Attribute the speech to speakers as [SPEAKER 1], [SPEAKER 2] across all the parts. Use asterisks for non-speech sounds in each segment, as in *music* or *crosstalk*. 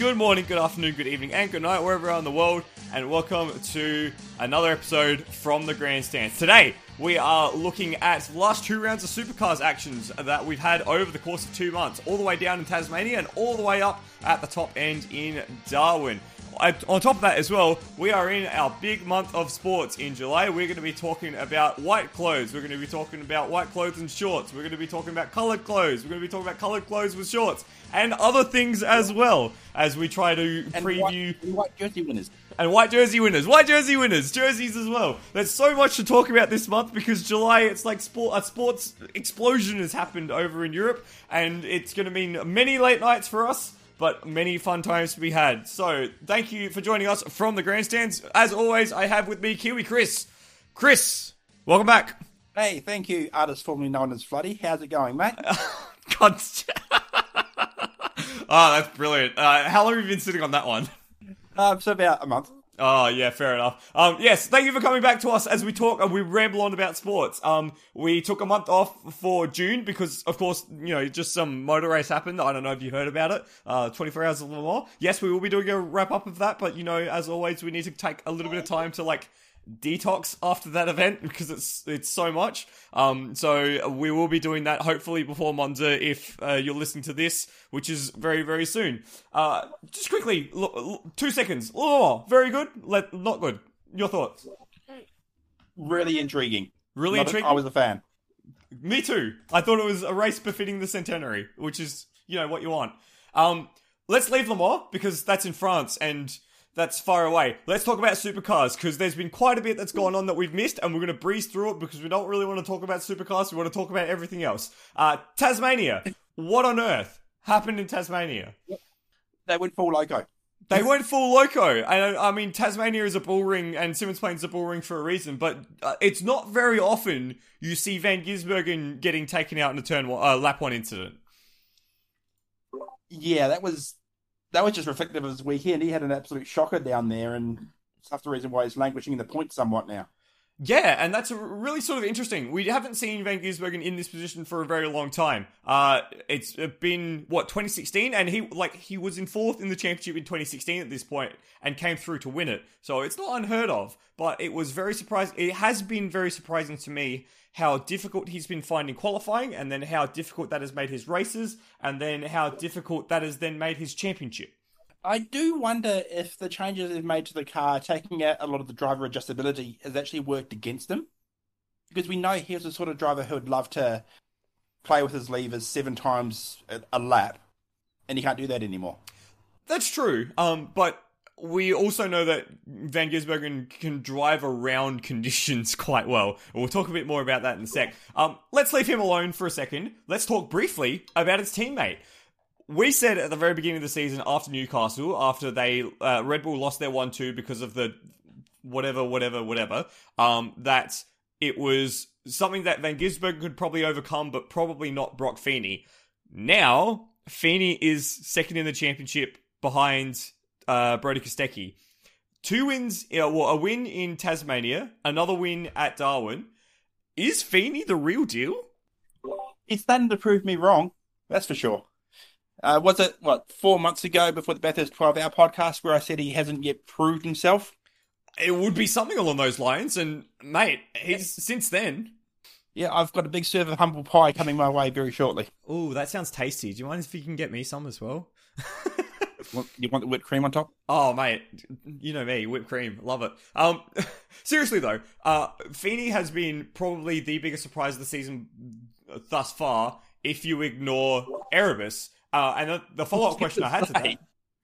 [SPEAKER 1] good morning, good afternoon, good evening, and good night, wherever you are the world, and welcome to another episode from the Grandstands. Today, we are looking at the last two rounds of Supercars actions that we've had over the course of two months, all the way down in Tasmania and all the way up at the top end in Darwin. I- On top of that, as well, we are in our big month of sports in July. We're going to be talking about white clothes. We're going to be talking about white clothes and shorts. We're going to be talking about colored clothes. We're going to be talking about colored clothes with shorts and other things as well as we try to
[SPEAKER 2] And
[SPEAKER 1] preview
[SPEAKER 2] white, and white jersey winners.
[SPEAKER 1] and white jersey winners, white jersey winners, jerseys as well. There's so much to talk about this month because July, it's like sport, a sports explosion has happened over in Europe, and it's going to mean many late nights for us, but many fun times to be had. So, thank you for joining us from the grandstands. As always, I have with me Kiwi Chris. Chris, welcome back.
[SPEAKER 2] Hey, thank you, artist formerly known as Floody. How's it going, mate? *laughs*
[SPEAKER 1] God. oh, *laughs* that's brilliant. Uh, how long have you been sitting on that one?
[SPEAKER 2] um, so about a month.
[SPEAKER 1] Oh yeah, fair enough. Um, yes, thank you for coming back to us as we talk and we ramble on about sports. Um, we took a month off for June because, of course, you know, just some motor race happened. I don't know if you heard about it. Uh, 24 hours of Le Mans. Yes, we will be doing a wrap up of that, but you know, as always, we need to take a little bit of time to like detox after that event *laughs* because it's it's so much. Um, so we will be doing that hopefully before Monza if uh, you're listening to this, which is very very soon. Uh, just quickly, look, look, two seconds. Oh, very good. Let not good. Your thoughts?
[SPEAKER 2] Really intriguing.
[SPEAKER 1] Really
[SPEAKER 2] Not
[SPEAKER 1] intriguing.
[SPEAKER 2] I was a fan.
[SPEAKER 1] Me too. I thought it was a race befitting the centenary, which is you know what you want. Um, let's leave Le Mans because that's in France and that's far away. Let's talk about supercars because there's been quite a bit that's gone on that we've missed, and we're going to breeze through it because we don't really want to talk about supercars. We want to talk about everything else. Uh, Tasmania. What on earth happened in Tasmania?
[SPEAKER 2] They went full loco.
[SPEAKER 1] They went full loco. And I mean, Tasmania is a bull ring, and Symmons Plains is a bull ring for a reason. But uh, it's not very often you see Van Gisbergen getting taken out in a turn one, uh, lap one incident.
[SPEAKER 2] Yeah, that was that was just reflective of his weekend. He had an absolute shocker down there, and that's the reason why he's languishing in the points somewhat now.
[SPEAKER 1] Yeah, and that's really sort of interesting. We haven't seen Van Gisbergen in this position for a very long time. Uh, it's been what 2016, and he like he was in fourth in the championship in 2016 at this point, and came through to win it. So it's not unheard of, but it was very surprising. It has been very surprising to me how difficult he's been finding qualifying, and then how difficult that has made his races, and then how difficult that has then made his championship.
[SPEAKER 2] I do wonder if the changes they've made to the car, taking out a lot of the driver adjustability, has actually worked against him. Because we know he's the sort of driver who would love to play with his levers seven times a, a lap, and he can't do that anymore.
[SPEAKER 1] That's true. Um, but we also know that Van Gisbergen can drive around *laughs* conditions quite well. We'll talk a bit more about that in a sec. Um, let's leave him alone for a second. Let's talk briefly about his teammate. We said at the very beginning of the season after Newcastle, after they uh, Red Bull lost their one two because of the whatever, whatever, whatever, um, that it was something that Van Gisbergen could probably overcome, but probably not Brock Feeney. Now Feeney is second in the championship behind uh, Brody Kostecki. Two wins, uh, well, a win in Tasmania, another win at Darwin. Is Feeney the real deal?
[SPEAKER 2] He's starting to prove me wrong, that's for sure. Uh, was it, what, four months ago before the Bathurst 12 hour podcast where I said he hasn't yet proved himself?
[SPEAKER 1] It would be something along those lines, and mate, he's since then.
[SPEAKER 2] Yeah, I've got a big serve of humble pie coming my way very shortly.
[SPEAKER 1] Oh, that sounds tasty. Do you mind if you can get me some as well? *laughs*
[SPEAKER 2] You want the whipped cream on top?
[SPEAKER 1] Oh, mate, you know me, whipped cream, love it. Um, *laughs* seriously though, uh, Feeney has been probably the biggest surprise of the season thus far. If you ignore Erebus, uh, and the, the follow up question I had to that.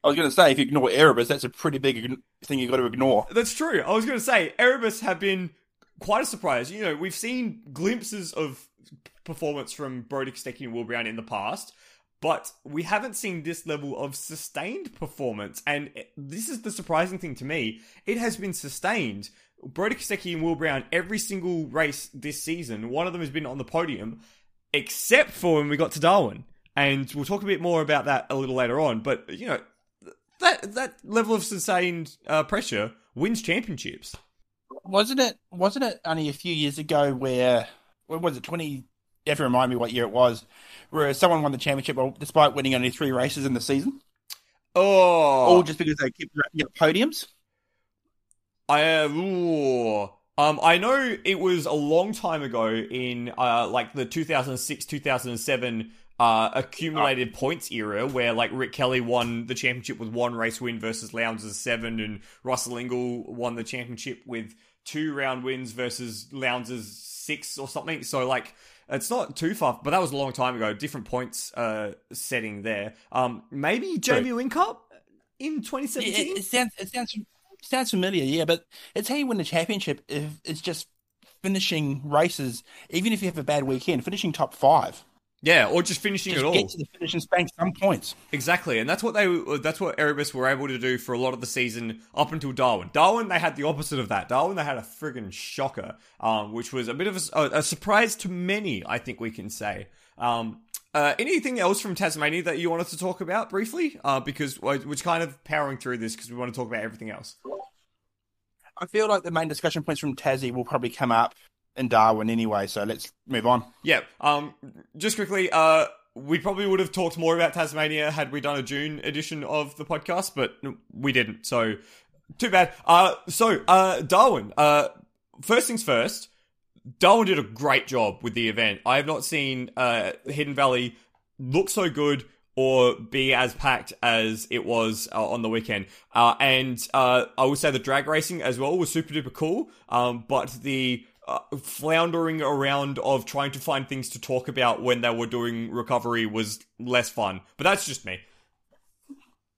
[SPEAKER 2] I was going to say, if you ignore Erebus, that's a pretty big thing you've got to ignore.
[SPEAKER 1] That's true. I was going to say Erebus have been quite a surprise. You know, we've seen glimpses of performance from Brody Kostecki and Will Brown in the past, but we haven't seen this level of sustained performance. And this is the surprising thing to me. It has been sustained. Brody Kostecki and Will Brown, every single race this season, one of them has been on the podium, except for when we got to Darwin. And we'll talk a bit more about that a little later on. But, you know, that that level of sustained uh, pressure wins championships.
[SPEAKER 2] Wasn't it? Wasn't it only a few years ago where, when was it? Twenty. You have to remind me what year it was, where someone won the championship despite winning only three races in the season.
[SPEAKER 1] Oh,
[SPEAKER 2] all just because they keep racking up podiums.
[SPEAKER 1] I uh, ooh. Um, I know it was a long time ago in uh, like the 2006 2007 uh, accumulated points era where like Rick Kelly won the championship with one race win versus Lowndes' seven, and Russell Ingall won the championship with two round wins versus Lowndes' six or something. So like. It's not too far, but that was a long time ago. Different points uh, setting there. Um, maybe Jamie Whincup in
[SPEAKER 2] Yeah,
[SPEAKER 1] 2017.
[SPEAKER 2] it, it sounds it sounds sounds familiar, yeah. But it's how you win the championship. If it's just finishing races, even if you have a bad weekend, finishing top five,
[SPEAKER 1] yeah, or just finishing
[SPEAKER 2] just
[SPEAKER 1] it all.
[SPEAKER 2] get to the finish and spank some points.
[SPEAKER 1] Exactly, and that's what they that's what Erebus were able to do for a lot of the season up until Darwin. Darwin, they had the opposite of that. Darwin, they had a friggin' shocker, um, which was a bit of a, a surprise to many. I think we can say. Um, uh, anything else from Tasmania that you wanted to talk about briefly? Uh, because we're we're kind of powering through this because we want to talk about everything else.
[SPEAKER 2] I feel like the main discussion points from Tassie will probably come up in Darwin anyway. So let's move on.
[SPEAKER 1] Yeah. Um. Just quickly. Uh. We probably would have talked more about Tasmania had we done a June edition of the podcast, but we didn't. So too bad. Uh. So. Uh. Darwin. Uh. First things first. Darwin did a great job with the event. I have not seen uh Hidden Valley look so good or be as packed as it was uh, on the weekend. Uh, and uh, I would say the drag racing as well was super duper cool. Um, but the uh, floundering around of trying to find things to talk about when they were doing recovery was less fun. But that's just me.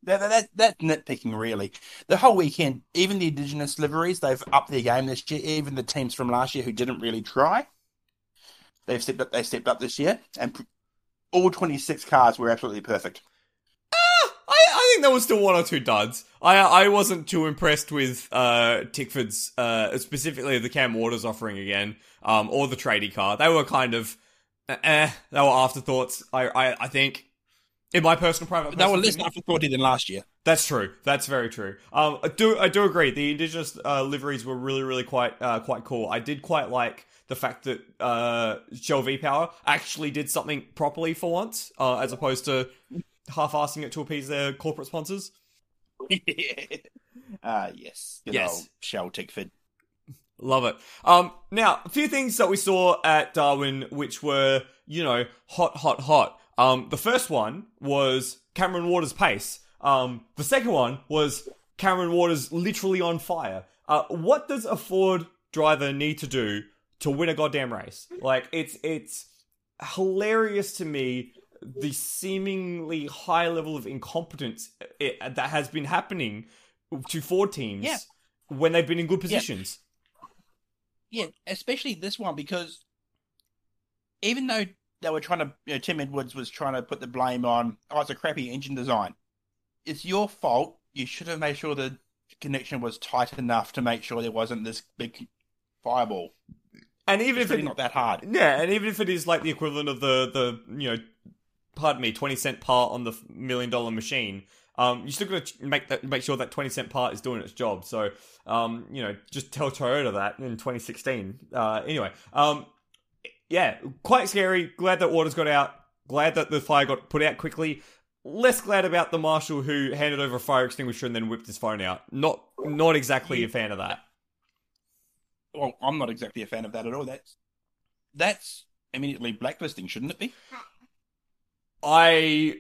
[SPEAKER 2] That, that, that's nitpicking, really. The whole weekend, even the Indigenous liveries, they've upped their game this year. Even the teams from last year who didn't really try, they've stepped up. They stepped up this year, and all twenty-six cars were absolutely perfect.
[SPEAKER 1] I, think there was still one or two duds. I I wasn't too impressed with uh, Tickford's, uh, specifically the Cam Waters offering again, um, or the tradie car. They were kind of, eh, they were afterthoughts. I I, I think. In my personal private,
[SPEAKER 2] They were less afterthoughty than last year.
[SPEAKER 1] That's true. That's very true. Um, I do I do agree. The indigenous uh, liveries were really really quite uh, quite cool. I did quite like the fact that uh, Shell V Power actually did something properly for once, uh, as opposed to half-assing it to appease their corporate sponsors. *laughs*
[SPEAKER 2] Ah, yes. Good
[SPEAKER 1] Yes.
[SPEAKER 2] old Shell Tickford.
[SPEAKER 1] Love it. Um, now, a few things that we saw at Darwin, which were, you know, hot, hot, hot. Um, the first one was Cameron Waters' pace. Um, the second one was Cameron Waters literally on fire. Uh, what does a Ford driver need to do to win a goddamn race? Like, it's, it's hilarious to me the seemingly high level of incompetence it, that has been happening to Ford teams
[SPEAKER 2] Yeah.
[SPEAKER 1] when they've been in good positions.
[SPEAKER 2] Yeah, especially this one because even though they were trying to, you know, Tim Edwards was trying to put the blame on, oh, it's a crappy engine design. It's your fault. You should have made sure the connection was tight enough to make sure there wasn't this big fireball.
[SPEAKER 1] And even
[SPEAKER 2] It's
[SPEAKER 1] if
[SPEAKER 2] really
[SPEAKER 1] it,
[SPEAKER 2] not that hard.
[SPEAKER 1] yeah, and even if it is like the equivalent of the the you know, pardon me, twenty cent part on the million dollar machine, um, you still going to make that make sure that twenty cent part is doing its job. So, um, you know, just tell Toyota that in twenty sixteen. Uh, anyway, um, yeah, quite scary. Glad that Waters got out. Glad that the fire got put out quickly. Less glad about the marshal who handed over a fire extinguisher and then whipped his phone out. Not not exactly a fan of that.
[SPEAKER 2] Well, I'm not exactly a fan of that at all. That's that's immediately blacklisting, shouldn't it be?
[SPEAKER 1] I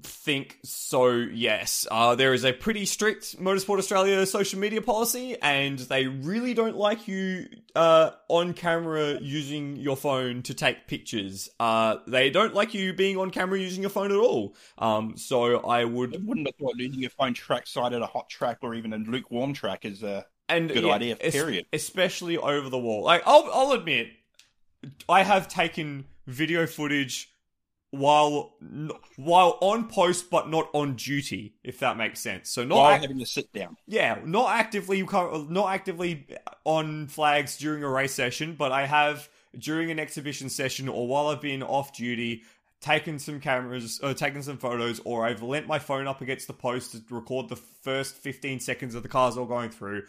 [SPEAKER 1] think so, yes. Uh, there is a pretty strict Motorsport Australia social media policy, and they really don't like you uh, on camera using your phone to take pictures. Uh, they don't like you being on camera using your phone at all. Um, so I
[SPEAKER 2] I
[SPEAKER 1] would.
[SPEAKER 2] wouldn't have thought losing your phone trackside at a hot track or even a lukewarm track is a
[SPEAKER 1] And
[SPEAKER 2] Good
[SPEAKER 1] yeah,
[SPEAKER 2] idea,
[SPEAKER 1] es-
[SPEAKER 2] period.
[SPEAKER 1] especially over the wall. Like I'll, I'll admit, I have taken video footage while while on post but not on duty, if that makes sense. So not
[SPEAKER 2] while
[SPEAKER 1] ac-
[SPEAKER 2] having to sit down.
[SPEAKER 1] yeah, not actively not actively on flags during a race session, but I have during an exhibition session or while I've been off duty taken some cameras or taken some photos or I've lent my phone up against the post to record the first 15 seconds of the cars all going through.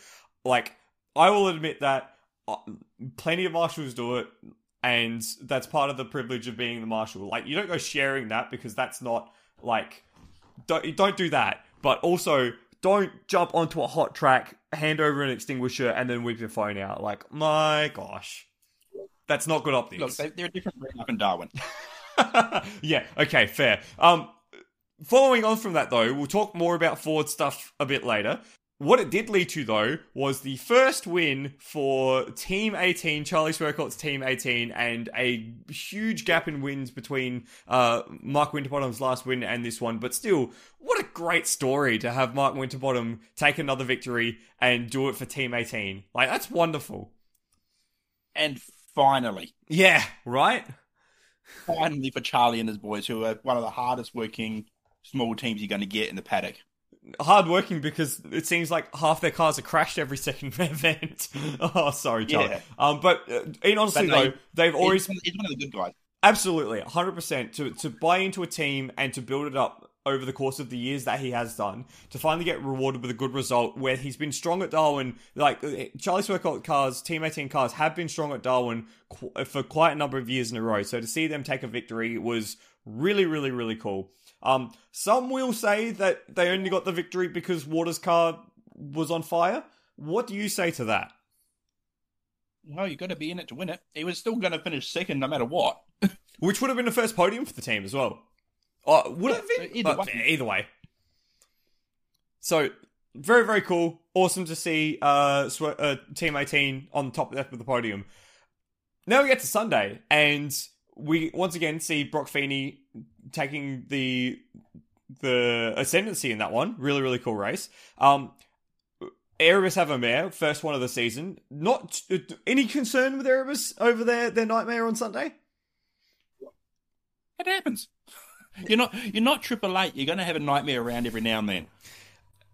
[SPEAKER 1] Like I will admit that uh, plenty of marshals do it and that's part of the privilege of being the marshal. Like you don't go sharing that because that's not like don't don't do that. but also don't jump onto a hot track, hand over an extinguisher, and then whip your phone out. Like, my gosh. That's not good optics.
[SPEAKER 2] Look, they, they're different up in Darwin. *laughs*
[SPEAKER 1] yeah, okay, fair. Um, following on from that, though, we'll talk more about Ford stuff a bit later. What it did lead to, though, was the first win for Team 18, Charlie Schwerkolt's Team 18, and a huge gap in wins between uh, Mark Winterbottom's last win and this one. But still, what a great story to have Mark Winterbottom take another victory and do it for Team 18. Like, that's wonderful.
[SPEAKER 2] And finally,
[SPEAKER 1] Yeah, right?
[SPEAKER 2] finally for Charlie and his boys, who are one of the hardest working small teams you're going to get in the paddock.
[SPEAKER 1] Hardworking because it seems like half their cars are crashed every second event. *laughs* oh, sorry, Charlie.
[SPEAKER 2] Yeah.
[SPEAKER 1] Um, but uh, in honesty,
[SPEAKER 2] But they-
[SPEAKER 1] though, they've always
[SPEAKER 2] He's, one of the good guys.
[SPEAKER 1] absolutely 100% to to buy into a team and to build it up over the course of the years that he has done to finally get rewarded with a good result where he's been strong at Darwin like uh, Charlie Schwerkolt cars team 18 cars have been strong at Darwin qu- for quite a number of years in a row so to see them take a victory was really really really cool um some will say that they only got the victory because Waters car was on fire what do you say to that
[SPEAKER 2] Well, you got to be in it to win it. He was still going to finish second no matter what. *laughs*
[SPEAKER 1] which would have been the first podium for the team as well. Uh, would
[SPEAKER 2] Yeah,
[SPEAKER 1] it have been?
[SPEAKER 2] either
[SPEAKER 1] Uh,
[SPEAKER 2] way.
[SPEAKER 1] either way. So, very, very cool. Awesome to see uh, uh, Team 18 on top left of the podium. Now we get to Sunday, and we once again see Brock Feeney taking the the ascendancy in that one. Really, really cool race. Um, Erebus have a mare, first one of the season. Not any concern with Erebus over their, their nightmare on Sunday?
[SPEAKER 2] It happens. *laughs* You're not you're not triple eight. You're going to have a nightmare around every now and then.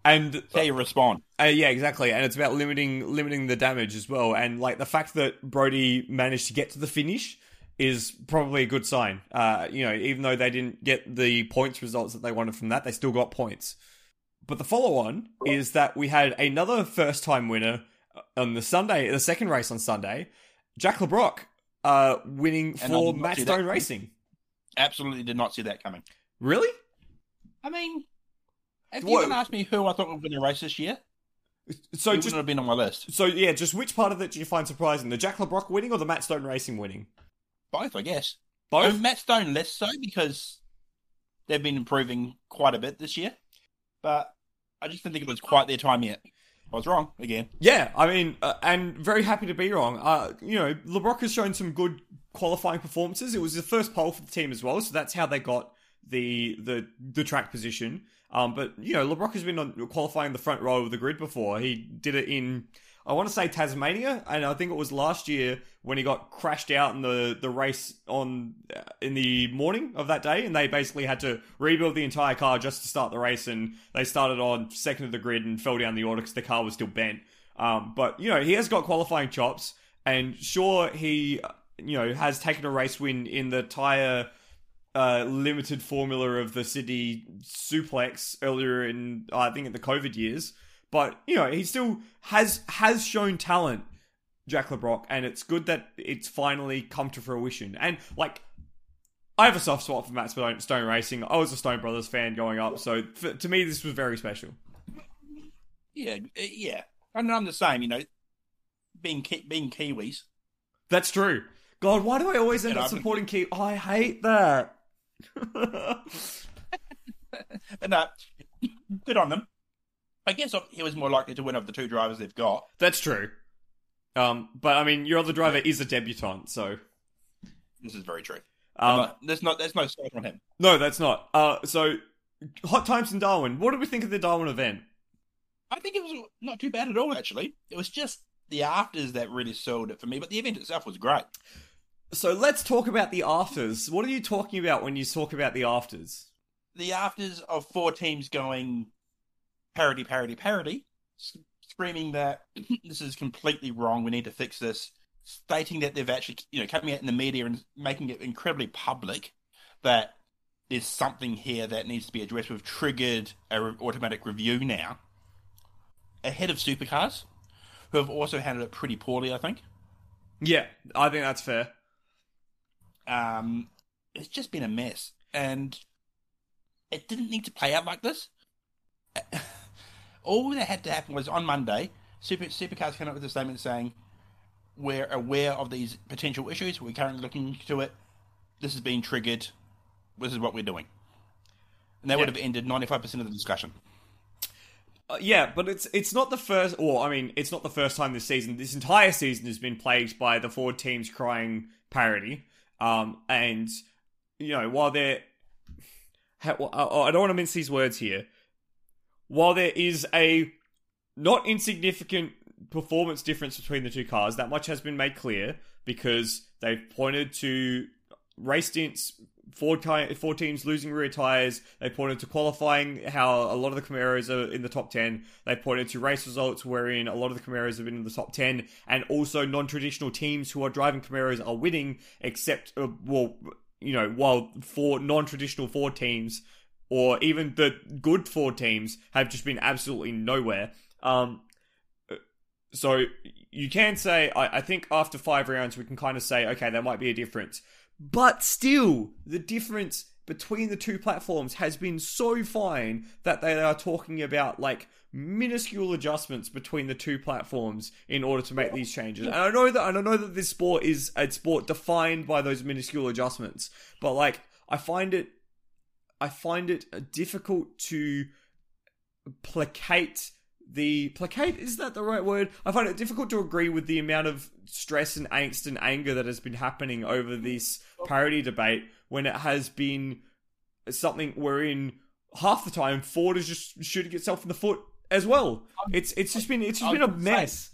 [SPEAKER 1] And
[SPEAKER 2] how you respond.
[SPEAKER 1] Uh, yeah, exactly, and it's about limiting limiting the damage as well. And like the fact that Brody managed to get to the finish is probably a good sign. Uh, you know, even though they didn't get the points results that they wanted from that, they still got points. But the follow on is that we had another first time winner on the Sunday, the second race on Sunday, Jack Le Brocq, uh, winning
[SPEAKER 2] And
[SPEAKER 1] for
[SPEAKER 2] did not
[SPEAKER 1] Matt Stone. Racing.
[SPEAKER 2] Absolutely did not see that coming.
[SPEAKER 1] Really?
[SPEAKER 2] I mean, if
[SPEAKER 1] What-
[SPEAKER 2] you even asked me who I thought would win the race this year,
[SPEAKER 1] So
[SPEAKER 2] it
[SPEAKER 1] just
[SPEAKER 2] wouldn't have been on my list.
[SPEAKER 1] so yeah, just which part of it do you find surprising? The Jack Le Brocq winning or the Matt Stone Racing winning?
[SPEAKER 2] Both, I guess.
[SPEAKER 1] Both.
[SPEAKER 2] And Matt Stone less so because they've been improving quite a bit this year. But I just didn't think it was quite their time yet. I was wrong again.
[SPEAKER 1] Yeah, I mean, uh, and very happy to be wrong. Uh, you know, Le Brocq has shown some good qualifying performances. It was the first pole for the team as well, so that's how they got the the the track position. Um, but you know, Le Brocq has been on qualifying the front row of the grid before. He did it in, I want to say Tasmania, and I think it was last year when he got crashed out in the the race on uh, in the morning of that day, and they basically had to rebuild the entire car just to start the race, and they started on second of the grid and fell down the order because the car was still bent. Um, but you know, he has got qualifying chops, and sure, he you know has taken a race win in the tire uh, limited formula of the City Suplex earlier in I think in the COVID years. But you know he still has has shown talent, Jack Le Brocq, and it's good that it's finally come to fruition. And like, I have a soft spot for Matt Stone, Stone Racing. I was a Stone Brothers fan growing up, so for, to me this was very special.
[SPEAKER 2] Yeah, uh, yeah. And I'm the same, you know, being Ki- being Kiwis.
[SPEAKER 1] That's true. God, why do I always end
[SPEAKER 2] And
[SPEAKER 1] up supporting Keith? I hate that. *laughs*
[SPEAKER 2] But no, good on them. I guess he was more likely to win of the two drivers they've got.
[SPEAKER 1] That's true. Um, but I mean, your other driver is a debutant, so
[SPEAKER 2] This is very true.
[SPEAKER 1] um,
[SPEAKER 2] there's not there's no slight on him.
[SPEAKER 1] no, that's not. Uh, so hot times in Darwin. What did we think of the Darwin event?
[SPEAKER 2] I think it was not too bad at all. Actually, it was just the afters that really sold it for me. But the event itself was great.
[SPEAKER 1] So let's talk about the afters. What are you talking about when you talk about the afters?
[SPEAKER 2] The afters of Ford teams going parity, parity, parity, screaming that *clears throat* this is completely wrong. We need to fix this. Stating that they've actually, you know, coming out in the media and making it incredibly public that there's something here that needs to be addressed. We've triggered a re- automatic review now ahead of supercars, who have also handled it pretty poorly. I think.
[SPEAKER 1] Yeah, I think that's fair.
[SPEAKER 2] um, it's just been a mess, and it didn't need to play out like this. All that had to happen was on Monday, Super Supercars came up with a statement saying, "We're aware of these potential issues. We're currently looking into it. This has been triggered. This is what we're doing." And that
[SPEAKER 1] Yeah.
[SPEAKER 2] would have ended ninety five percent of the discussion.
[SPEAKER 1] Uh, yeah, but it's it's not the first. Or I mean, it's not the first time this season. This entire season has been plagued by the Ford teams crying parity. Um, and you know, while they're, I don't want to mince these words here. While there is a not insignificant performance difference between the two cars, that much has been made clear because they've pointed to race stints, Ford, Ford teams losing rear tyres. They pointed to qualifying, how a lot of the Camaros are in the top 10. They pointed to race results wherein a lot of the Camaros have been in the top 10. And also non traditional teams who are driving Camaros are winning, except, uh, well, you know, while for non traditional Ford teams or even the good Ford teams have just been absolutely nowhere. Um, so you can say, I, I think after five rounds, we can kind of say, okay, there might be a difference. But still, the difference between the two platforms has been so fine that they are talking about like minuscule adjustments between the two platforms in order to make these changes. And I know that and I know that this sport is a sport defined by those minuscule adjustments, but like I find it I find it uh, difficult to placate the placate is that the right word i find it difficult to agree with the amount of stress and angst and anger that has been happening over this parity debate when it has been something wherein half the time ford is just shooting itself in the foot as well it's it's just been it's just been a
[SPEAKER 2] was gonna say-
[SPEAKER 1] mess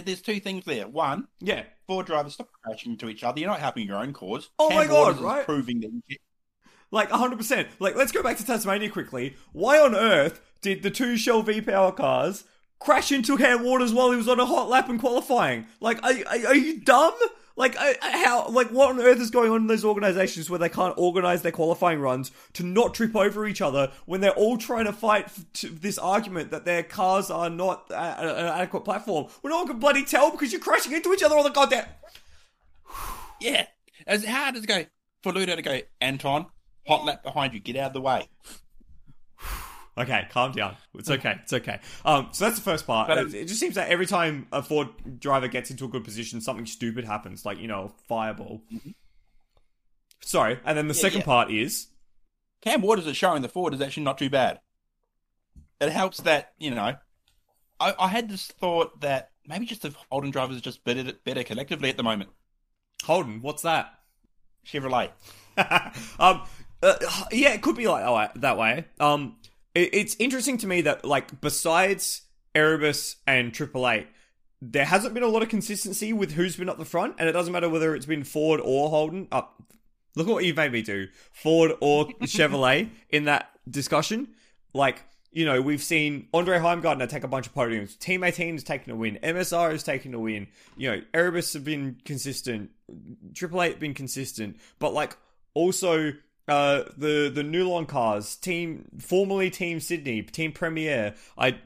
[SPEAKER 2] there's two things there. One,
[SPEAKER 1] yeah
[SPEAKER 2] Ford drivers stop crashing into each other. You're not helping your own cause.
[SPEAKER 1] Oh
[SPEAKER 2] Cam
[SPEAKER 1] my God,
[SPEAKER 2] Waters
[SPEAKER 1] right?
[SPEAKER 2] Proving that you
[SPEAKER 1] Like 100%. Like, let's go back to Tasmania quickly. Why on earth did the two Shell V Power cars crash into Cam Waters while he was on a hot lap in qualifying? Like, are, are, are you dumb? Like, uh, how, like, what on earth is going on in those organizations where they can't organize their qualifying runs to not trip over each other when they're all trying to fight f- to this argument that their cars are not uh, an adequate platform? When no one can bloody tell because you're crashing into each other all the goddamn. *sighs*
[SPEAKER 2] Yeah. As hard as go for Ludo to go, Anton, hot lap behind you, get out of the way. *sighs*
[SPEAKER 1] Okay, calm down. It's okay. It's okay. Um, so that's the first part.
[SPEAKER 2] But,
[SPEAKER 1] it,
[SPEAKER 2] um,
[SPEAKER 1] it just seems that every time a Ford driver gets into a good position, something stupid happens, like you know, a fireball. Sorry, and then the second
[SPEAKER 2] yeah.
[SPEAKER 1] part is
[SPEAKER 2] Cam Waters is showing the Ford is actually not too bad. It helps that, you know, I, I had this thought that maybe just the Holden drivers are just better, better collectively at the moment.
[SPEAKER 1] Holden. What's that?
[SPEAKER 2] Chevrolet. *laughs*
[SPEAKER 1] um, uh, yeah, it could be like oh, that way. Um, it, it's interesting to me that like besides Erebus and Triple Eight, there hasn't been a lot of consistency with who's been up the front, and it doesn't matter whether it's been Ford or Holden. Up, look what you made me do, Ford or *laughs* Chevrolet in that discussion. Like you know, we've seen Andre Heimgartner take a bunch of podiums. Team 18 has taken a win. MSR has taken a win. You know, Erebus have been consistent. Triple Eight been consistent. But like also uh the the Nulon cars, team formerly Team Sydney, Team Premier, I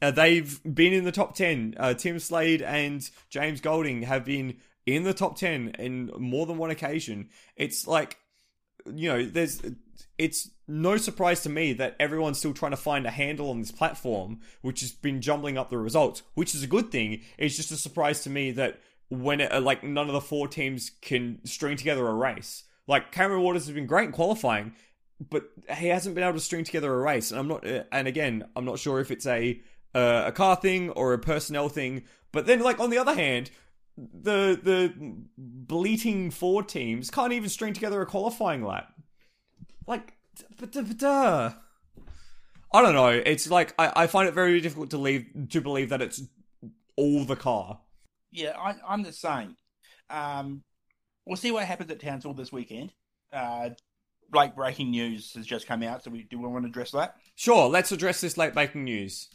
[SPEAKER 1] uh, they've been in the top 10. Uh Tim Slade and James Golding have been in the top 10 in more than one occasion. It's like you know, there's it's no surprise to me that everyone's still trying to find a handle on this platform, which has been jumbling up the results, which is a good thing. It's just a surprise to me that when it, like none of the Ford teams can string together a race. Like Cameron Waters has been great in qualifying, but he hasn't been able to string together a race. And I'm not, uh, and again, I'm not sure if it's a uh, a car thing or a personnel thing. But then, like on the other hand, the the bleating Ford teams can't even string together a qualifying lap. Like, duh. I don't know. It's like I, I find it very difficult to leave to believe that it's all the car.
[SPEAKER 2] Yeah, I, I'm the same. Um, we'll see what happens at Townsville this weekend. Uh, like breaking news has just come out, so we do we want to address that?
[SPEAKER 1] Sure, let's address this late breaking news.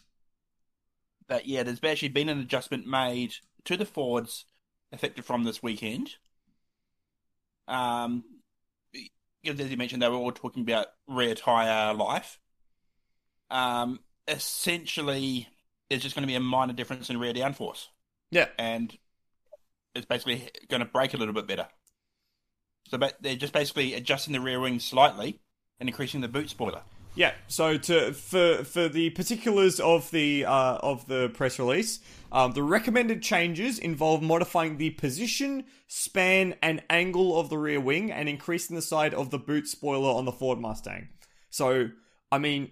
[SPEAKER 2] That yeah, there's actually been an adjustment made to the Fords effective from this weekend. Um, because as you mentioned, they were all talking about rear tire life. Um, essentially, there's just going to be a minor difference in rear downforce.
[SPEAKER 1] Yeah.
[SPEAKER 2] and it's basically going to break a little bit better. So, they're just basically adjusting the rear wing slightly and increasing the boot spoiler.
[SPEAKER 1] Yeah. So to for for the particulars of the uh, of the press release, um, the recommended changes involve modifying the position, span, and angle of the rear wing, and increasing the side of the boot spoiler on the Ford Mustang. So, I mean,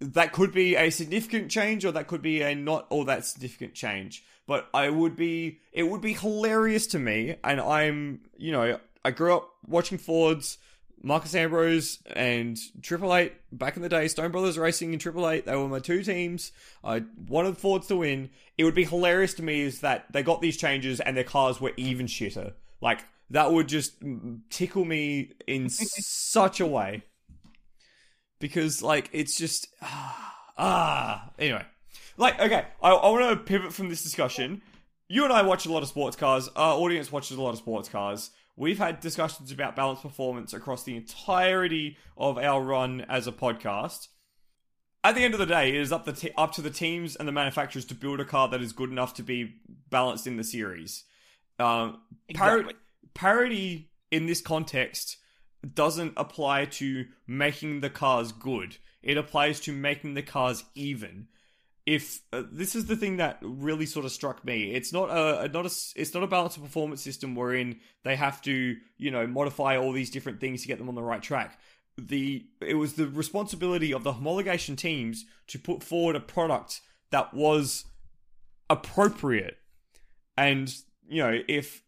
[SPEAKER 1] that could be a significant change, or that could be a not all that significant change. But I would be, it would be hilarious to me, and I'm, you know, I grew up watching Fords. Marcos Ambrose and Triple Eight back in the day, Stone Brothers Racing and Triple Eight, they were my two teams. I wanted Fords to win. It would be hilarious to me is that they got these changes and their cars were even shitter. Like that would just tickle me in *laughs* such a way because like it's just ah, *sighs* ah. anyway. Like okay, I, I want to pivot from this discussion. You and I watch a lot of sports cars. Our audience watches a lot of sports cars. We've had discussions about balance performance across the entirety of our run as a podcast. At the end of the day, it is up, the te- up to the teams and the manufacturers to build a car that is good enough to be balanced in the series. Um, par-
[SPEAKER 2] Exactly.
[SPEAKER 1] parity in this context doesn't apply to making the cars good. It applies to making the cars even. If uh, this is the thing that really sort of struck me, it's not a not a it's not a balanced performance system wherein they have to you know modify all these different things to get them on the right track. The it was the responsibility of the homologation teams to put forward a product that was appropriate and you know if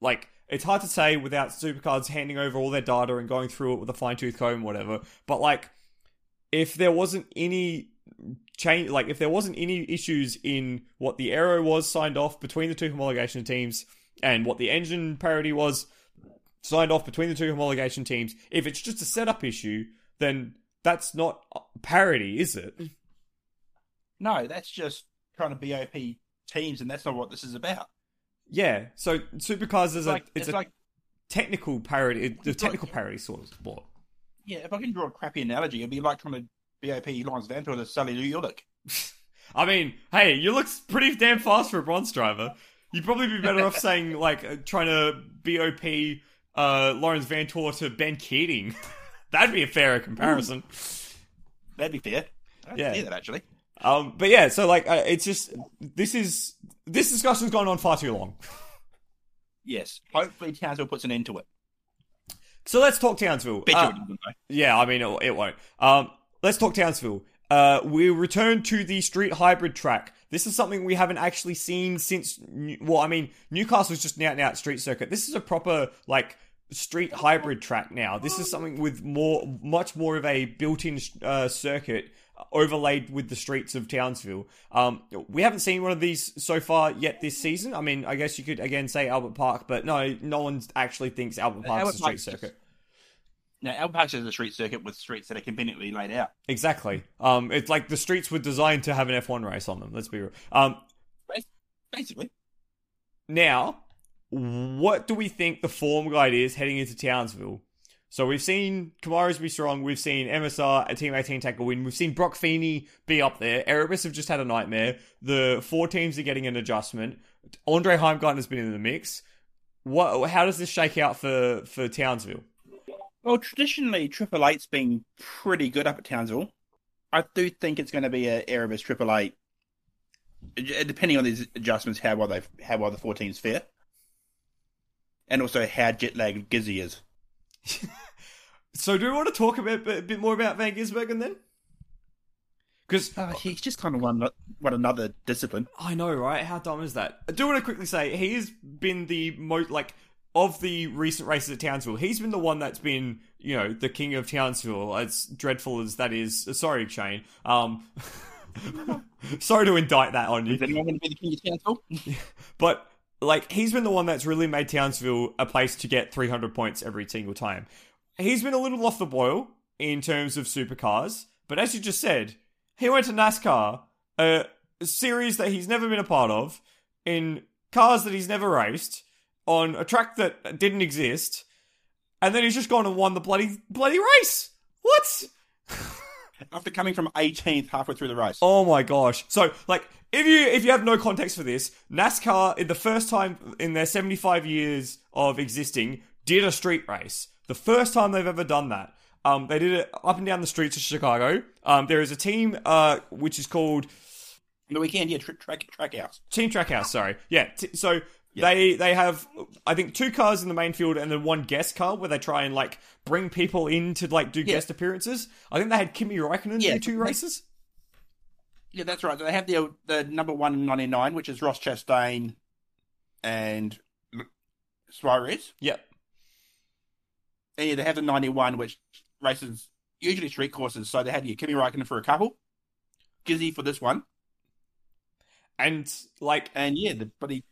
[SPEAKER 1] like it's hard to say without supercars handing over all their data and going through it with a fine tooth comb whatever but like if there wasn't any change like if there wasn't any issues in what the aero was signed off between the two homologation teams and what the engine parity was signed off between the two homologation teams if it's just a setup issue then that's not parity is it
[SPEAKER 2] No, that's just trying to BOP teams, and that's not what this is about.
[SPEAKER 1] yeah so supercars is
[SPEAKER 2] It's
[SPEAKER 1] a
[SPEAKER 2] like,
[SPEAKER 1] it's,
[SPEAKER 2] it's
[SPEAKER 1] a
[SPEAKER 2] like
[SPEAKER 1] technical parity the
[SPEAKER 2] like-
[SPEAKER 1] technical parity sort of sport
[SPEAKER 2] yeah, if I can draw a crappy analogy, it'd be like trying to BOP Lawrence Van to Salih Yoluç. *laughs*
[SPEAKER 1] I mean, hey, you look pretty damn fast for a bronze driver. You'd probably be better off *laughs* saying like uh, trying to BOP uh, Laurens Vanthoor to Ben Keating. *laughs* That'd be a fairer comparison.
[SPEAKER 2] That'd be fair. I'd
[SPEAKER 1] Yeah.
[SPEAKER 2] that actually.
[SPEAKER 1] Um, but yeah, so like uh, it's just this is this discussion's gone on far too long.
[SPEAKER 2] Yes. Hopefully Townsville puts an end to it.
[SPEAKER 1] So let's talk Townsville. Uh. Yeah, I mean, it, it won't. Um, let's talk Townsville. Uh, we return to the street hybrid track. This is something we haven't actually seen since. New- Well, I mean, Newcastle's just an out and out street circuit. This is a proper like street hybrid track now. This is something with more, much more of a built-in uh, circuit overlaid with the streets of Townsville. Um, we haven't seen one of these so far yet this season. I mean, I guess you could again say Albert Park, but no, no one actually thinks Albert Park's
[SPEAKER 2] Albert
[SPEAKER 1] a street
[SPEAKER 2] Park's
[SPEAKER 1] circuit.
[SPEAKER 2] Now, Park is a street circuit with streets that are conveniently laid out.
[SPEAKER 1] Exactly. Um, it's like the streets were designed to have an F1 race on them. Let's be real. Um,
[SPEAKER 2] Basically.
[SPEAKER 1] now, what do we think the form guide is heading into Townsville? So we've seen Camaros be strong. We've seen MSR, a Team 18 take a win. We've seen Brock Feeney be up there. Erebus have just had a nightmare. The Ford teams are getting an adjustment. Andre Heimgartner has been in the mix. What? How does this shake out for for Townsville?
[SPEAKER 2] Well, traditionally, Triple Eight's been pretty good up at Townsville. I do think it's going to be a Erebus Triple Eight, depending on these adjustments, how well they how well the Ford teams fare, and also how jet lagged Gizzy is. *laughs*
[SPEAKER 1] So do we want to talk a bit, a bit more about Van Gisbergen then? Because
[SPEAKER 2] Uh, he's just kind of one one another discipline.
[SPEAKER 1] I know, right? How dumb is that? I do want to quickly say he's been the most like of the recent races at Townsville. He's been the one that's been, you know, the king of Townsville. As dreadful as that is, sorry, Shane. Um, *laughs* sorry to indict that on you.
[SPEAKER 2] Is anyone going to be the king of Townsville? *laughs*
[SPEAKER 1] But like he's been the one that's really made Townsville a place to get 300 points every single time. He's been a little off the boil in terms of supercars, but as you just said, he went to NASCAR, a series that he's never been a part of, in cars that he's never raced, on a track that didn't exist, and then he's just gone and won the bloody bloody race. What? *laughs*
[SPEAKER 2] After coming from 18th halfway through the race.
[SPEAKER 1] Oh my gosh. So like if you if you have no context for this, NASCAR in the first time in their 75 years of existing did a street race. The first time they've ever done that. Um, they did it up and down the streets of Chicago. Um, there is a team uh, which is called
[SPEAKER 2] The weekend, yeah, track track track house.
[SPEAKER 1] Team Trackhouse. Sorry, yeah. T- so they they have I think two cars in the main field and then one guest car where they try and like bring people in to like do guest appearances. I think they had Kimi Räikkönen
[SPEAKER 2] Yeah,
[SPEAKER 1] do two
[SPEAKER 2] they-
[SPEAKER 1] races.
[SPEAKER 2] Yeah, that's right. They have the the number one in ninety nine, which is Ross Chastain and Suarez.
[SPEAKER 1] Yep.
[SPEAKER 2] And yeah, they have the ninety one, which races usually street courses. So they had yeah, Kimi Räikkönen for a couple, Gizzy for this one,
[SPEAKER 1] And like
[SPEAKER 2] and yeah, the bloody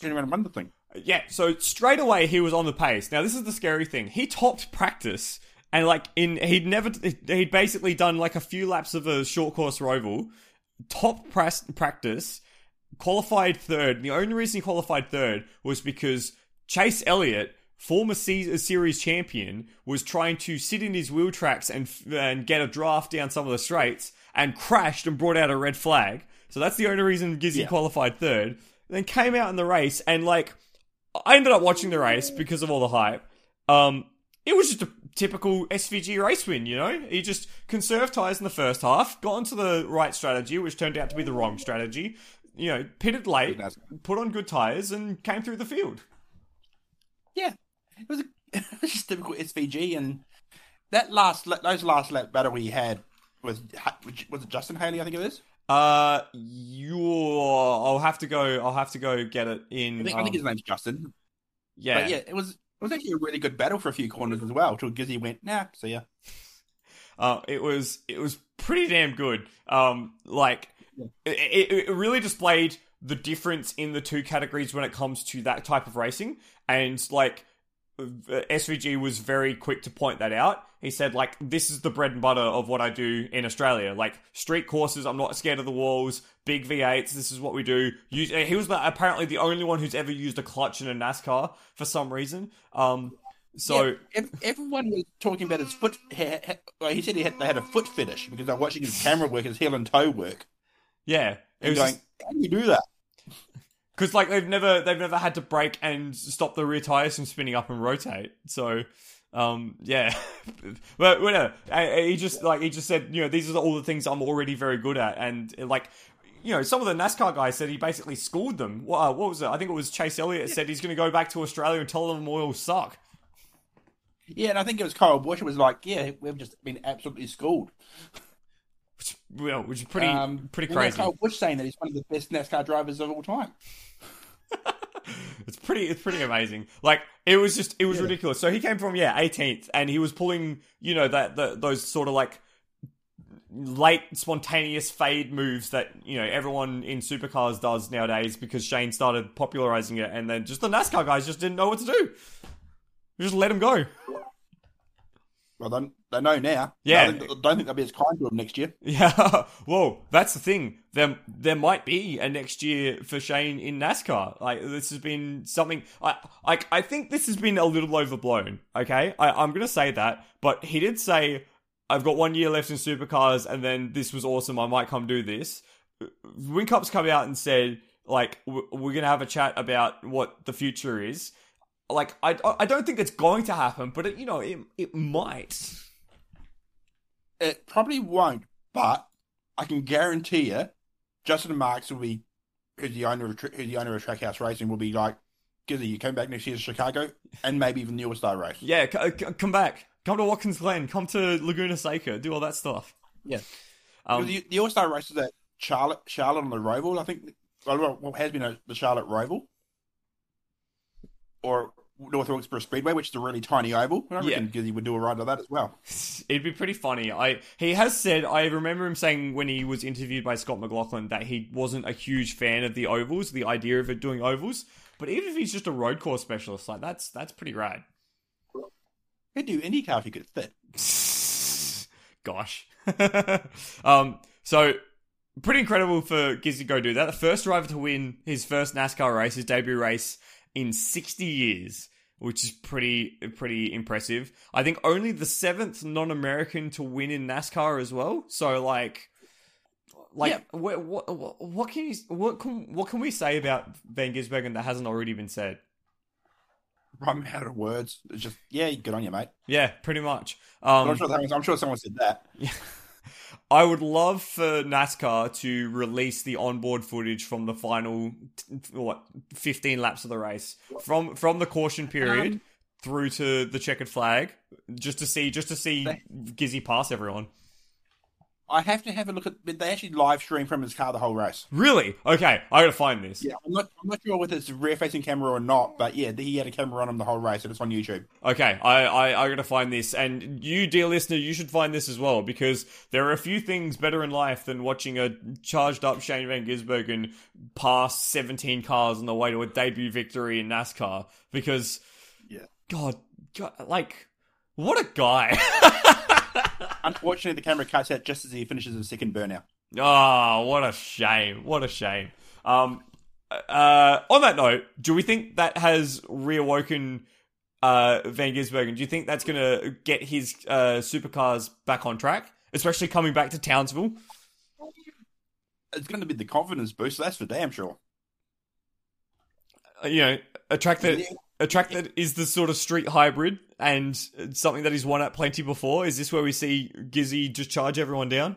[SPEAKER 2] turn around and won the thing.
[SPEAKER 1] Yeah, so straight away he was on the pace. Now this is the scary thing. He topped practice and like in he'd never he'd basically done like a few laps of a short course roval, top pras- practice, qualified third. The only reason he qualified third was because Chase Elliott, former series champion, was trying to sit in his wheel tracks and and get a draft down some of the straights and crashed and brought out a red flag. So that's the only reason Gizzy
[SPEAKER 2] Yeah.
[SPEAKER 1] qualified third. Then came out in the race and like I ended up watching the race because of all the hype. Um, it was just a typical SVG race win, you know? He just conserved tyres in the first half, got onto the right strategy, which turned out to be the wrong strategy. You know, pitted late, put on good tyres, and came through the field.
[SPEAKER 2] Yeah, it was, a, *laughs* it was just typical SVG, and that last la- those last lap battle we had was was it Justin Haley? I think it is.
[SPEAKER 1] Uh, you, I'll have to go. I'll have to go get it in.
[SPEAKER 2] I think, I think
[SPEAKER 1] um,
[SPEAKER 2] his name's Justin.
[SPEAKER 1] yeah,
[SPEAKER 2] But yeah, it was it was actually a really good battle for a few corners as well. Till Gizzy went, nah, see ya. *laughs*
[SPEAKER 1] Uh, it was it was pretty damn good. Um, like it, it, it really displayed the difference in the two categories when it comes to that type of racing, and like SVG was very quick to point that out. He said like this is the bread and butter of what I do in Australia, like street courses. I'm not scared of the walls, big V8s. This is what we do. Use, he was the, apparently the only one who's ever used a clutch in a NASCAR for some reason. Um, so.
[SPEAKER 2] Yeah, ev- everyone was talking about his foot. He said he had, they had a foot fetish because they're watching his camera work, his heel and toe work,
[SPEAKER 1] Yeah, it was
[SPEAKER 2] going,
[SPEAKER 1] just-
[SPEAKER 2] "How do you do that?" *laughs*
[SPEAKER 1] because like they've never they've never had to brake and stop the rear tires from spinning up and rotate. So, um, yeah, *laughs* but whatever. I- He just like he just said, you know, these are all the things I'm already very good at, and like. You know, some of the NASCAR guys said he basically schooled them. What, uh, what was it? I think it was Chase Elliott said he's going to go back to Australia and tell them all suck.
[SPEAKER 2] Yeah, and I think it was Kyle Busch. It was like, "Yeah, we've just been absolutely schooled."
[SPEAKER 1] Which, well, which is pretty
[SPEAKER 2] Um,
[SPEAKER 1] pretty crazy.
[SPEAKER 2] Kyle Busch saying that he's one of the best NASCAR drivers of all time. *laughs*
[SPEAKER 1] it's pretty it's pretty amazing. Like it was just it was
[SPEAKER 2] Yeah.
[SPEAKER 1] ridiculous. So he came from yeah 18th and he was pulling you know that the, those sort of like late spontaneous fade moves that you know everyone in supercars does nowadays because Shane started popularizing it and then just the NASCAR guys just didn't know what to do. Just let him go
[SPEAKER 2] Well, they, they know now.
[SPEAKER 1] Yeah.
[SPEAKER 2] I don't think, don't think they'll be as kind to him next year. *laughs*
[SPEAKER 1] Yeah, well, that's the thing. There, there might be a next year for Shane in NASCAR. Like this has been something. I, I, I think this has been a little overblown. Okay, I, I'm gonna say that, but he did say, "I've got one year left in supercars, and then this was awesome. I might come do this." Whincup's come out and said, like, we're gonna have a chat about what the future is. Like, I, I don't think it's going to happen, but it, you know, it, it might.
[SPEAKER 2] It probably won't, but I can guarantee you, Justin Marks will be, who's the owner of Tra- who's the owner of Trackhouse Racing, will be like, "Gizzy, you come back next year to Chicago, and maybe even the All Star race."
[SPEAKER 1] Yeah, c- c- come back. Come to Watkins Glen. Come to Laguna Seca. Do all that stuff.
[SPEAKER 2] Yeah.
[SPEAKER 1] Um,
[SPEAKER 2] the, the All Star race is at Charlotte, Charlotte on the Roval, I think. Well, what has been a, the Charlotte Roval, or North Wilkesboro Speedway, which is a really tiny oval. I
[SPEAKER 1] Yeah.
[SPEAKER 2] reckon Gizzy would do a ride like that as well. *laughs*
[SPEAKER 1] it'd be pretty funny. I he has said. I remember him saying when he was interviewed by Scott McLaughlin that he wasn't a huge fan of the ovals, the idea of it doing ovals. But even if he's just a road course specialist, like that's that's pretty rad.
[SPEAKER 2] He'd do IndyCar if he could fit. *laughs*
[SPEAKER 1] Gosh. *laughs* um. So pretty incredible for Gizzy to go do that. The first driver to win his first NASCAR race, his debut race in 60 years, which is pretty pretty impressive. I think only the seventh non-American to win in NASCAR as well. So like. Like
[SPEAKER 2] Yeah.
[SPEAKER 1] what, what what can you what can what can we say about Van Gisbergen that hasn't already been said?
[SPEAKER 2] I'm out of words. It's just yeah, good on you, mate.
[SPEAKER 1] Yeah, pretty much. Um,
[SPEAKER 2] I'm sure someone, I'm sure someone said that. *laughs*
[SPEAKER 1] I would love for NASCAR to release the onboard footage from the final what 15 laps of the race from from the caution period
[SPEAKER 2] Um,
[SPEAKER 1] through to the checkered flag just to see just to see Gizzy pass everyone.
[SPEAKER 2] I have to have a look at. But they actually live stream from his car the whole race.
[SPEAKER 1] Really? Okay, I gotta find this.
[SPEAKER 2] Yeah, I'm not. I'm not sure whether it's a rear facing camera or not. But yeah, he had a camera on him the whole race, and it's on YouTube.
[SPEAKER 1] Okay, I, I I gotta find this, and you, dear listener, you should find this as well because there are a few things better in life than watching a charged up Shane Van Gisbergen pass 17 cars on the way to a debut victory in NASCAR. Because,
[SPEAKER 2] Yeah.
[SPEAKER 1] God, God like, what a guy! *laughs*
[SPEAKER 2] Unfortunately, the camera cuts out just as he finishes his second burnout.
[SPEAKER 1] Ah, what a shame! What a shame. Um, uh, on that note, do we think that has reawoken uh, Van Gisbergen? Do you think that's going to get his uh, supercars back on track, especially coming back to Townsville?
[SPEAKER 2] It's going to be the confidence boost. That's for damn sure.
[SPEAKER 1] Uh, you know, a track that
[SPEAKER 2] Yeah.
[SPEAKER 1] A track that is the sort of street hybrid and something that he's won at plenty before. Is this where we see Gizzy just charge everyone down?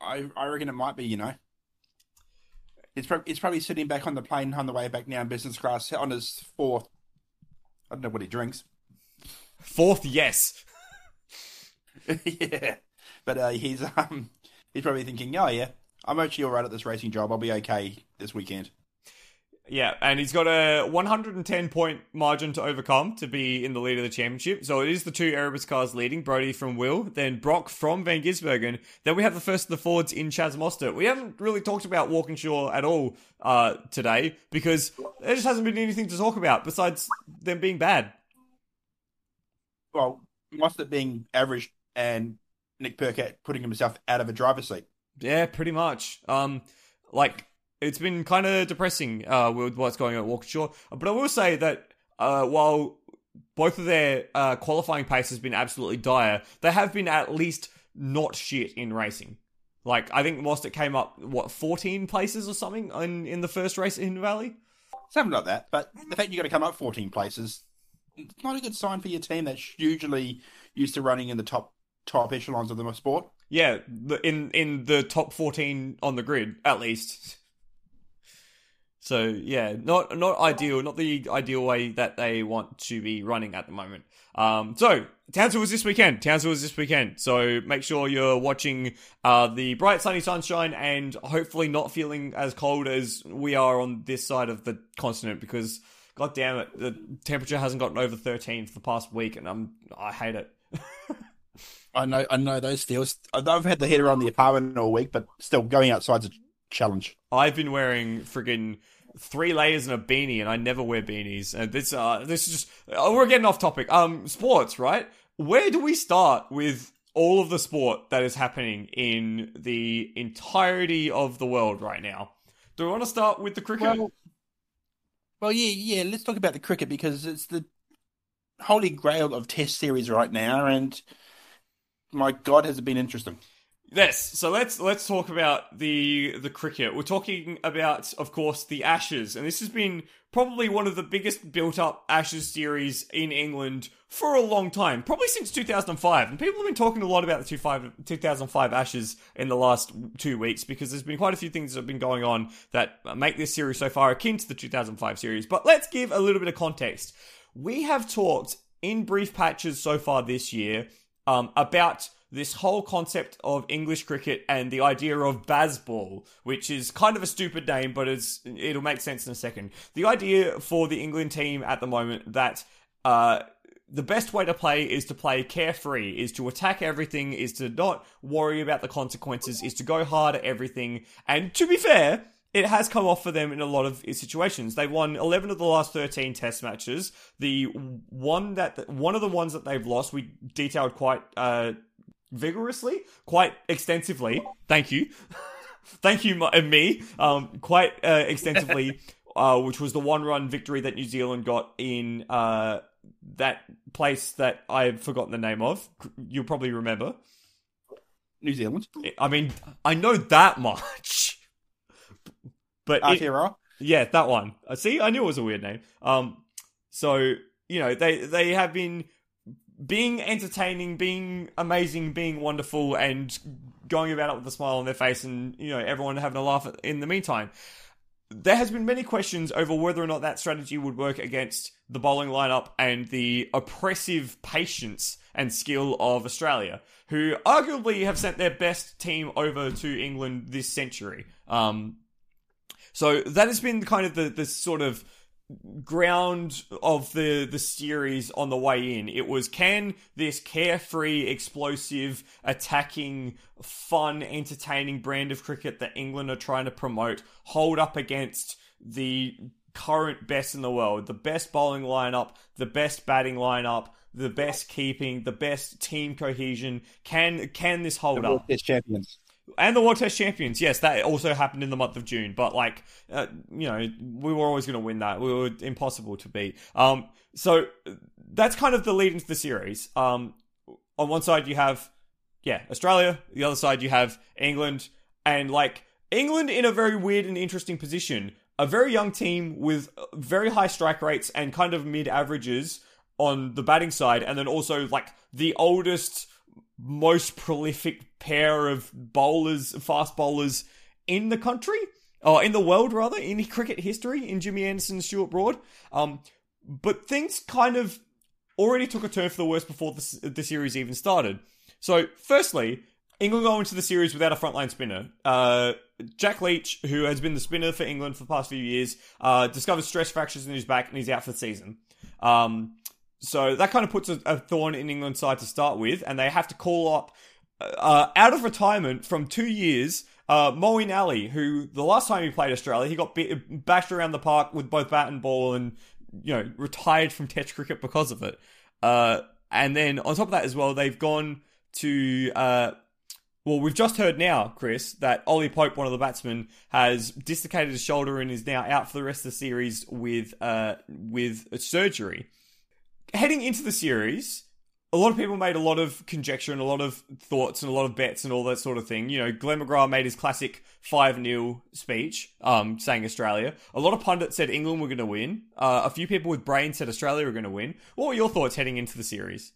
[SPEAKER 2] I I reckon it might be. You know, it's probably it's probably sitting back on the plane on the way back now in business class on his fourth. I don't know what he drinks.
[SPEAKER 1] Fourth, yes. *laughs*
[SPEAKER 2] yeah, but uh, he's um he's probably thinking, oh yeah, I'm actually all right at this racing job. I'll be okay this weekend.
[SPEAKER 1] Yeah, and he's got a 110 point margin to overcome to be in the lead of the championship. So it is the two Erebus cars leading, Brodie from Will, then Broc from Van Gisbergen. Then we have the first of the Fords in Chaz Mostert. We haven't really talked about Walkinshaw at all uh, today because there just hasn't been anything to talk about besides them being bad.
[SPEAKER 2] Well, Mostert being average and Nick Percat putting himself out of a driver's seat.
[SPEAKER 1] Yeah, pretty much. Um, like it's been kind of depressing uh, with what's going on at Walkinshaw. But I will say that uh, while both of their uh, qualifying pace has been absolutely dire, they have been at least not shit in racing. Like I think Mostert came up what 14 places or something in in the first race in Valley.
[SPEAKER 2] Something like that. But the fact you got to come up 14 places, it's not a good sign for your team that's usually used to running in the top top echelons of the sport.
[SPEAKER 1] Yeah, in in the top 14 on the grid at least. *laughs* So yeah, not not ideal, not the ideal way that they want to be running at the moment. Um, so Townsville was this weekend. Townsville was this weekend. So make sure you're watching uh, the bright sunny sunshine and hopefully not feeling as cold as we are on this side of the continent because god damn it, the temperature hasn't gotten over 13 for the past week and I'm I hate it.
[SPEAKER 2] I know, I know those feels. I've had the heater on the apartment all week, but still going outside's a challenge.
[SPEAKER 1] I've been wearing friggin' three layers and a beanie, and I never wear beanies. And this, uh, this is just oh, we're getting off topic. Um, sports, right? Where do we start with all of the sport that is happening in the entirety of the world right now? Do we want to start with the cricket?
[SPEAKER 2] Well, well, yeah, yeah. Let's talk about the cricket because it's the holy grail of Test series right now, and my God, has it been interesting?
[SPEAKER 1] Yes, so let's let's talk about the the cricket. We're talking about, of course, the Ashes, and this has been probably one of the biggest built up Ashes series in England for a long time, probably since 2005. And people have been talking a lot about the 2005 Ashes in the last two weeks because there's been quite a few things that have been going on that make this series so far akin to the 2005 series. But let's give a little bit of context. We have talked in brief patches so far this year um, about this whole concept of English cricket and the idea of Bazball, which is kind of a stupid name, but it's, it'll make sense in a second. The idea for the England team at the moment that uh, the best way to play is to play carefree, is to attack everything, is to not worry about the consequences, is to go hard at everything. And to be fair, it has come off for them in a lot of situations. They won 11 of the last 13 test matches. The one that one of the ones that they've lost, we detailed quite uh, vigorously, quite extensively. Thank you. *laughs* Thank you, my- me. Um, quite uh, extensively, *laughs* uh, which was the one-run victory that New Zealand got in uh, that place that I've forgotten the name of. You'll probably remember.
[SPEAKER 2] New Zealand,
[SPEAKER 1] I mean, I know that much, but it, yeah, that one. Uh, See, I knew it was a weird name. Um, So you know they they have been being entertaining, being amazing, being wonderful, and going about it with a smile on their face, and you know everyone having a laugh in the meantime. There has been many questions over whether or not that strategy would work against the bowling lineup and the oppressive patience and skill of Australia, who arguably have sent their best team over to England this century. Um, so that has been kind of the the sort of ground of the the series on the way in. It was can this carefree, explosive, attacking, fun, entertaining brand of cricket that England are trying to promote hold up against the current best in the world, the best bowling lineup, the best batting lineup, the best keeping, the best team cohesion. Can can this hold
[SPEAKER 2] The
[SPEAKER 1] up?
[SPEAKER 2] Champions.
[SPEAKER 1] And the World Test champions. Yes, that also happened in the month of June. But like, uh, you know, we were always going to win that. We were impossible to beat. Um, so that's kind of the lead into the series. Um, on one side you have, yeah, Australia. The other side you have England, and like England in a very weird and interesting position. A very young team with very high strike rates and kind of mid averages on the batting side, and then also like the oldest most prolific pair of bowlers, fast bowlers in the country, or in the world rather, in *laughs* cricket history, in Jimmy Anderson and Stuart Broad. Um, but things kind of already took a turn for the worse before the, the series even started. So, firstly, England go into the series without a frontline spinner. Uh, Jack Leach, who has been the spinner for England for the past few years, uh, discovers stress fractures in his back and he's out for the season. Um, so that kind of puts a, a thorn in England's side to start with, and they have to call up uh, out of retirement from two years. Uh, Moeen Ali, who the last time he played Australia, he got bit, bashed around the park with both bat and ball, and you know retired from Test cricket because of it. Uh, and then on top of that as well, they've gone to uh, well, we've just heard now, Chris, that Ollie Pope, one of the batsmen, has dislocated his shoulder and is now out for the rest of the series with uh, with surgery heading into the series, a lot of people made a lot of conjecture and a lot of thoughts and a lot of bets and all that sort of thing. You know, Glenn McGrath made his classic 5 0 speech, um, saying Australia. A lot of pundits said England were going to win. Uh, a few people with brains said Australia were going to win. What were your thoughts heading into the series?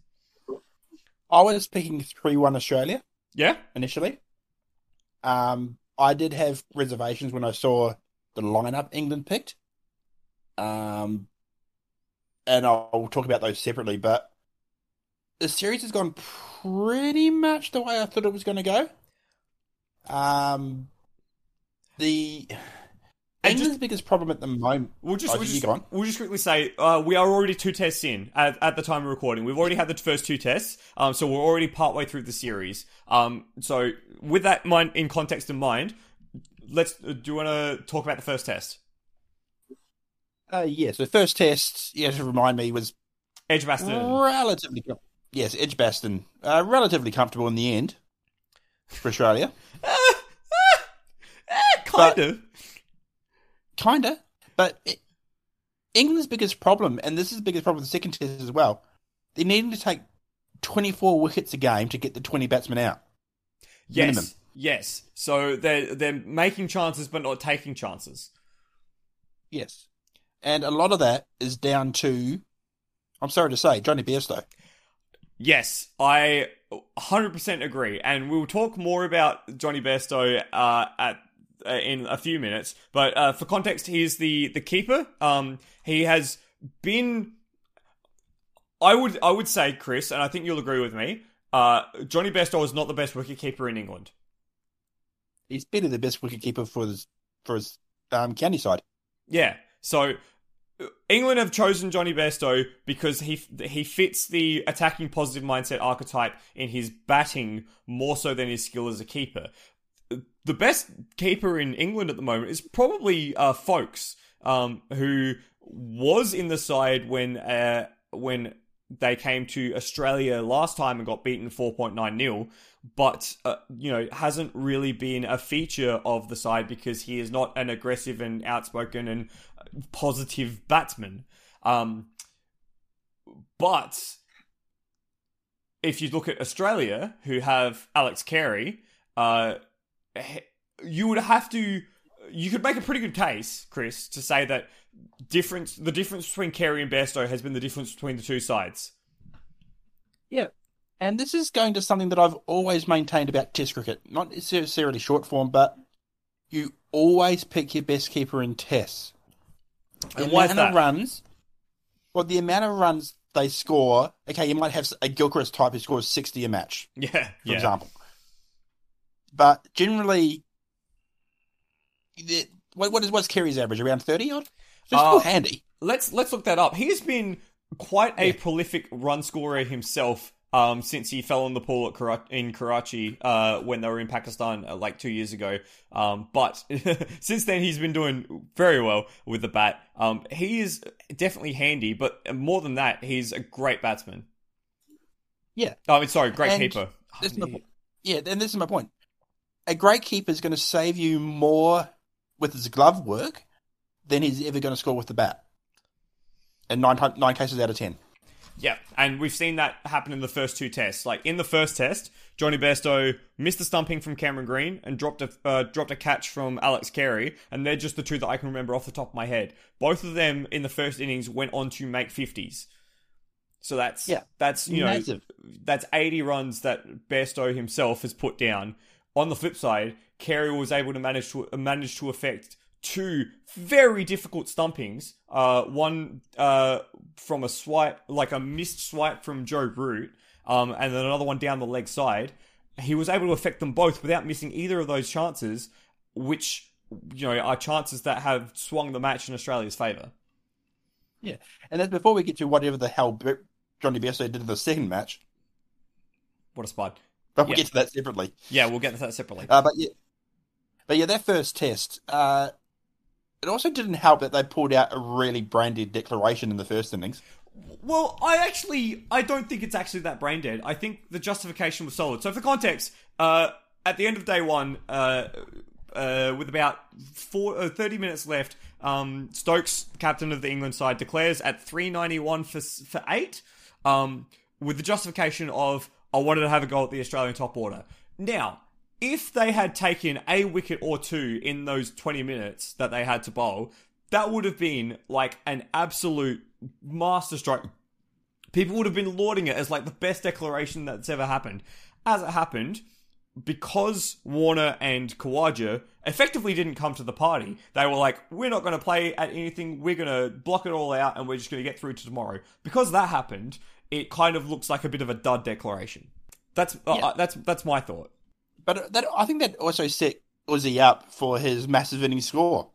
[SPEAKER 2] I was picking 3 1 Australia
[SPEAKER 1] Yeah?
[SPEAKER 2] initially. Um, I did have reservations when I saw the lineup England picked. Um, and I'll talk about those separately, but the series has gone pretty much the way I thought it was going to go. Um, the
[SPEAKER 1] And
[SPEAKER 2] England's
[SPEAKER 1] just-
[SPEAKER 2] biggest problem at the moment.
[SPEAKER 1] We'll just,
[SPEAKER 2] Oh,
[SPEAKER 1] we'll just, we'll just quickly say uh, we are already two tests in at, at the time of recording. We've already had the first two tests, um, so we're already partway through the series. Um, so with that mind in context in mind, let's. uh, Do you want to talk about the first test?
[SPEAKER 2] Uh, yeah, so first test, yeah, to remind me, was
[SPEAKER 1] Edgbaston.
[SPEAKER 2] relatively com- yes, Edgbaston, uh, relatively comfortable in the end for Australia. *laughs*
[SPEAKER 1] Eh, kind of.
[SPEAKER 2] Kinda, but it, England's biggest problem, and this is the biggest problem with the second test as well, they needed to take 24 wickets a game to get the 20 batsmen out.
[SPEAKER 1] Yes,
[SPEAKER 2] minimum.
[SPEAKER 1] yes. So they're they're making chances but not taking chances.
[SPEAKER 2] Yes. And a lot of that is down to, I'm sorry to say, Jonny Bairstow.
[SPEAKER 1] Yes, I 100% agree, and we'll talk more about Jonny Bairstow uh, at uh, in a few minutes. But uh, for context, he's the the keeper. Um, he has been. I would I would say, Chris, and I think you'll agree with me. Uh, Jonny Bairstow is not the best wicketkeeper in England.
[SPEAKER 2] He's been the best wicketkeeper for his, for his um, county side.
[SPEAKER 1] Yeah. So England have chosen Jonny Bairstow because he he fits the attacking positive mindset archetype in his batting more so than his skill as a keeper. The best keeper in England at the moment is probably uh, Foakes, um, who was in the side when uh, when they came to Australia last time and got beaten 4.9 nil, but uh, you know hasn't really been a feature of the side because he is not an aggressive and outspoken and positive batsman. Um, but if you look at Australia, who have Alex Carey, uh, you would have to you could make a pretty good case, Chris, to say that difference the difference between Carey and Bairstow has been the difference between the two sides.
[SPEAKER 2] Yeah. And this is going to something that I've always maintained about Test cricket. Not necessarily short form, but you always pick your best keeper in Tests. The
[SPEAKER 1] And why is
[SPEAKER 2] amount of runs, well, the amount of runs they score. Okay, you might have a Gilchrist type who scores sixty a match, *laughs*
[SPEAKER 1] Yeah,
[SPEAKER 2] for
[SPEAKER 1] yeah.
[SPEAKER 2] example. But generally, the, what, what is what's Carey's average? Around thirty odd. So it's
[SPEAKER 1] Uh,
[SPEAKER 2] still handy.
[SPEAKER 1] Let's let's look that up. He's been quite a
[SPEAKER 2] Yeah.
[SPEAKER 1] prolific run scorer himself. Um, since he fell on the pool at Kara- in Karachi, uh, when they were in Pakistan uh, like two years ago. Um, but *laughs* since then he's been doing very well with the bat. Um, he is definitely handy, but more than that, he's a great batsman.
[SPEAKER 2] Yeah.
[SPEAKER 1] I mean, sorry, great
[SPEAKER 2] And
[SPEAKER 1] keeper.
[SPEAKER 2] This is my. Yeah, and this is my point. A great keeper is going to save you more with his glove work than he's ever going to score with the bat. In nine nine cases out of ten.
[SPEAKER 1] Yeah, and we've seen that happen in the first two tests. Like in the first test, Jonny Bairstow missed the stumping from Cameron Green and dropped a uh, dropped a catch from Alex Carey, and they're just the two that I can remember off the top of my head. Both of them in the first innings went on to make fifties. So that's
[SPEAKER 2] Yeah.
[SPEAKER 1] that's you know
[SPEAKER 2] Massive.
[SPEAKER 1] that's 80 runs that Bairstow himself has put down. On the flip side, Carey was able to manage to manage to affect two very difficult stumpings. Uh, one uh, from a swipe, like a missed swipe from Joe Root, um, and then another one down the leg side. He was able to affect them both without missing either of those chances, which you know are chances that have swung the match in Australia's favour.
[SPEAKER 2] Yeah, and that's before we get to whatever the hell Jonny Bairstow did in the second match.
[SPEAKER 1] What a spot!
[SPEAKER 2] But we'll
[SPEAKER 1] Yeah.
[SPEAKER 2] get to that separately.
[SPEAKER 1] Yeah, we'll get to that separately.
[SPEAKER 2] Uh, but yeah, but yeah, that first test. Uh, it also didn't help that they pulled out a really branded declaration in the first innings.
[SPEAKER 1] Well, I actually I don't think it's actually that brain dead. I think the justification was solid. So for context, uh, at the end of day one, uh, uh, with about four, uh, 30 minutes left, um, Stokes, captain of the England side, declares at 391 for for eight, um, with the justification of I wanted to have a go at the Australian top order. Now, if they had taken a wicket or two in those 20 minutes that they had to bowl, that would have been like an absolute masterstroke. People would have been lauding it as like the best declaration that's ever happened. As it happened, because Warner and Khawaja effectively didn't come to the party, they were like, we're not going to play at anything, we're going to block it all out, and we're just going to get through to tomorrow. Because that happened, it kind of looks like a bit of a dud declaration. That's uh,
[SPEAKER 2] Yeah.
[SPEAKER 1] uh, that's that's my thought.
[SPEAKER 2] But that I think that also set Uzi up for his massive inning score.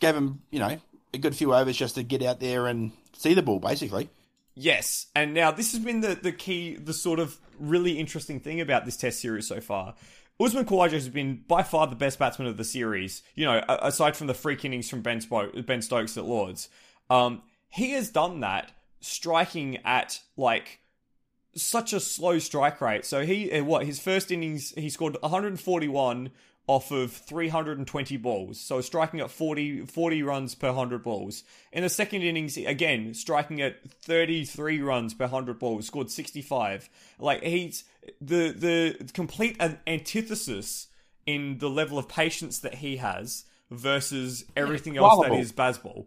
[SPEAKER 2] Gave him, you know, a good few overs just to get out there and see the ball, basically.
[SPEAKER 1] Yes, and now this has been the, the key, the sort of really interesting thing about this test series so far. Usman Khawaja has been by far the best batsman of the series, you know, aside from the freak innings from Ben, ben Stokes at Lords. Um, he has done that striking at, like, such a slow strike rate. So he, uh, what, his first innings, he scored 141 off of 320 balls. So striking at 40, 40 runs per 100 balls. In the second innings, again, striking at 33 runs per 100 balls, scored 65. Like, he's the, the complete antithesis in the level of patience that he has versus everything else that is Bazball.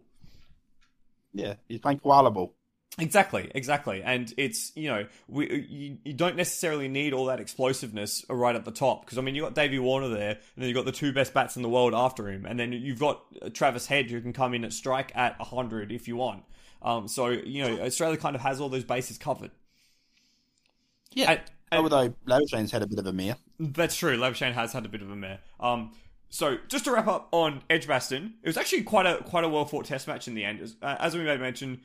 [SPEAKER 2] Yeah, he's playing koala ball.
[SPEAKER 1] Exactly, exactly, and it's you know we you, you don't necessarily need all that explosiveness right at the top because I mean you got Davey Warner there, and then you have got the two best bats in the world after him, and then you've got uh, Travis Head who can come in at strike at hundred if you want. Um, so you know Australia kind of has all those bases covered.
[SPEAKER 2] Yeah.
[SPEAKER 1] And- and-
[SPEAKER 2] Although Labuschagne's had a bit of a mare.
[SPEAKER 1] That's true. Labuschagne has had a bit of a mare. Um, so just to wrap up on Edgbaston, it was actually quite a quite a well fought Test match in the end. As, uh, as we may mention,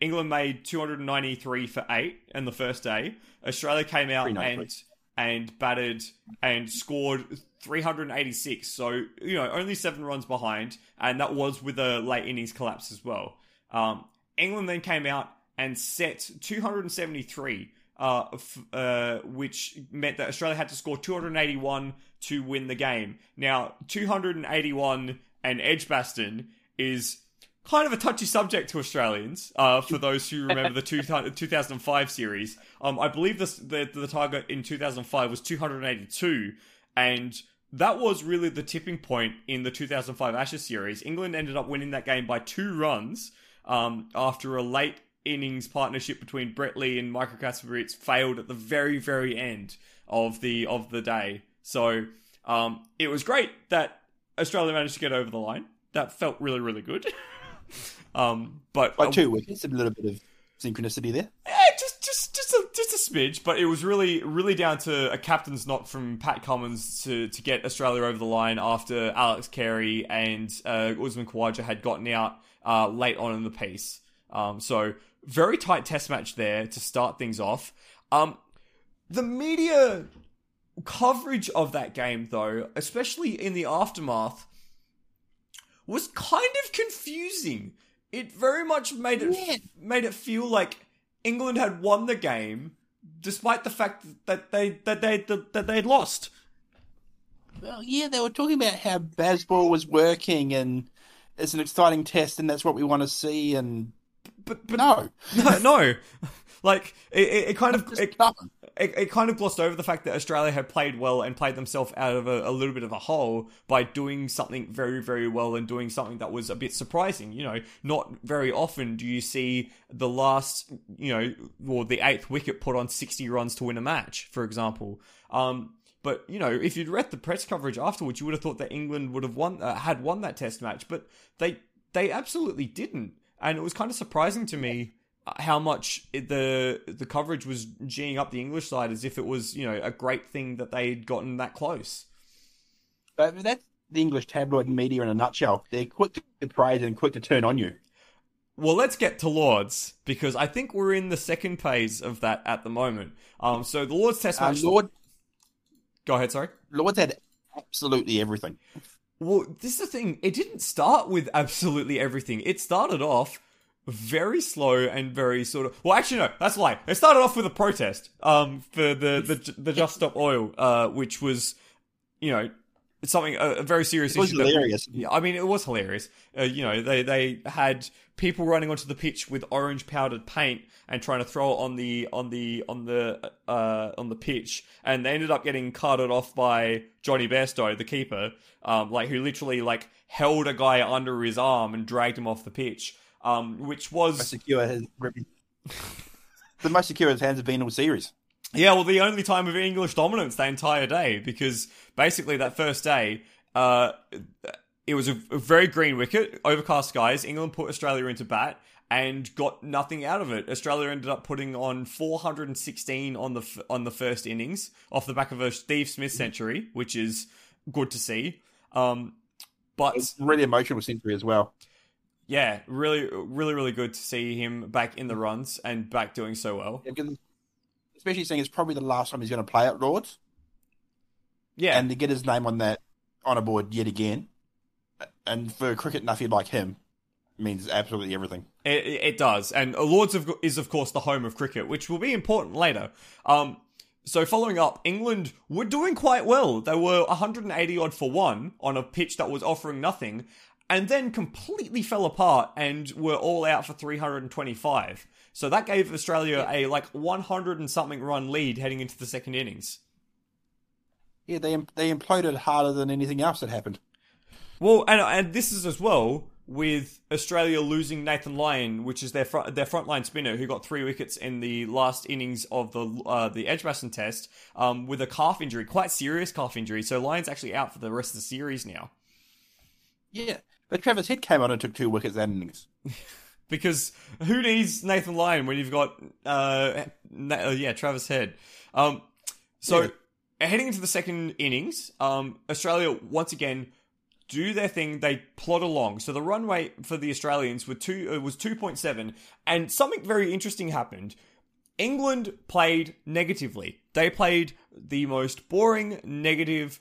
[SPEAKER 1] England made 293 for eight in the first day. Australia came out and and batted and scored 386. So you know only seven runs behind, and that was with a late innings collapse as well. Um, England then came out and set 273 uh, f- uh, which meant that Australia had to score 281 to win the game. Now, 281 and Edgbaston is kind of a touchy subject to Australians. Uh, for those who remember the two, *laughs* 2005 series, um, I believe this, the the target in 2005 was 282, and that was really the tipping point in the 2005 Ashes series. England ended up winning that game by two runs um, after a late innings partnership between Brett Lee and Michael Kasprowicz failed at the very, very end of the of the day. So um, it was great that Australia managed to get over the line. That felt really, really good. *laughs* um, but
[SPEAKER 2] By two wickets, a little bit of synchronicity there.
[SPEAKER 1] yeah, just just just a just a smidge, but it was really really down to a captain's knock from Pat Cummins to to get Australia over the line after Alex Carey and uh, Usman Khawaja had gotten out uh, late on in the piece. Um, so very tight test match there to start things off. Um, the media coverage of that game, though, especially in the aftermath, was kind of confusing. It very much made it
[SPEAKER 2] Yeah.
[SPEAKER 1] made it feel like England had won the game, despite the fact that they that they that they'd lost.
[SPEAKER 2] Well, yeah, they were talking about how Bazball was working and it's an exciting test and that's what we want to see. And
[SPEAKER 1] But but
[SPEAKER 2] no, *laughs*
[SPEAKER 1] no, no. like it, it, it kind of it, it, it kind of glossed over the fact that Australia had played well and played themselves out of a, a little bit of a hole by doing something very, very well and doing something that was a bit surprising. You know, not very often do you see the last, you know, or the eighth wicket put on 60 runs to win a match, for example. Um, but you know, if you'd read the press coverage afterwards, you would have thought that England would have won, uh, had won that Test match, but they they absolutely didn't, and it was kind of surprising to me uh, how much it, the the coverage was geeing up the English side as if it was you know a great thing that they'd gotten that close.
[SPEAKER 2] But that's the English tabloid media in a nutshell. They're quick to praise and quick to turn on you.
[SPEAKER 1] Well, let's get to Lords because I think we're in the second phase of that at the moment. Um, so the Lords Test
[SPEAKER 2] Uh,
[SPEAKER 1] match.
[SPEAKER 2] Lord,
[SPEAKER 1] Go ahead, sorry.
[SPEAKER 2] Lord's had absolutely everything.
[SPEAKER 1] Well, this is the thing. It didn't start with absolutely everything. It started off very slow and very sort of. Well, actually, no, that's a lie. It started off with a protest um, for the the, the Just Stop Oil, uh, which was, you know, something a, a very serious
[SPEAKER 2] It was
[SPEAKER 1] issue. that-
[SPEAKER 2] hilarious.
[SPEAKER 1] yeah, I mean, it was hilarious. Uh, you know, they they had people running onto the pitch with orange powdered paint and trying to throw it on the on the on the uh on the pitch, and they ended up getting carted off by Jonny Bairstow, the keeper, um, like who literally like held a guy under his arm and dragged him off the pitch, um, which was
[SPEAKER 2] secure the *laughs* most secure his hands have been all series.
[SPEAKER 1] Yeah, well, the only time of English dominance the entire day, because basically that first day, uh, it was a, a very green wicket, overcast skies. England put Australia into bat and got nothing out of it. Australia ended up putting on 416 on the f- on the first innings off the back of a Steve Smith century, which is good to see. Um, but
[SPEAKER 2] It's really emotional century as well.
[SPEAKER 1] yeah, really, really, really good to see him back in the runs and back doing so well.
[SPEAKER 2] Yeah, especially seeing it's probably the last time he's going to play at Lords,
[SPEAKER 1] Yeah,
[SPEAKER 2] and to get his name on that honour board yet again, and for a cricket nuffy like him, means absolutely everything.
[SPEAKER 1] It, it does, and Lords of, is of course the home of cricket, which will be important later. Um, so following up, England were doing quite well. They were 180 odd for one on a pitch that was offering nothing, and then completely fell apart and were all out for 325. So that gave Australia a like 100 and something run lead heading into the second innings.
[SPEAKER 2] Yeah, they they imploded harder than anything else that happened.
[SPEAKER 1] Well, and and this is as well with Australia losing Nathan Lyon, which is their front, their frontline spinner who got three wickets in the last innings of the uh, the Edgbaston Test um, with a calf injury, quite serious calf injury. So Lyon's actually out for the rest of the series now
[SPEAKER 2] Yeah, but Travis Head came on and took two wickets that innings. *laughs*
[SPEAKER 1] because who needs Nathan Lyon when you've got uh, Na- uh yeah Travis Head. Um, so
[SPEAKER 2] Yeah.
[SPEAKER 1] heading into the second innings, um, Australia once again do their thing. They plod along. So the run rate for the Australians were two uh, was two point seven, and something very interesting happened. England played negatively. They played the most boring, negative,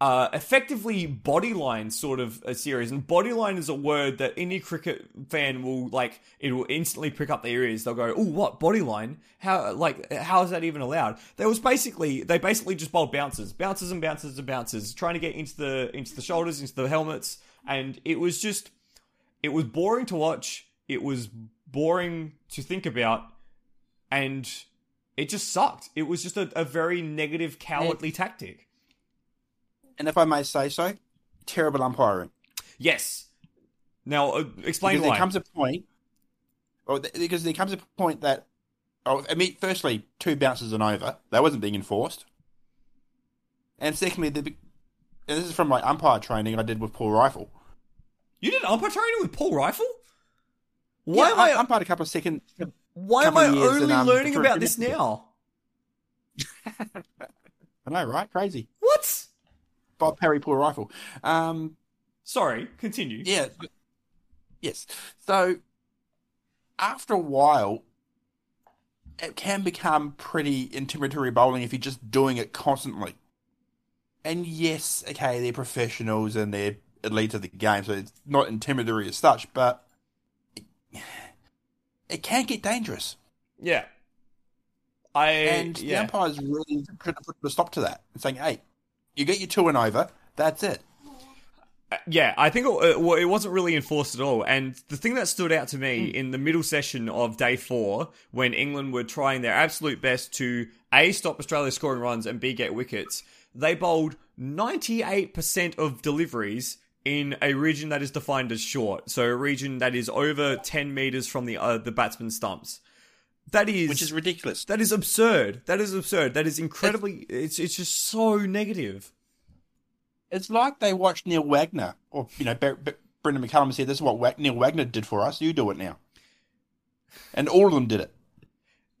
[SPEAKER 1] uh, effectively bodyline sort of a series. And bodyline is a word that any cricket fan will like. It will instantly prick up their ears. They'll go, "Oh, what bodyline? How like how is that even allowed?" There was basically they basically just bowled bounces, bounces and bounces and bounces, trying to get into the into the shoulders, into the helmets, and it was just it was boring to watch. It was boring to think about, and it just sucked. It was just a, a very negative, cowardly tactic.
[SPEAKER 2] And if I may say so, terrible umpiring.
[SPEAKER 1] Yes. Now, uh, explain
[SPEAKER 2] because
[SPEAKER 1] why.
[SPEAKER 2] there comes a point, or th- because there comes a point that, oh, I mean, firstly, two bounces and over that wasn't being enforced, and secondly, the, and this is from my umpire training I did with Paul Reiffel.
[SPEAKER 1] you did umpire training with Paul Reiffel? Why
[SPEAKER 2] yeah,
[SPEAKER 1] am I?
[SPEAKER 2] I umpired a couple of seconds.
[SPEAKER 1] why am I only
[SPEAKER 2] and, um,
[SPEAKER 1] learning about this now? *laughs*
[SPEAKER 2] I know, right? Crazy.
[SPEAKER 1] What?
[SPEAKER 2] Bob Perry, pull a Rifle. Um,
[SPEAKER 1] Sorry, continue.
[SPEAKER 2] Yeah. Yes. So after a while, it can become pretty intimidatory bowling if you're just doing it constantly. And yes, okay, they're professionals and they're elites of the game, so it's not intimidatory as such, but it, it can get dangerous.
[SPEAKER 1] Yeah. I
[SPEAKER 2] And the umpire's really trying to put a stop to that and saying, hey, you get your two and over, that's it.
[SPEAKER 1] Yeah, I think it, it wasn't really enforced at all. And the thing that stood out to me
[SPEAKER 2] Hmm.
[SPEAKER 1] in the middle session of day four, when England were trying their absolute best to A, stop Australia scoring runs and B, get wickets, they bowled 98% of deliveries in a region that is defined as short. So a region that is over 10 metres from the, uh, the batsman's stumps. That is.
[SPEAKER 2] Which is ridiculous.
[SPEAKER 1] That is absurd. That is absurd. That is incredibly. It's it's just so negative.
[SPEAKER 2] It's like they watched Neil Wagner, or you know, Ber- Ber- Brendan McCullum said, "This is what Neil Wagner did for us. You do it now," and all of them did it.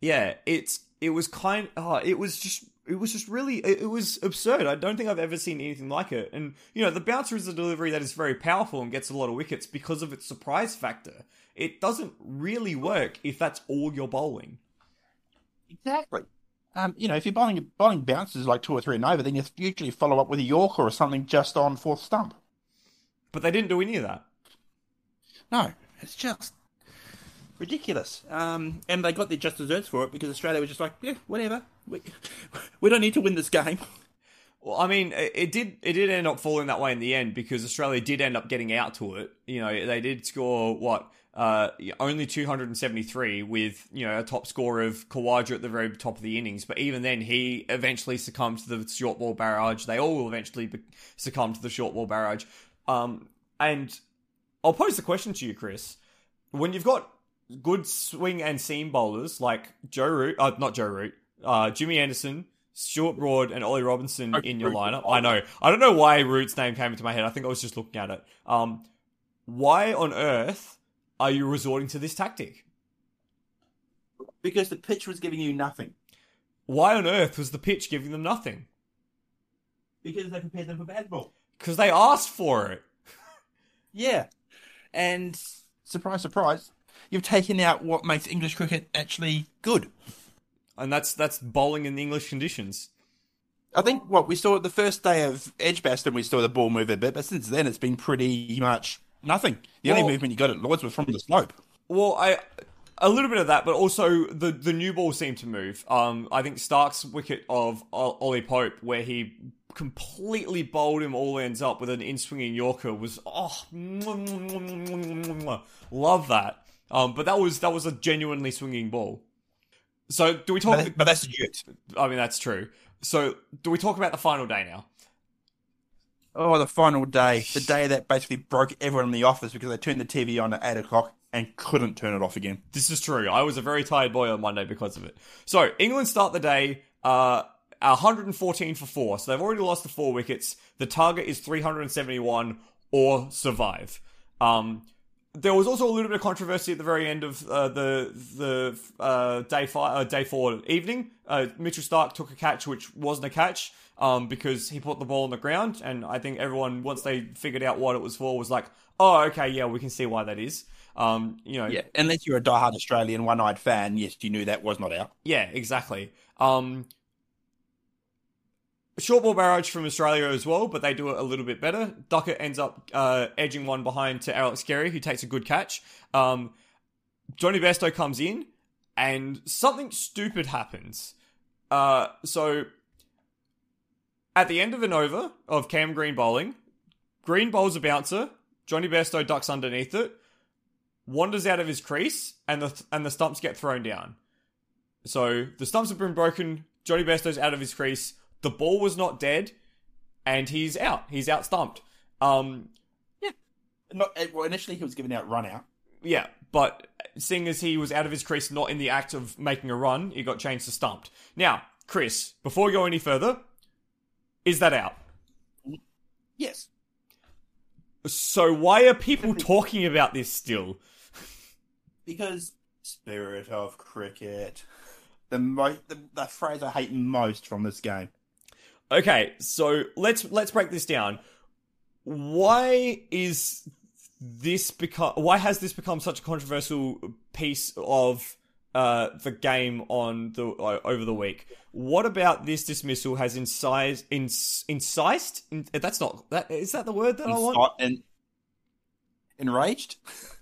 [SPEAKER 1] Yeah, it's it was kind. Oh, it was just it was just really it was absurd. I don't think I've ever seen anything like it. And you know, the bouncer is a delivery that is very powerful and gets a lot of wickets because of its surprise factor. It doesn't really work if that's all you're bowling.
[SPEAKER 2] Exactly. Um, you know, if you're bowling bowling bounces like two or three and over, then you usually follow up with a Yorker or something just on fourth stump.
[SPEAKER 1] But they didn't do any of that.
[SPEAKER 2] No, it's just ridiculous. Um, and they got their just desserts for it because Australia was just like, yeah, whatever. We, *laughs* we don't need to win this game.
[SPEAKER 1] Well, I mean, it it did it did end up falling that way in the end because Australia did end up getting out to it. You know, they did score what uh, only 273 with you know a top score of Khawaja at the very top of the innings. But even then, he eventually succumbed to the short ball barrage. They all will eventually be- succumb to the short ball barrage. Um, and I'll pose the question to you, Chris: When you've got good swing and seam bowlers like Joe Root, uh, not Joe Root, uh, Jimmy Anderson. Stuart Broad and Ollie Robinson
[SPEAKER 2] Okay,
[SPEAKER 1] in your
[SPEAKER 2] Root.
[SPEAKER 1] lineup. I know. I don't know why Root's name came into my head. I think I was just looking at it. Um, why on earth are you resorting to this tactic?
[SPEAKER 2] Because the pitch was giving you nothing.
[SPEAKER 1] Why on earth was the pitch giving them nothing?
[SPEAKER 2] Because they prepared them for Bazball.
[SPEAKER 1] Because they asked for it. *laughs*
[SPEAKER 2] Yeah. And surprise, surprise, you've taken out what makes English cricket actually good.
[SPEAKER 1] And that's that's bowling in the English conditions.
[SPEAKER 2] I think what we saw the first day of Edgbaston, we saw the ball move a bit, but since then it's been pretty much nothing. The
[SPEAKER 1] Well-
[SPEAKER 2] only movement you got at Lords was from the slope.
[SPEAKER 1] Well, I a little bit of that, but also the the new ball seemed to move. Um, I think Starc's wicket of Ollie Pope, where he completely bowled him all ends up with an in swinging Yorker, was oh, love that. Um, but that was that was a genuinely swinging ball. So do we talk?
[SPEAKER 2] But, but that's the dude.
[SPEAKER 1] I mean, that's true. So do we talk about the final day now?
[SPEAKER 2] Oh, the final day. The day that basically broke everyone in the office because they turned the TV on at 8 o'clock and couldn't turn it off again.
[SPEAKER 1] This is true. I was a very tired boy on Monday because of it. So England start the day uh, 114 for four. So they've already lost the four wickets. The target is 371 or survive. Um, there was also a little bit of controversy at the very end of uh, the the uh, day five, uh, day four evening. Uh, Mitchell Starc took a catch, which wasn't a catch um, because he put the ball on the ground, and I think everyone once they figured out what it was for was like, oh, okay, yeah, we can see why that is. Um, you know,
[SPEAKER 2] Yeah, unless you're a diehard Australian one-eyed fan, yes, you knew that was not out.
[SPEAKER 1] Yeah, exactly. Um, short ball barrage from Australia as well, but they do it a little bit better. Duckett ends up uh, edging one behind to Alex Carey, who takes a good catch. Um, Jonny Bairstow comes in, and something stupid happens. Uh, so, at the end of an over of Cam Green bowling, Green bowls a bouncer. Jonny Bairstow ducks underneath it, wanders out of his crease, and the and the stumps get thrown down. So the stumps have been broken. Jonny Bairstow's out of his crease. The ball was not dead, and he's out. He's out stumped. Um,
[SPEAKER 2] Not eh, well. Initially, he was given out run out.
[SPEAKER 1] yeah, but seeing as he was out of his crease, not in the act of making a run, he got changed to stumped. Now, Chris, before we go any further, is that out?
[SPEAKER 2] Yes.
[SPEAKER 1] So why are people talking about this still?
[SPEAKER 2] Because spirit of cricket, the mo- the, the phrase I hate most from this game.
[SPEAKER 1] Okay, so let's let's break this down. Why is this become? Why has this become such a controversial piece of uh, the game on the uh, over the week? What about this dismissal has incised, ins, incised? In, that's not that. Is that the word that I want?
[SPEAKER 2] En- enraged.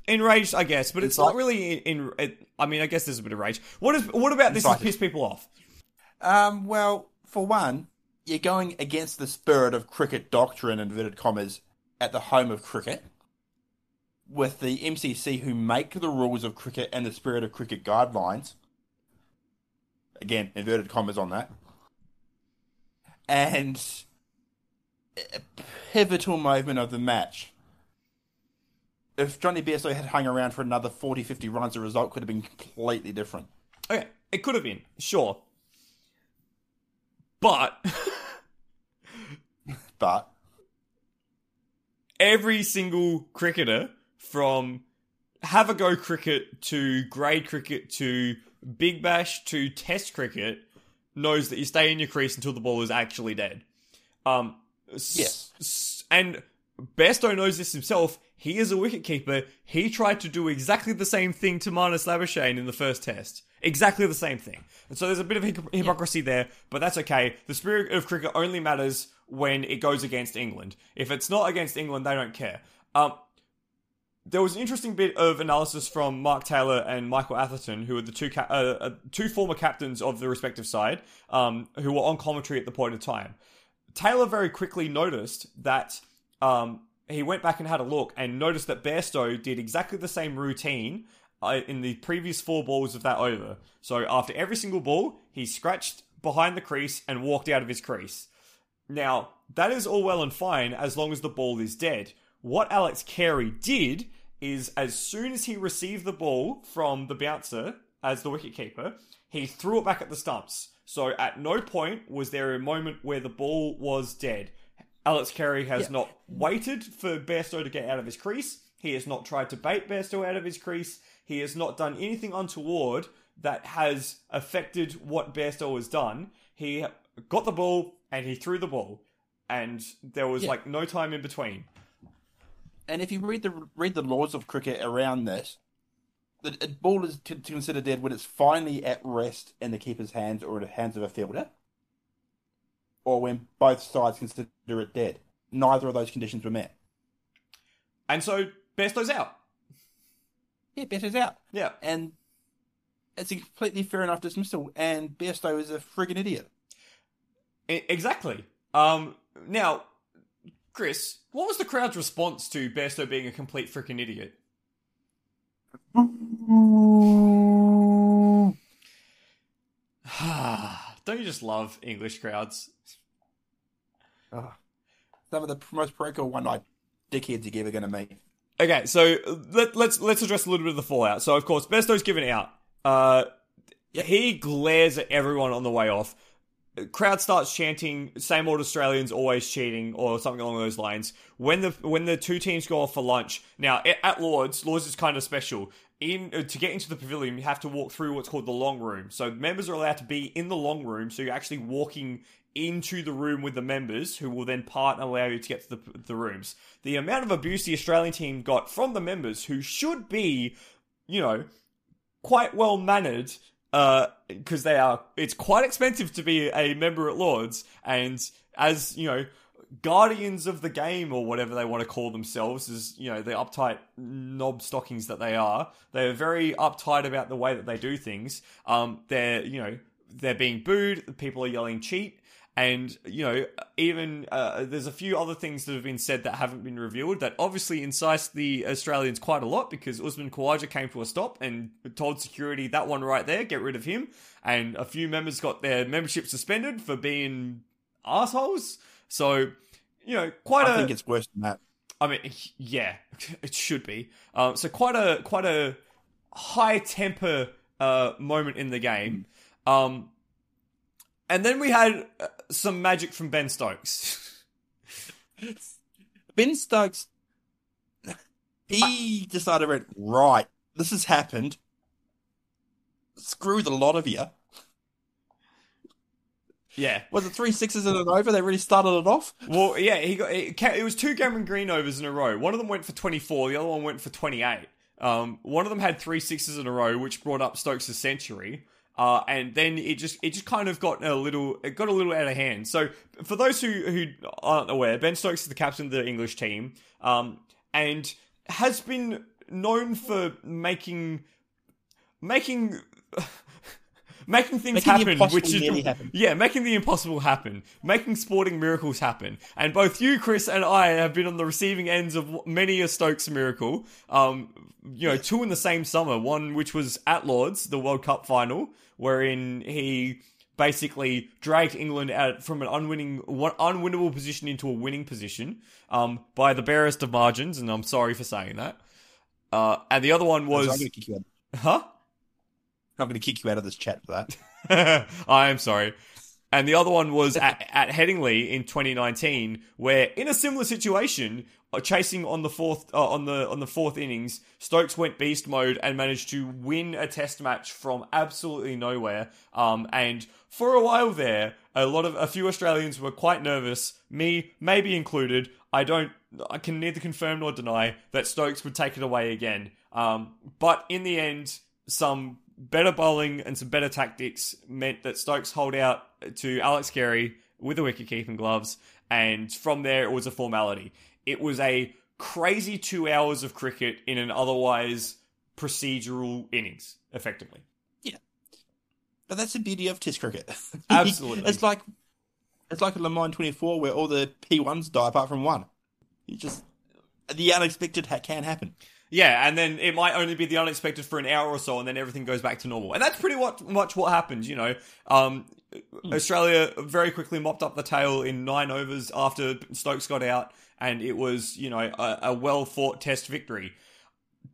[SPEAKER 1] Enraged, I guess, but it's not really in. in it, I mean, I guess there's a bit of rage. What is? What about this has pissed people off?
[SPEAKER 2] Um. Well, for one, you're going against the spirit of cricket doctrine, inverted commas, at the home of cricket. With the MCC, who make the rules of cricket and the spirit of cricket guidelines. Again, inverted commas on that. And a pivotal moment of the match. If Jonny Bairstow had hung around for another 40, 50 runs, the result could have been completely different.
[SPEAKER 1] Okay, it could have been sure, but *laughs*
[SPEAKER 2] But
[SPEAKER 1] every single cricketer from have a go cricket to grade cricket to big bash to test cricket knows that you stay in your crease until the ball is actually dead. Um,
[SPEAKER 2] Yes.
[SPEAKER 1] s- and Bairstow knows this himself. He is a wicketkeeper. He tried to do exactly the same thing to Marnus Labuschagne in the first test. Exactly the same thing. And so there's a bit of hypocr- hypocrisy there, but that's okay. The spirit of cricket only matters when it goes against England. If it's not against England, they don't care. Um, there was an interesting bit of analysis from Mark Taylor and Michael Atherton, who are the two ca- uh, uh, two former captains of the respective side, um, who were on commentary at the point of time. Taylor very quickly noticed that um, he went back and had a look and noticed that Bairstow did exactly the same routine uh, in the previous four balls of that over. So after every single ball, he scratched behind the crease and walked out of his crease. Now, that is all well and fine as long as the ball is dead. What Alex Carey did is as soon as he received the ball from the bouncer as the wicketkeeper, he threw it back at the stumps. So at no point was there a moment where the ball was dead. Alex Carey has
[SPEAKER 2] Yeah.
[SPEAKER 1] not waited for Bairstow to get out of his crease. He has not tried to bait Bairstow out of his crease. He has not done anything untoward that has affected what Bairstow has done. He got the ball and he threw the ball, and there was
[SPEAKER 2] Yeah.
[SPEAKER 1] like no time in between.
[SPEAKER 2] And if you read the read the laws of cricket around this, the a ball is con- considered dead when it's finally at rest in the keeper's hands or in the hands of a fielder, or when both sides consider it dead. Neither of those conditions were met.
[SPEAKER 1] And so Bairstow's out.
[SPEAKER 2] Yeah, Better's out,
[SPEAKER 1] Yeah.
[SPEAKER 2] and it's a completely fair enough dismissal. And Bairstow is a friggin' idiot.
[SPEAKER 1] Exactly. Um, now, Chris, what was the crowd's response to Bairstow being a complete freaking idiot? *sighs* Don't you just love English crowds?
[SPEAKER 2] Ugh. Some of the most parochial one-eyed dickheads you're ever going to meet.
[SPEAKER 1] Okay, so let, let's let's address a little bit of the fallout. So, of course, Bairstow's given out. Uh, he glares at everyone on the way off. Crowd starts chanting "Same old Australians always cheating" or something along those lines. When the when the two teams go off for lunch, now at, Lords, Lords is kind of special. In uh, to get into the pavilion, you have to walk through what's called the long room. So members are allowed to be in the long room. So you're actually walking into the room with the members, who will then part and allow you to get to the, the rooms. The amount of abuse the Australian team got from the members, who should be, you know, quite well mannered because they are it's quite expensive to be a member at lords and as you know guardians of the game or whatever they want to call themselves as you know the uptight knob stockings that they are they're very uptight about the way that they do things. Um they're you know they're being booed people are yelling cheat and you know even uh, there's a few other things that have been said that haven't been revealed that obviously incite the Australians quite a lot because Usman Khawaja came to a stop and told security that one right there get rid of him and a few members got their membership suspended for being assholes so you know, quite
[SPEAKER 2] I
[SPEAKER 1] a.
[SPEAKER 2] think it's worse than that.
[SPEAKER 1] I mean, yeah, *laughs* it should be. Um, so quite a quite a high temper uh, moment in the game. Um, and then we had uh, some magic from Ben Stokes. *laughs*
[SPEAKER 2] Ben Stokes, he decided, went, right, this has happened. Screw the lot of you.
[SPEAKER 1] yeah.
[SPEAKER 2] Was it three sixes in an over? They really started it off.
[SPEAKER 1] Well, yeah, he got it, it was two Cameron Green overs in a row. One of them went for 24, the other one went for 28. Um, one of them had three sixes in a row, which brought up Stokes' century. Uh, and then it just it just kind of got a little it got a little out of hand. So for those who who aren't aware, Ben Stokes is the captain of the English team, um, and has been known for making making making things
[SPEAKER 2] Making
[SPEAKER 1] happen, which is
[SPEAKER 2] happen.
[SPEAKER 1] yeah, making the impossible happen, making sporting miracles happen. And both you, Chris, and I have been on the receiving ends of many a Stokes miracle. Um, you know, two in the same summer. One which was at Lords, the World Cup final, wherein he basically dragged England out from an unwinning, unwinnable position into a winning position um, by the barest of margins. And I'm sorry for saying that. Uh, and the other one was,
[SPEAKER 2] out.
[SPEAKER 1] huh?
[SPEAKER 2] I'm going to kick you out of this chat for that. *laughs*
[SPEAKER 1] I am sorry. And the other one was at, at Headingley in 2019, where in a similar situation, uh, chasing on the fourth uh, on the on the fourth innings, Stokes went beast mode and managed to win a Test match from absolutely nowhere. Um, and for a while there, a lot of a few Australians were quite nervous, me maybe included. I don't, I can neither confirm nor deny that Stokes would take it away again. Um, but in the end, some better bowling and some better tactics meant that Stokes hold out to Alex Carey with a wicket keeping gloves, and from there it was a formality. It was a crazy two hours of cricket in an otherwise procedural innings, effectively.
[SPEAKER 2] Yeah, but that's the beauty of Test cricket. *laughs*
[SPEAKER 1] Absolutely.
[SPEAKER 2] it's like it's like a Le Mans 24 where all the P1s die apart from one. You just the unexpected ha- can happen.
[SPEAKER 1] Yeah, and then it might only be the unexpected for an hour or so, and then everything goes back to normal. And that's pretty what, much what happened, you know. Um, Australia very quickly mopped up the tail in nine overs after Stokes got out, and it was, you know, a, a well fought test victory.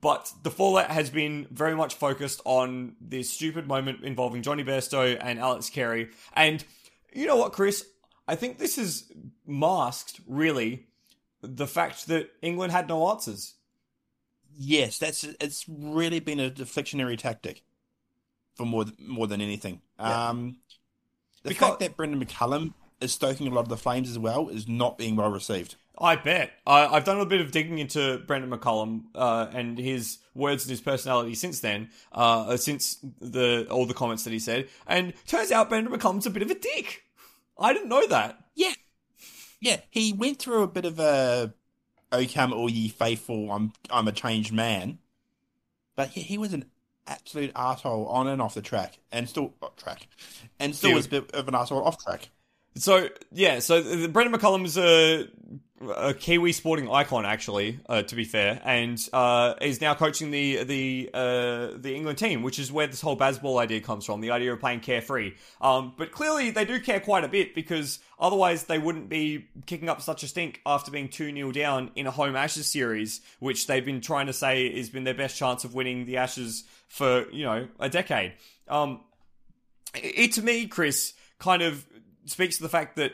[SPEAKER 1] But the fallout has been very much focused on this stupid moment involving Jonny Bairstow and Alex Carey. And you know what, Chris? I think this has masked, really, the fact that England had no answers.
[SPEAKER 2] Yes, that's it's really been a deflectionary tactic for more more than anything.
[SPEAKER 1] Yeah.
[SPEAKER 2] Um, the
[SPEAKER 1] Because-
[SPEAKER 2] fact that Brendon McCullum is stoking a lot of the flames as well is not being well received.
[SPEAKER 1] I bet. I, I've done a bit of digging into Brendon McCullum uh, and his words and his personality since then, uh, since the all the comments that he said. And turns out Brendon McCullum's a bit of a dick. I didn't know that.
[SPEAKER 2] Yeah, yeah, he went through a bit of a "O come all ye faithful, I'm I'm a changed man," but he, he was an absolute asshole on and off the track, and still off track, and still
[SPEAKER 1] Field.
[SPEAKER 2] was a bit of an asshole off track.
[SPEAKER 1] So yeah, so Brendon McCullum is a, a Kiwi sporting icon, actually. Uh, to be fair, and uh, is now coaching the the uh, the England team, which is where this whole Bazball idea comes from. The idea of playing carefree. Um, but clearly they do care quite a bit because otherwise they wouldn't be kicking up such a stink after being two 0 down in a home Ashes series, which they've been trying to say has been their best chance of winning the Ashes for you know a decade. Um, it to me, Chris, kind of speaks to the fact that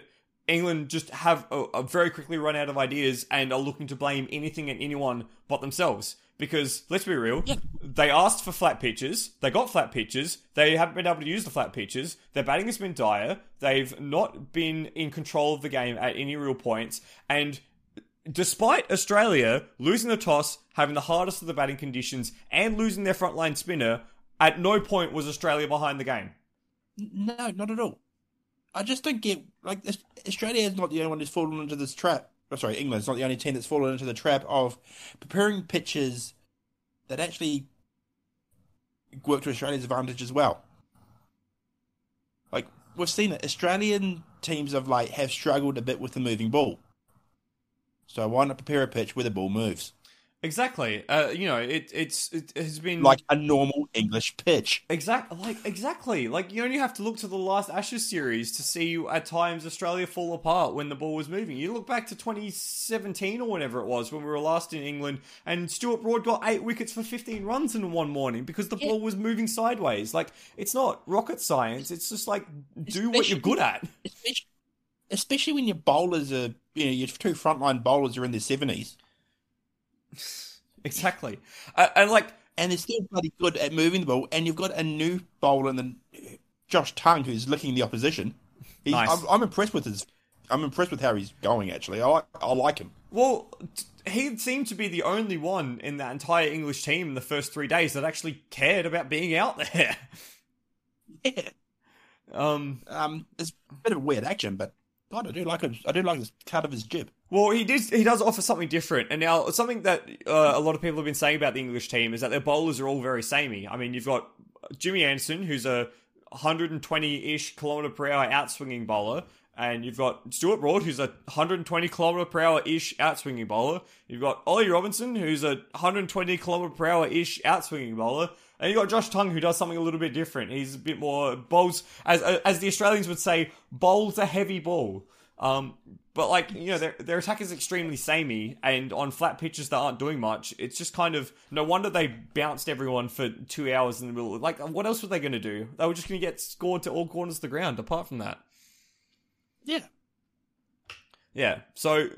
[SPEAKER 1] England just have a, a very quickly run out of ideas and are looking to blame anything and anyone but themselves. Because let's be real,
[SPEAKER 2] Yeah.
[SPEAKER 1] they asked for flat pitches, they got flat pitches, they haven't been able to use the flat pitches, their batting has been dire, they've not been in control of the game at any real points, and despite Australia losing the toss, having the hardest of the batting conditions, and losing their frontline spinner, at no point was Australia behind the game.
[SPEAKER 2] No, not at all. I just don't get like Australia is not the only one who's fallen into this trap. Oh, sorry, England's not the only team that's fallen into the trap of preparing pitches that actually work to Australia's advantage as well. Like we've seen it, Australian teams of late have struggled a bit with the moving ball. So why not prepare a pitch where the ball moves?
[SPEAKER 1] Exactly. Uh, you know, it it's it has been
[SPEAKER 2] like a normal English pitch.
[SPEAKER 1] Exact, like exactly, like you only have to look to the last Ashes series to see at times Australia fall apart when the ball was moving. You look back to 2017 or whenever it was when we were last in England, and Stuart Broad got eight wickets for 15 runs in one morning because the
[SPEAKER 2] Yeah.
[SPEAKER 1] ball was moving sideways. Like it's not rocket science. It's just like do what you're good at.
[SPEAKER 2] Especially, especially when your bowlers are, you know, your two frontline bowlers are in their seventies, *laughs*
[SPEAKER 1] Exactly, uh, and like
[SPEAKER 2] and they're still bloody good at moving the ball. And you've got a new bowler the Josh Tongue who's licking the opposition. He's,
[SPEAKER 1] Nice.
[SPEAKER 2] I'm, I'm impressed with his. I'm impressed with how he's going. Actually, I like. I like him.
[SPEAKER 1] Well, he seemed to be the only one in that entire English team in the first three days that actually cared about being out there. *laughs*
[SPEAKER 2] Yeah.
[SPEAKER 1] Um,
[SPEAKER 2] Um, it's a bit of weird action, but God, I do like it. I do like the cut of his jib.
[SPEAKER 1] Well, he did. He does offer something different, and now something that uh, a lot of people have been saying about the English team is that their bowlers are all very samey. I mean, you've got Jimmy Anderson, who's a 120-ish kilometer per hour outswinging bowler, and you've got Stuart Broad, who's a 120 kilometer per hour ish outswinging bowler. You've got Ollie Robinson, who's a 120 kilometer per hour ish outswinging bowler. And you got Josh Tongue, who does something a little bit different. He's a bit more bowls, as as the Australians would say, bowls a heavy ball. Um, but like you know, their their attack is extremely samey, and on flat pitches that aren't doing much, it's just kind of no wonder they bounced everyone for two hours in the middle. Like, what else were they going to do? They were just going to get scored to all corners of the ground. Apart from that,
[SPEAKER 2] Yeah.
[SPEAKER 1] yeah. So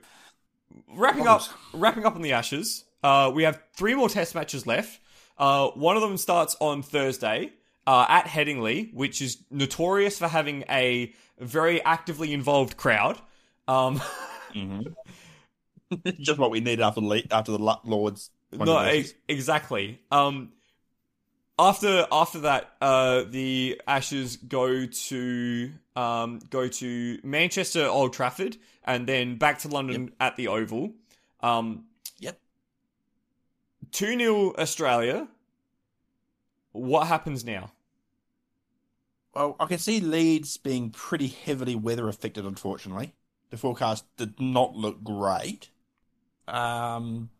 [SPEAKER 1] wrapping up, wrapping up on the Ashes, uh, we have three more Test matches left. Uh, one of them starts on Thursday uh, at Headingley, which is notorious for having a very actively involved crowd. Um, *laughs* *laughs*
[SPEAKER 2] Just what we need after the after the Lords.
[SPEAKER 1] no,
[SPEAKER 2] controversies.
[SPEAKER 1] e- exactly. Um, after after that, uh, the Ashes go to um, go to Manchester, Old Trafford, and then back to London at the Oval. Um,
[SPEAKER 2] Yep.
[SPEAKER 1] 2 0 Australia. What happens now?
[SPEAKER 2] Well, I can see Leeds being pretty heavily weather affected. Unfortunately, the forecast did not look great. Um,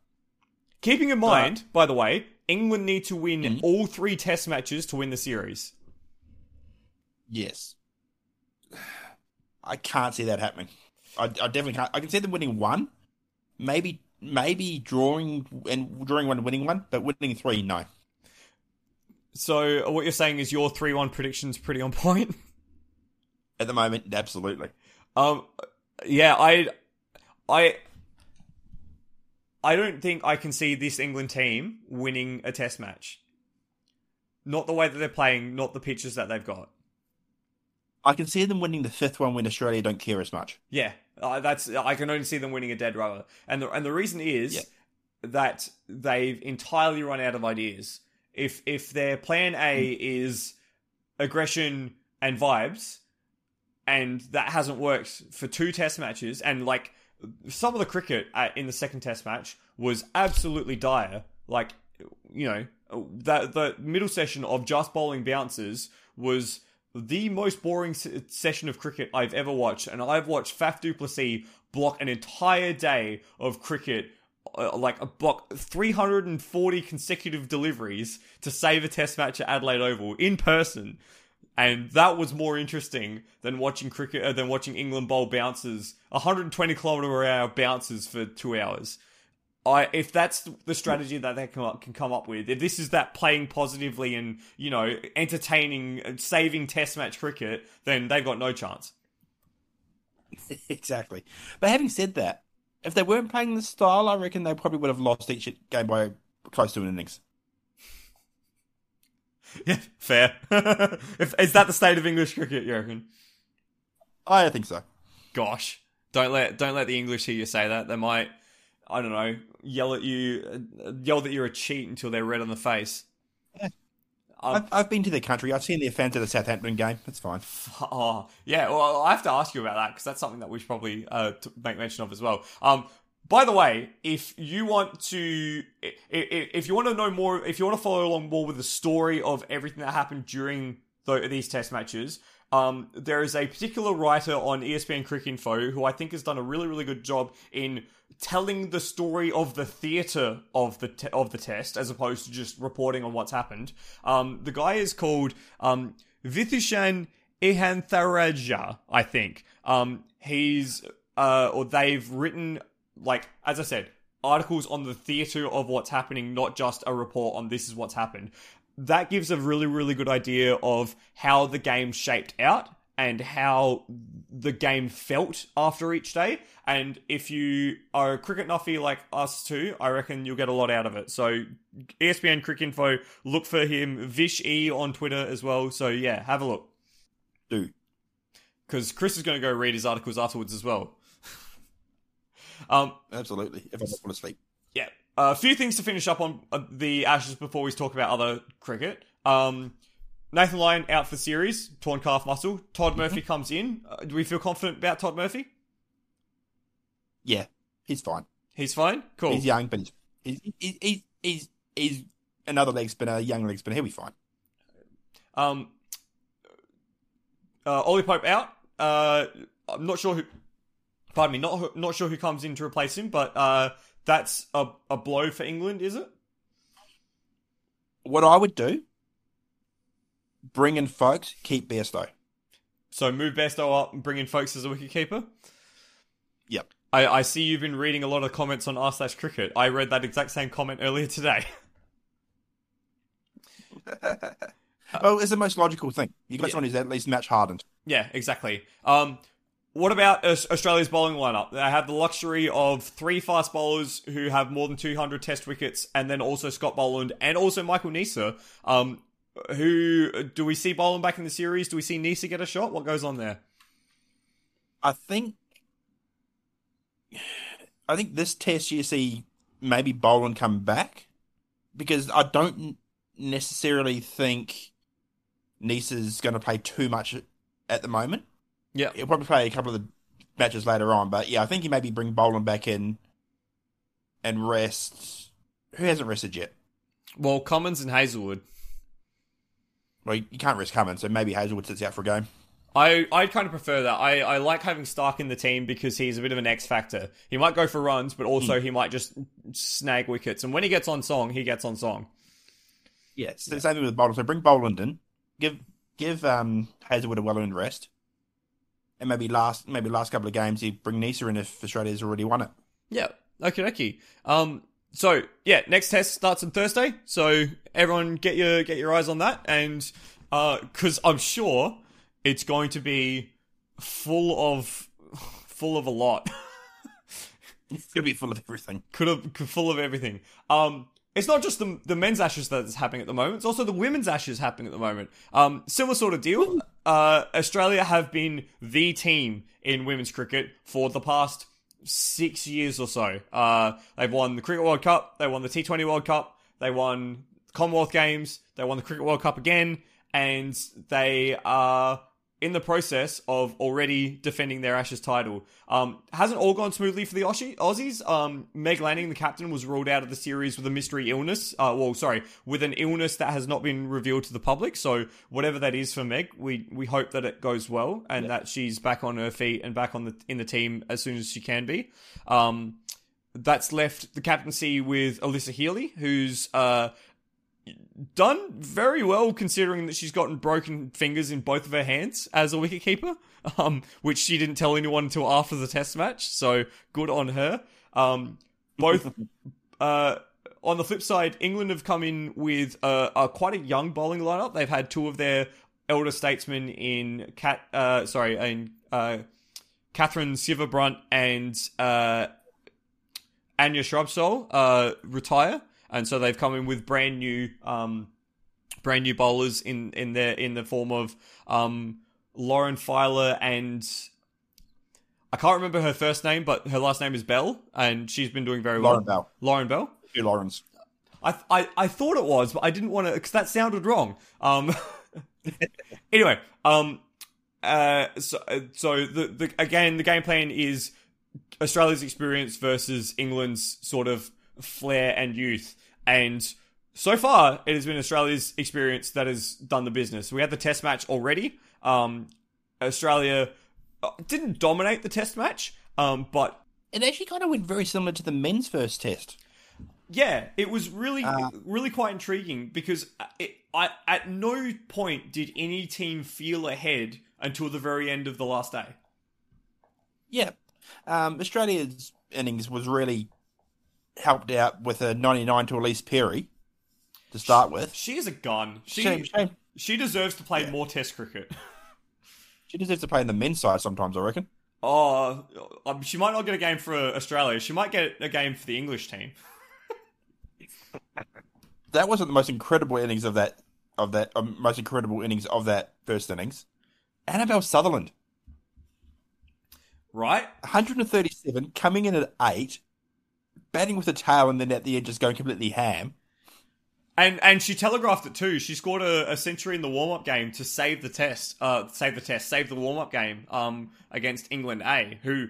[SPEAKER 1] Keeping in mind, by the way, England need to win
[SPEAKER 2] Mhm.
[SPEAKER 1] all three test matches to win the series.
[SPEAKER 2] yes, I can't see that happening. I, I definitely can't. I can see them winning one, maybe maybe drawing and drawing one, and winning one, but winning three, no.
[SPEAKER 1] So what you're saying is your 3 1 prediction's pretty on point? *laughs*
[SPEAKER 2] At the moment, absolutely.
[SPEAKER 1] Um, yeah, I, I, I don't think I can see this England team winning a Test match. Not the way that they're playing, not the pitches that they've got.
[SPEAKER 2] I can see them winning the fifth one when Australia don't care as much.
[SPEAKER 1] Yeah, uh, that's I can only see them winning a dead rubber, and the and the reason is
[SPEAKER 2] Yeah.
[SPEAKER 1] that they've entirely run out of ideas. If if their plan A hmm. is aggression and vibes, and that hasn't worked for two Test matches, and like some of the cricket in the second Test match was absolutely dire. Like you know that the middle session of just bowling bounces was the most boring se- session of cricket I've ever watched, and I've watched Faf du Plessis block an entire day of cricket, uh, like a block 340 consecutive deliveries to save a Test match at Adelaide Oval in person, and that was more interesting than watching cricket uh, than watching England bowl bounces 120 kilometer hour bounces for two hours. I, if that's the strategy that they can, can come up with, if this is that playing positively and you know entertaining, saving Test match cricket, then they've got no chance. *laughs*
[SPEAKER 2] exactly. But having said that, if they weren't playing this style, I reckon they probably would have lost each game by close to an innings. *laughs*
[SPEAKER 1] Yeah, fair. *laughs* if, is that the state of English cricket? You reckon?
[SPEAKER 2] I think so.
[SPEAKER 1] Gosh, don't let don't let the English hear you say that. They might, I don't know, yell at you, uh, yell that you're a cheat until they're red on the face. Um,
[SPEAKER 2] I've, I've been to the country. I've seen the fans at the Southampton game. That's fine. *laughs*
[SPEAKER 1] Oh, yeah. Well, I have to ask you about that because that's something that we should probably uh, make mention of as well. Um, by the way, if you want to, i- i- if you want to know more, if you want to follow along more with the story of everything that happened during the, these test matches, Um, there is a particular writer on ESPN Cricket Info who I think has done a really, really good job in telling the story of the theatre of the te- of the test as opposed to just reporting on what's happened. Um, the guy is called um, Vithushan Ehantharajah, I think. Um, he's uh, or they've written like as I said, articles on the theatre of what's happening, not just a report on this is what's happened. That gives a really, really good idea of how the game shaped out and how the game felt after each day. And if you are a cricket nuffy like us too, I reckon you'll get a lot out of it. So ESPN Cricket Info, look for him, Vish E on Twitter as well. So yeah, have a look.
[SPEAKER 2] Do.
[SPEAKER 1] Because Chris is going to go read his articles afterwards as well. *laughs* um,
[SPEAKER 2] Absolutely. Don't want to sleep.
[SPEAKER 1] yeah. A few things to finish up on uh, the Ashes before we talk about other cricket. Um, Nathan Lyon out for series, torn calf muscle. Todd Murphy comes in. Uh, do we feel confident about Todd Murphy?
[SPEAKER 2] Yeah, he's fine.
[SPEAKER 1] He's fine. Cool.
[SPEAKER 2] He's young, but he's he's he's he's, he's, another leg spinner, a young leg spinner. He'll be fine.
[SPEAKER 1] Um, uh, Ollie Pope out. Uh, I'm not sure who. Pardon me. Not not sure who comes in to replace him, but uh, that's a a blow for England, is it?
[SPEAKER 2] What I would do, bring in folks, keep Bairstow.
[SPEAKER 1] So move Besto up and bring in folks as a wicketkeeper.
[SPEAKER 2] Yep.
[SPEAKER 1] I, I see you've been reading a lot of comments on r slash cricket. I read that exact same comment earlier today. *laughs* *laughs*
[SPEAKER 2] oh, it's the most logical thing. You got
[SPEAKER 1] Yeah.
[SPEAKER 2] someone who's at least match hardened.
[SPEAKER 1] yeah, exactly. Um, what about Australia's bowling lineup? They have the luxury of three fast bowlers who have more than 200 test wickets, and then also Scott Boland and also Michael Neser. Um, who do we see Boland back in the series? Do we see Neser get a shot? What goes on there?
[SPEAKER 2] I think. I think this test you see maybe Boland come back because I don't necessarily think Neser's going to play too much at the moment.
[SPEAKER 1] Yeah.
[SPEAKER 2] He'll probably play a couple of the matches later on, but yeah, I think he maybe bring Boland back in and rest. Who hasn't rested yet?
[SPEAKER 1] Well, Cummins and Hazlewood.
[SPEAKER 2] Well, you can't rest Cummins, so maybe Hazlewood sits out for a game.
[SPEAKER 1] I I kind of prefer that. I, I like having Starc in the team because he's a bit of an X factor. He might go for runs, but also he might just snag wickets. And when he gets on song, he gets on song.
[SPEAKER 2] Yeah, it's the same thing with Boland. So bring Boland in, give give um, Hazlewood a well earned rest, and maybe last maybe last couple of games you bring Neser in if Australia's already won it.
[SPEAKER 1] Yeah. Okay. Okay. Um. So yeah, next test starts on Thursday. So everyone get your get your eyes on that, and uh, because I'm sure it's going to be full of full of a lot.
[SPEAKER 2] It's gonna be full of everything. *laughs*
[SPEAKER 1] could have full of everything. Um, it's not just the the men's ashes that's happening at the moment; it's also the women's ashes happening at the moment. Um, similar sort of deal. Uh, Australia have been the team in women's cricket for the past six years or so. Uh, they've won the Cricket World Cup, they won the T Twenty World Cup, they won Commonwealth Games, they won the Cricket World Cup again, and they are in the process of already defending their Ashes title. Um, hasn't all gone smoothly for the Aussie- Aussies. Um, Meg Lanning, the captain, was ruled out of the series with a mystery illness. Uh, well, sorry, with an illness that has not been revealed to the public. So whatever that is for Meg, we we hope that it goes well and that she's back on her feet and back on the in the team as soon as she can be. Um, that's left the captaincy with Alyssa Healy, who's uh, done very well considering that she's gotten broken fingers in both of her hands as a wicketkeeper, *laughs* um, which she didn't tell anyone until after the test match. So good on her. Um, both *laughs* uh, on the flip side, England have come in with a, a quite a young bowling lineup. They've had two of their elder statesmen in Cat, uh, sorry, in uh, Katherine Sciver-Brunt and uh, Anya Shrubsole uh, retire, and so they've come in with brand new, um, brand new bowlers in in their in the form of um, Lauren Filer and I can't remember her first name, but her last name is Bell, and she's been doing very
[SPEAKER 2] Lauren
[SPEAKER 1] well.
[SPEAKER 2] Lauren Bell,
[SPEAKER 1] Lauren Bell.
[SPEAKER 2] two Laurens.
[SPEAKER 1] I, I I thought it was, but I didn't want to because that sounded wrong. Um. *laughs* anyway, um, uh, so so the the again the game plan is Australia's experience versus England's sort of flair and youth, and so far, it has been Australia's experience that has done the business. We had the test match already. Um, Australia uh, didn't dominate the test match, um, but
[SPEAKER 2] It actually kind of went very similar to the men's first test.
[SPEAKER 1] yeah, it was really,
[SPEAKER 2] Uh,
[SPEAKER 1] really quite intriguing because it, I, at no point did any team feel ahead until the very end of the last day.
[SPEAKER 2] Yeah. Um, Australia's innings was really helped out with a 99 to Ellyse Perry to start with.
[SPEAKER 1] She is a gun. She
[SPEAKER 2] Shame, shame.
[SPEAKER 1] she deserves to play more Test cricket.
[SPEAKER 2] She deserves to play in the men's side sometimes, I reckon.
[SPEAKER 1] Oh, um, she might not get a game for Australia. She might get a game for the English team. *laughs*
[SPEAKER 2] That wasn't the most incredible innings of that of that um, most incredible innings of that first innings. Annabelle Sutherland,
[SPEAKER 1] Right?
[SPEAKER 2] 137, coming in at eight, batting with a tail, and then at the end just going completely ham.
[SPEAKER 1] And and she telegraphed it too. She scored a, a century in the warm up game to save the test. Uh, save the test, save the warm up game. Um, against England A, who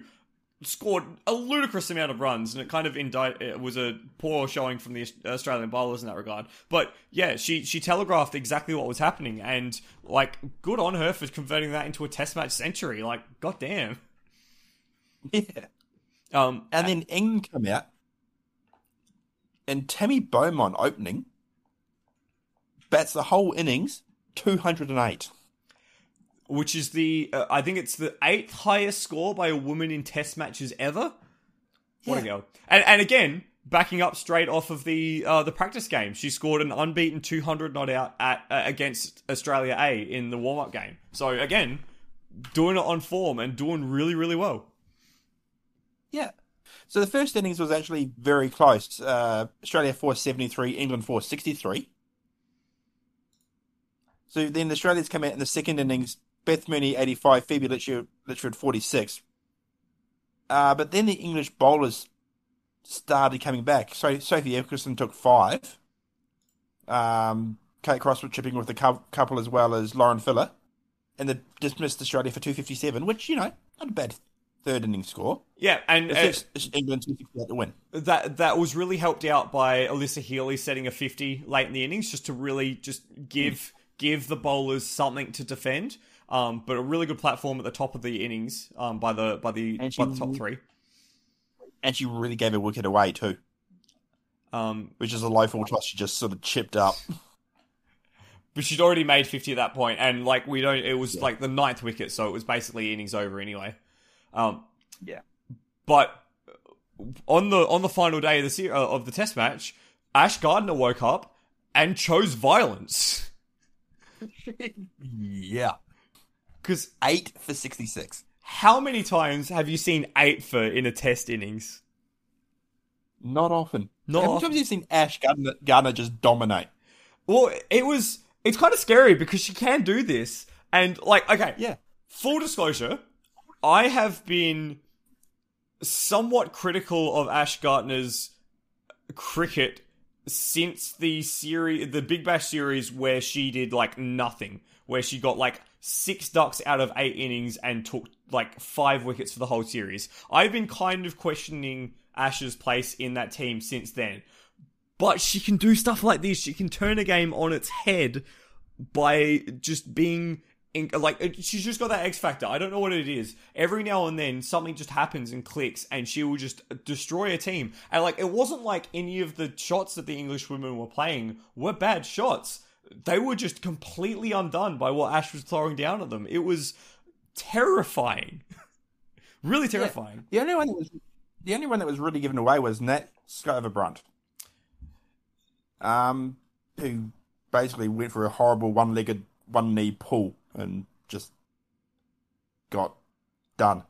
[SPEAKER 1] scored a ludicrous amount of runs, and it kind of indict. It was a poor showing from the Australian bowlers in that regard. But yeah, she she telegraphed exactly what was happening, and like good on her for converting that into a test match century. Like goddamn. *laughs*
[SPEAKER 2] Yeah.
[SPEAKER 1] Um,
[SPEAKER 2] And then England come out, and Tammy Beaumont opening bats the whole innings 208.
[SPEAKER 1] which is the uh, I think it's the eighth highest score by a woman in Test matches ever. What a
[SPEAKER 2] Yeah.
[SPEAKER 1] go! And and again, backing up straight off of the uh, the practice game, she scored an unbeaten 200 not out at uh, against Australia A in the warm up game. So again, doing it on form and doing really really well.
[SPEAKER 2] Yeah. So the first innings was actually very close. Uh, Australia 473, England 463. So then the Australians come out in the second innings. Beth Mooney 85, Phoebe Litchfield, Litchfield 46. Uh, but then the English bowlers started coming back. So Sophie Ecclestone took five. Um, Kate Crosswood chipping with a couple as well as Lauren Filer. And they dismissed Australia for 257, which, you know, not a bad third inning score.
[SPEAKER 1] Yeah, and uh,
[SPEAKER 2] It's England 268 to win.
[SPEAKER 1] that that was really helped out by Alyssa Healy setting a 50 late in the innings just to really just give give the bowlers something to defend. Um, but a really good platform at the top of the innings um, by the by the
[SPEAKER 2] And
[SPEAKER 1] by the top three.
[SPEAKER 2] And she really gave a wicket away too,
[SPEAKER 1] Um,
[SPEAKER 2] which is a low full toss. She just sort of chipped up. *laughs*
[SPEAKER 1] but she'd already made 50 at that point, and like we don't, it was like the ninth wicket, so it was basically innings over anyway. Um,
[SPEAKER 2] Yeah.
[SPEAKER 1] But on the on the final day of the se- uh, of the test match, Ash Gardner woke up and chose violence *laughs*
[SPEAKER 2] yeah.
[SPEAKER 1] because
[SPEAKER 2] Eight for 66.
[SPEAKER 1] How many times have you seen eight for in a test innings?
[SPEAKER 2] Not often.
[SPEAKER 1] Not
[SPEAKER 2] How many times have you seen Ash Gardner, Gardner just dominate?
[SPEAKER 1] Well, it was. It's kind of scary because she can do this, and like, okay,
[SPEAKER 2] Yeah.
[SPEAKER 1] full disclosure, I have been somewhat critical of Ash Gardner's cricket since the series, the Big Bash series, where she did like nothing, where she got like six ducks out of eight innings and took like five wickets for the whole series. I've been kind of questioning Ash's place in that team since then. But she can do stuff like this. She can turn a game on its head by just being in, like she's just got that X factor. I don't know what it is. Every now and then something just happens and clicks, and she will just destroy a team. And like it wasn't like any of the shots that the English women were playing were bad shots. They were just completely undone by what Ash was throwing down at them. It was terrifying, *laughs* really terrifying.
[SPEAKER 2] The only one that was the only one that was really given away was Nat Sciver-Brunt. Um, who basically went for a horrible one-legged, one-knee pull and just got done.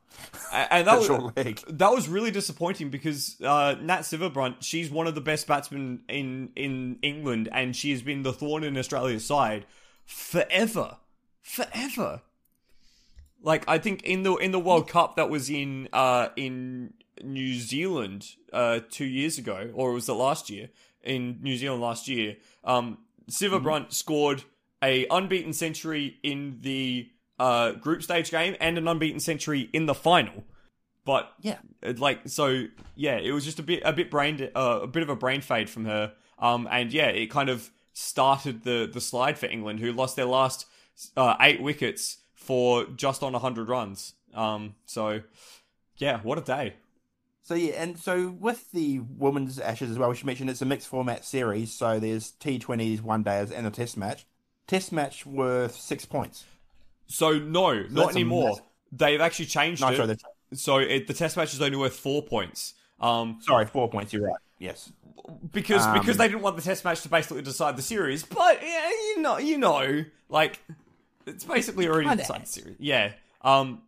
[SPEAKER 1] And that *laughs* was, that was really disappointing because uh, Nat Sciver-Brunt, she's one of the best batsmen in in England, and she has been the thorn in Australia's side forever, forever. Like I think in the in the World Cup that was in uh, in New Zealand uh, two years ago, or was it last year in New Zealand last year? Um, Silverbrunt scored a unbeaten century in the uh, group stage game and an unbeaten century in the final. But
[SPEAKER 2] Yeah.
[SPEAKER 1] like so, yeah, it was just a bit a bit brain uh, a bit of a brain fade from her. Um, and yeah, it kind of started the the slide for England, who lost their last uh, eight wickets for just on 100 runs. Um, so yeah, what a day.
[SPEAKER 2] So yeah, and so with the women's Ashes as well, we should mention it's a mixed format series. So there's T20s, one days, and a Test match. Test match worth six points.
[SPEAKER 1] So no, not anymore.
[SPEAKER 2] massive-
[SPEAKER 1] They've actually changed it. So it, the Test match is only worth four points. Um,
[SPEAKER 2] sorry, four points. You're right. Yes.
[SPEAKER 1] because
[SPEAKER 2] Um,
[SPEAKER 1] because they didn't want the Test match to basically decide the series. But yeah, you know, you know, like it's basically already decided the series. Yeah. Um.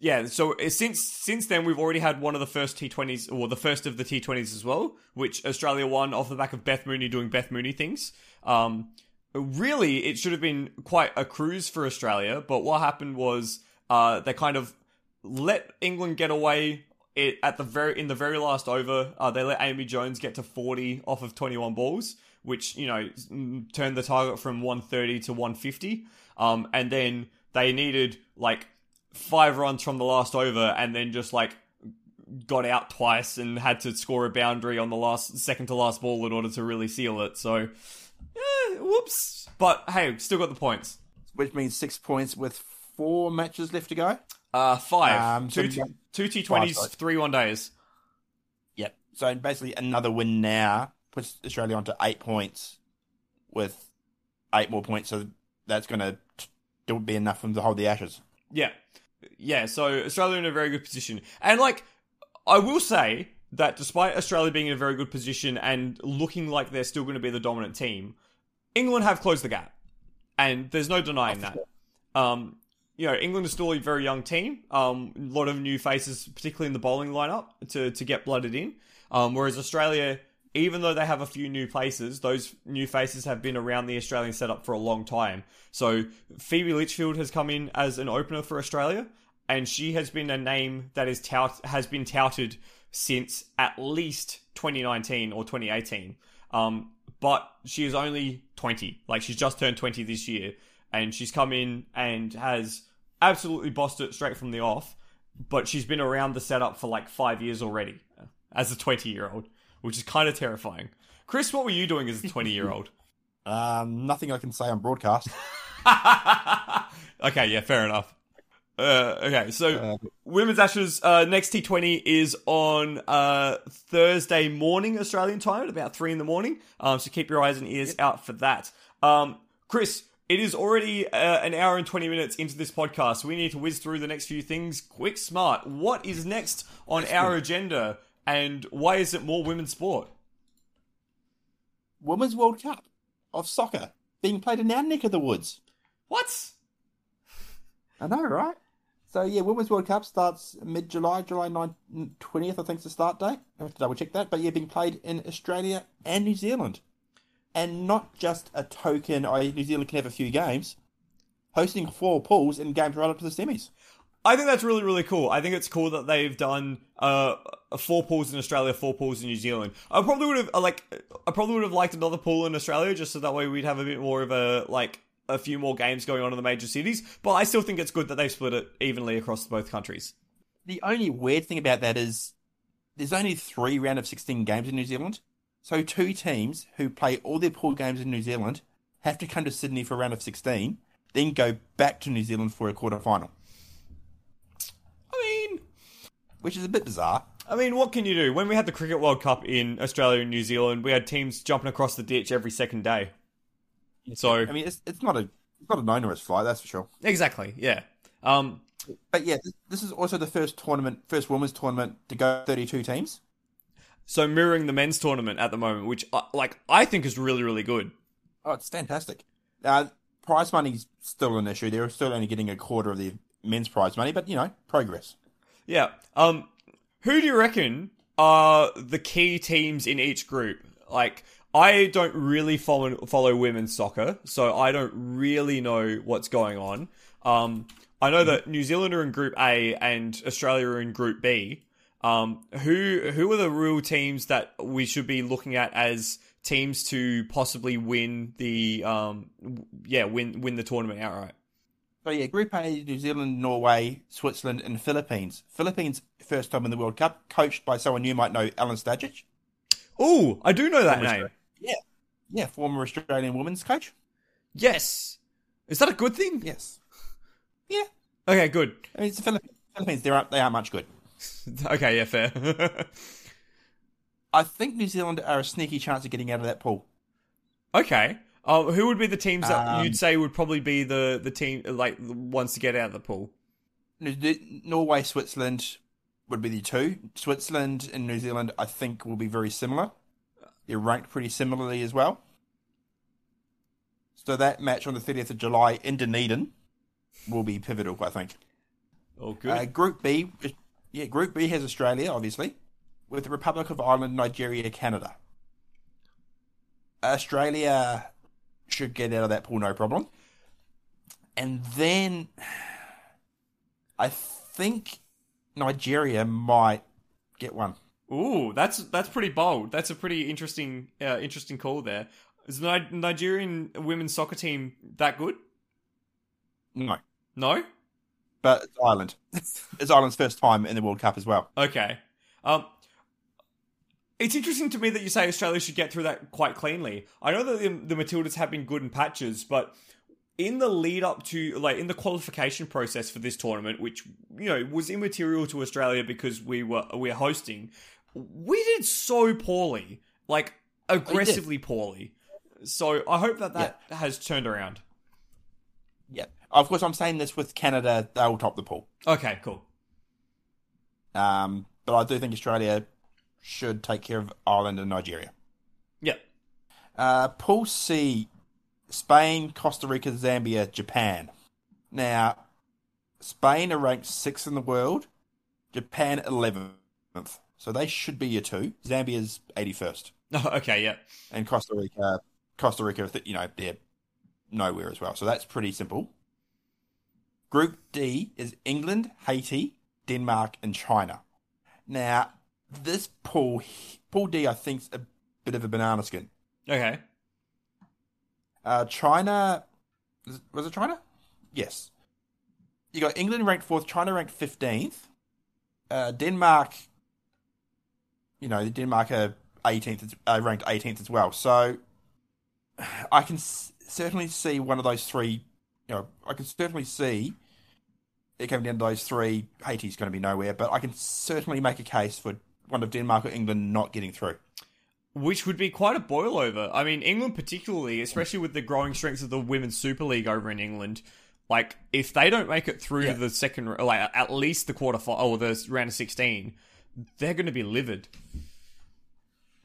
[SPEAKER 1] Yeah. So uh, since since then, we've already had one of the first T20s, or the first of the T20s as well, which Australia won off the back of Beth Mooney doing Beth Mooney things. Um. Really, it should have been quite a cruise for Australia, but what happened was uh, they kind of let England get away it at the very in the very last over. Uh, they let Amy Jones get to 40 off of 21 balls, which you know turned the target from 130 to 150. Um, and then they needed like five runs from the last over, and then just like got out twice and had to score a boundary on the last second to last ball in order to really seal it. So, eh, whoops. But hey, still got the points.
[SPEAKER 2] Which means six points with four matches left to go.
[SPEAKER 1] Uh, five,
[SPEAKER 2] Um, so
[SPEAKER 1] two, t-
[SPEAKER 2] one-
[SPEAKER 1] two T20s,
[SPEAKER 2] Five,
[SPEAKER 1] three one days.
[SPEAKER 2] Yep. So basically, another win now puts Australia onto eight points, with eight more points. So that's going to be enough for them to hold the Ashes.
[SPEAKER 1] Yeah. Yeah, so Australia in a very good position. And like I will say that despite Australia being in a very good position and looking like they're still going to be the dominant team, England have closed the gap. And there's no denying that. Um you know, England is still a very young team. Um, a lot of new faces, particularly in the bowling lineup, to, to get blooded in. Um, whereas Australia, even though they have a few new faces, those new faces have been around the Australian setup for a long time. So Phoebe Litchfield has come in as an opener for Australia, and she has been a name that is tout- has been touted since at least 2019 or 2018. Um, but she is only 20. Like she's just turned 20 this year, and she's come in and has absolutely bossed it straight from the off. But she's been around the setup for like five years already uh, as a 20 year old, which is kind of terrifying. Chris, what were you doing as a 20 year old? *laughs*
[SPEAKER 2] Um, nothing I can say on broadcast. *laughs*
[SPEAKER 1] okay, yeah, fair enough. Uh, okay, so
[SPEAKER 2] Uh,
[SPEAKER 1] Women's Ashes uh, next T20 is on uh, Thursday morning Australian time at about 3 in the morning. Um, so keep your eyes and ears out for that. Um, Chris, it is already uh, an hour and 20 minutes into this podcast. We need to whiz through the next few things quick, smart. What is next on our agenda and why is it more women's sport?
[SPEAKER 2] Women's World Cup of soccer being played in our neck of the woods.
[SPEAKER 1] What?
[SPEAKER 2] I know, right? So yeah, Women's World Cup starts mid July, July 9th, 20th, I think is the start date. I have to double check that. But yeah, being played in Australia and New Zealand. And not just a token, oh, New Zealand can have a few games. Hosting four pools and games right up to the semis.
[SPEAKER 1] I think that's really, really cool. I think it's cool that they've done uh, four pools in Australia, four pools in New Zealand. I probably would have like, I probably would have liked another pool in Australia just so that way we'd have a bit more of a like a few more games going on in the major cities. But I still think it's good that they've split it evenly across both countries.
[SPEAKER 2] The only weird thing about that is there's only three round of 16 games in New Zealand. So two teams who play all their pool games in New Zealand have to come to Sydney for a round of 16, then go back to New Zealand for a quarter final,
[SPEAKER 1] I mean,
[SPEAKER 2] which is a bit bizarre.
[SPEAKER 1] I mean, what can you do? When we had the Cricket World Cup in Australia and New Zealand, we had teams jumping across the ditch every second day. So
[SPEAKER 2] I mean, it's, it's not a it's not an onerous flight, that's for sure.
[SPEAKER 1] exactly, yeah. Um,
[SPEAKER 2] But yeah, this, is also the first tournament, first women's tournament to go 32 teams.
[SPEAKER 1] so mirroring the men's tournament at the moment, which uh, like I think is really, really good.
[SPEAKER 2] Oh, it's fantastic. Uh, prize money's still an issue. They're still only getting a quarter of the men's prize money, but you know, progress.
[SPEAKER 1] Yeah. Um, who do you reckon are the key teams in each group? Like, I don't really follow follow women's soccer, so I don't really know what's going on. Um, I know that New Zealand are in Group A and Australia are in Group B. Um, who who are the real teams that we should be looking at as teams to possibly win the um, yeah win win the tournament outright?
[SPEAKER 2] So yeah, Group A: New Zealand, Norway, Switzerland, and Philippines. Philippines first time in the World Cup, coached by someone you might know, Alen Stajcic.
[SPEAKER 1] Oh, I do know that name.
[SPEAKER 2] Yeah, former Australian women's coach.
[SPEAKER 1] Yes. Is that a good thing?
[SPEAKER 2] Yes. Yeah.
[SPEAKER 1] Okay, good.
[SPEAKER 2] I mean, it's the Philippines. Philippines they aren't, they aren't much good. *laughs*
[SPEAKER 1] Okay, yeah, fair. *laughs*
[SPEAKER 2] I think New Zealand are a sneaky chance of getting out of that pool.
[SPEAKER 1] okay. Uh, who would be the teams that
[SPEAKER 2] Um,
[SPEAKER 1] you'd say would probably be the, the team, like, the ones to get out of the pool?
[SPEAKER 2] Norway, Switzerland would be the two. Switzerland and New Zealand, I think, will be very similar. They're ranked pretty similarly as well. So that match on the 30th of July in Dunedin will be pivotal, I think.
[SPEAKER 1] Oh, good.
[SPEAKER 2] Uh, Group B, yeah, Group B has Australia, obviously, with the Republic of Ireland, Nigeria, Canada. Australia should get out of that pool no problem. And then I think Nigeria might get one.
[SPEAKER 1] Ooh, that's that's pretty bold. That's a pretty interesting uh, interesting call there. Is the Ni- Nigerian women's soccer team that good?
[SPEAKER 2] No,
[SPEAKER 1] No.
[SPEAKER 2] but it's Ireland. *laughs* It's Ireland's first time in the World Cup as well.
[SPEAKER 1] Okay. Um, it's interesting to me that you say Australia should get through that quite cleanly. I know that the, the Matildas have been good in patches, but in the lead up to, like, in the qualification process for this tournament, which you know was immaterial to Australia because we were we're hosting, we did so poorly, like aggressively poorly. So I hope that that has turned around.
[SPEAKER 2] Yeah. Of course, I'm saying this with Canada, they'll top the pool.
[SPEAKER 1] Okay, cool.
[SPEAKER 2] Um, but I do think Australia should take care of Ireland and Nigeria.
[SPEAKER 1] Yep.
[SPEAKER 2] Uh, Pool C, Spain, Costa Rica, Zambia, Japan. Now, Spain are ranked sixth in the world, Japan 11th. So they should be your two. Zambia's 81st. *laughs*
[SPEAKER 1] okay, yeah.
[SPEAKER 2] And Costa Rica, Costa Rica, you know, they're nowhere as well. So that's pretty simple. Group D is England, Haiti, Denmark, and China. Now, this pool, pool D, I think, is a bit of a banana skin.
[SPEAKER 1] Okay.
[SPEAKER 2] Uh, China, was it China? Yes. You got England ranked fourth, China ranked 15th. Uh, Denmark, you know, Denmark are 18th, uh, ranked 18th as well. So I can s- certainly see one of those three, you know, I can certainly see it coming down to those three. Haiti's going to be nowhere, but I can certainly make a case for one of Denmark or England not getting through.
[SPEAKER 1] Which would be quite a boil over. I mean, England particularly, especially with the growing strengths of the Women's Super League over in England. Like, if they don't make it through
[SPEAKER 2] Yeah.
[SPEAKER 1] the second, like at least the quarter or the round of sixteen, they're going to be livid.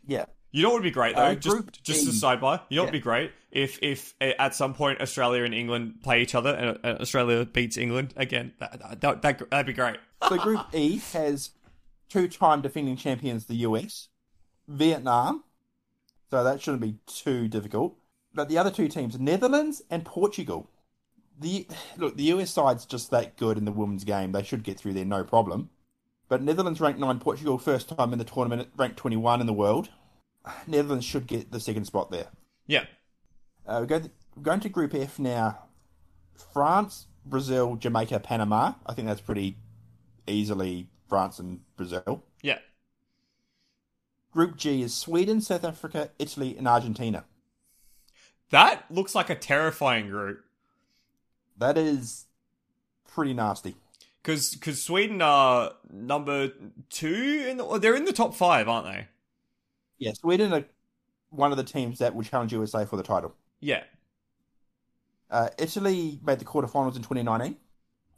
[SPEAKER 2] Yeah.
[SPEAKER 1] You know what would be great though?
[SPEAKER 2] Uh,
[SPEAKER 1] just just a sidebar. You know what would be great if if uh, at some point Australia and England play each other and uh, Australia beats England again. That, that, that that'd be great. *laughs*
[SPEAKER 2] So Group E has two-time defending champions, the US, Vietnam. So that shouldn't be too difficult. But the other two teams, Netherlands and Portugal. The look, the US side's just that good in the women's game. They should get through there, no problem. But Netherlands ranked nine, Portugal first time in the tournament, ranked twenty-one in the world. Netherlands should get the second spot there.
[SPEAKER 1] Yeah.
[SPEAKER 2] Uh, we're going, we're going to Group F now. France, Brazil, Jamaica, Panama. I think that's pretty easily France and Brazil.
[SPEAKER 1] Yeah.
[SPEAKER 2] Group G is Sweden, South Africa, Italy, and Argentina.
[SPEAKER 1] That looks like a terrifying group.
[SPEAKER 2] That is pretty nasty.
[SPEAKER 1] Because because Sweden are number two in the, they're in the top five, aren't they?
[SPEAKER 2] Yeah, Sweden are one of the teams that will challenge USA for the title.
[SPEAKER 1] Yeah.
[SPEAKER 2] Uh, Italy made the quarterfinals in 2019.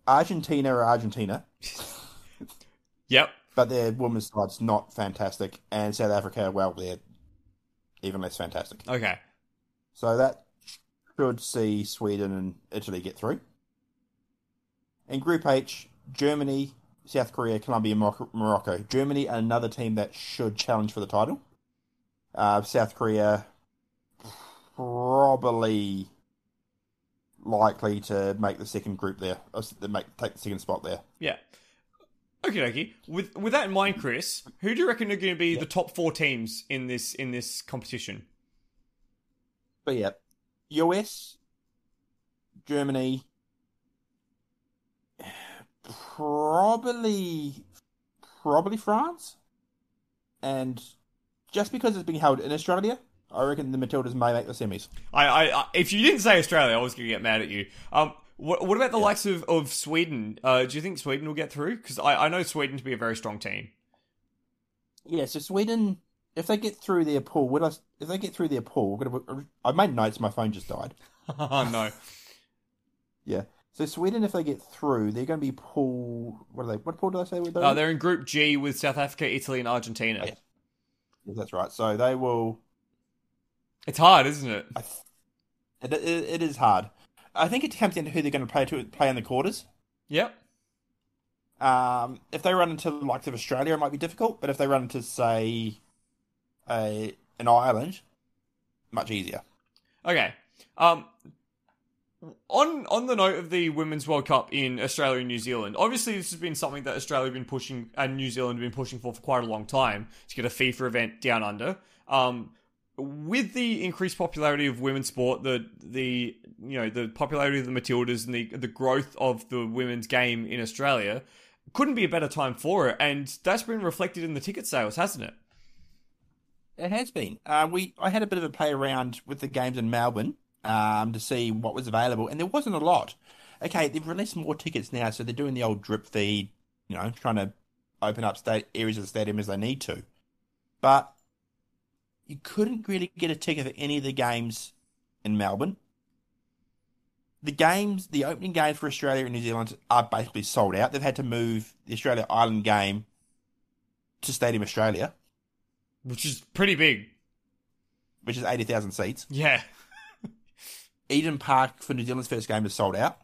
[SPEAKER 2] Argentina are Argentina, *laughs*
[SPEAKER 1] Yep.
[SPEAKER 2] but their women's side's not fantastic. And South Africa, well, they're even less fantastic.
[SPEAKER 1] Okay.
[SPEAKER 2] So that should see Sweden and Italy get through. In Group H, Germany, South Korea, Colombia, Morocco. Germany, another team that should challenge for the title. Uh, South Korea, probably likely to make the second group there, or make take the second spot there.
[SPEAKER 1] Yeah. Okay, dokie. With with that in mind, Chris, who do you reckon are going to be the top four teams in this in this competition?
[SPEAKER 2] But yeah, US, Germany, probably, probably France, and just because it's being held in Australia, I reckon the Matildas may make the semis.
[SPEAKER 1] I, I, I if you didn't say Australia, I was going to get mad at you. Um, what, what about the likes of, of Sweden? Uh, do you think Sweden will get through? Because I, I know Sweden to be a very strong team.
[SPEAKER 2] Yeah, so Sweden, if they get through their pool, would I, if they get through their pool, I made notes. My phone just died. *laughs*
[SPEAKER 1] oh no.
[SPEAKER 2] Yeah. So Sweden, if they get through, they're going to be pool. What are they? What pool do I say?
[SPEAKER 1] Uh, they're in Group G with South Africa, Italy, and Argentina.
[SPEAKER 2] Yeah. that's right. So they will.
[SPEAKER 1] It's hard, isn't it?
[SPEAKER 2] It, it, it is hard. I think it comes down to who they're going to play to play in the quarters.
[SPEAKER 1] Yep.
[SPEAKER 2] Um, if they run into the likes of Australia, it might be difficult. But if they run into, say, a an Ireland, much easier.
[SPEAKER 1] Okay. Um, on on the note of the Women's World Cup in Australia and New Zealand, obviously this has been something that Australia have been pushing and New Zealand have been pushing for for quite a long time to get a FIFA event down under. Um, with the increased popularity of women's sport, the the you know the popularity of the Matildas and the the growth of the women's game in Australia, couldn't be a better time for it, and that's been reflected in the ticket sales, hasn't it?
[SPEAKER 2] It has been. Uh, we I had a bit of a play around with the games in Melbourne um, to see what was available, and there wasn't a lot. Okay, they've released more tickets now, so they're doing the old drip feed, you know, trying to open up state areas of the stadium as they need to. But you couldn't really get a ticket for any of the games in Melbourne. The games, the opening games for Australia and New Zealand are basically sold out. They've had to move the Australia Ireland game to Stadium Australia,
[SPEAKER 1] which is pretty big,
[SPEAKER 2] which is eighty thousand seats.
[SPEAKER 1] Yeah.
[SPEAKER 2] Eden Park for New Zealand's first game is sold out,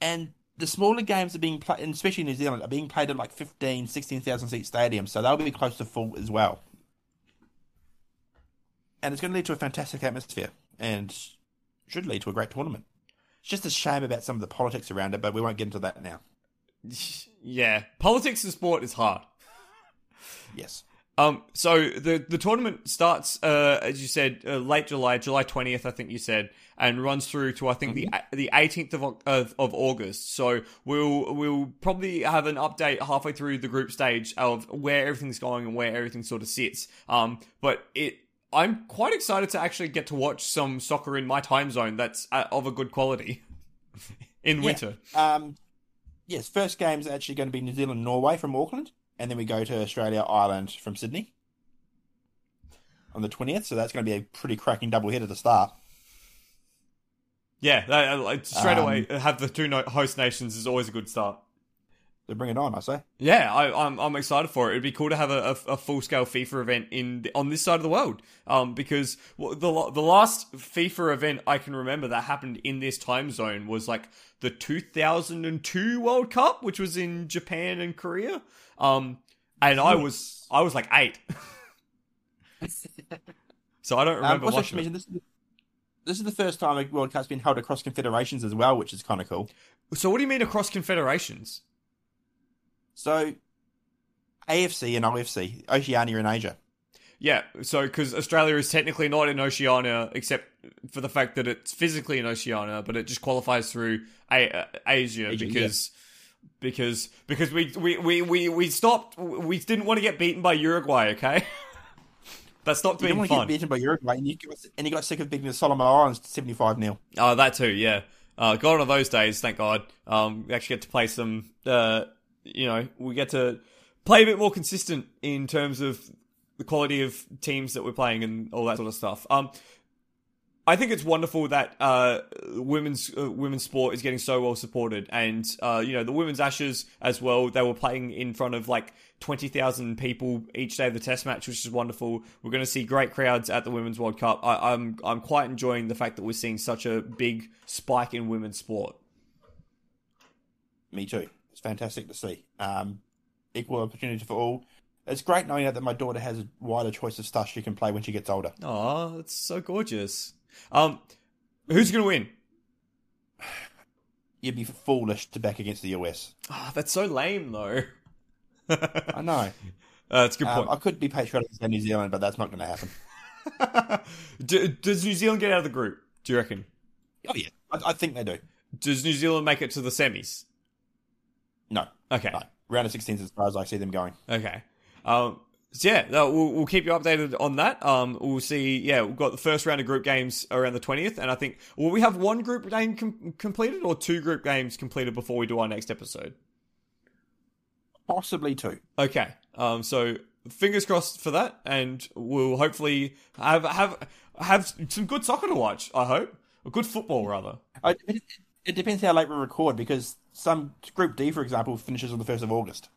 [SPEAKER 2] and the smaller games are being played, especially in New Zealand, are being played at like 15, 16,000 seat stadiums, so they'll be close to full as well and it's going to lead to a fantastic atmosphere and should lead to a great tournament. It's just a shame about some of the politics around it, but we won't get into that now. *laughs*
[SPEAKER 1] Yeah, politics in sport is hard.
[SPEAKER 2] Yes.
[SPEAKER 1] Um. So the the tournament starts, uh, as you said, uh, late July, July twentieth, I think you said, and runs through to I think mm-hmm. the the eighteenth of, of of August. So we'll we'll probably have an update halfway through the group stage of where everything's going and where everything sort of sits. Um. But it I'm quite excited to actually get to watch some soccer in my time zone that's uh, of a good quality *laughs* in
[SPEAKER 2] yeah.
[SPEAKER 1] winter.
[SPEAKER 2] Um, yes, first game is actually going to be New Zealand Norway from Auckland, and then we go to Australia Ireland from Sydney on the 20th. So that's going to be a pretty cracking double header to start.
[SPEAKER 1] Yeah, uh, straight um, away have the two host nations is always a good start.
[SPEAKER 2] So bring it on, I say.
[SPEAKER 1] Yeah, I, am I'm, I'm excited for it. It'd be cool to have a, a, a full scale FIFA event in the, on this side of the world. Um, because the the last FIFA event I can remember that happened in this time zone was like the 2002 World Cup, which was in Japan and Korea. Um, and I was I was like eight, *laughs* so I don't um, remember um, watching.
[SPEAKER 2] This, this is the first time a World Cup's been held across confederations as well, which is kind of cool.
[SPEAKER 1] So, what do you mean across confederations?
[SPEAKER 2] So, AFC and OFC, Oceania and Asia.
[SPEAKER 1] Yeah, so because Australia is technically not in Oceania, except for the fact that it's physically in Oceania, but it just qualifies through a- uh, Asia, Asia, because. Because because we, we we we we stopped. We didn't want to get beaten by Uruguay. Okay, *laughs* that stopped you being
[SPEAKER 2] fun.
[SPEAKER 1] Get
[SPEAKER 2] beaten by Uruguay, and you, got, and you got sick of beating the Solomon Islands seventy five 0
[SPEAKER 1] Oh, that too. Yeah, uh, got one of those days. Thank God. Um, we actually get to play some. Uh, you know, we get to play a bit more consistent in terms of the quality of teams that we're playing and all that sort of stuff. Um, I think it's wonderful that uh, women's uh, women's sport is getting so well supported, and uh, you know the women's Ashes as well. They were playing in front of like twenty thousand people each day of the Test match, which is wonderful. We're going to see great crowds at the Women's World Cup. I, I'm I'm quite enjoying the fact that we're seeing such a big spike in women's sport.
[SPEAKER 2] Me too It's fantastic to see. Um, equal opportunity for all. It's great knowing that my daughter has a wider choice of stuff she can play when she gets older.
[SPEAKER 1] Oh, that's so gorgeous. Um, who's going to win? *sighs*
[SPEAKER 2] You'd be foolish to back against the US.
[SPEAKER 1] Oh, that's so lame, though.
[SPEAKER 2] I know. *laughs* Uh,
[SPEAKER 1] that's a good point.
[SPEAKER 2] Um, I could be patriotic against New Zealand, but that's not going to
[SPEAKER 1] happen. *laughs* Do, does New Zealand get out of the group? Do you reckon?
[SPEAKER 2] Oh yeah, I, I think they do.
[SPEAKER 1] Does New Zealand make it to the semis?
[SPEAKER 2] No.
[SPEAKER 1] Okay.
[SPEAKER 2] No. Round of 16 as far as I see them going.
[SPEAKER 1] Okay. Um, yeah, we'll, we'll keep you updated on that. Um, we'll see. Yeah, we've got the first round of group games around the twentieth, and I think will we have one group game com- completed or two group games completed before we do our next episode?
[SPEAKER 2] Possibly two.
[SPEAKER 1] Okay. Um, so fingers crossed for that, and we'll hopefully have have have some good soccer to watch. I hope, or good football rather.
[SPEAKER 2] It, it depends how late we record because some Group D, for example, finishes on the first of August.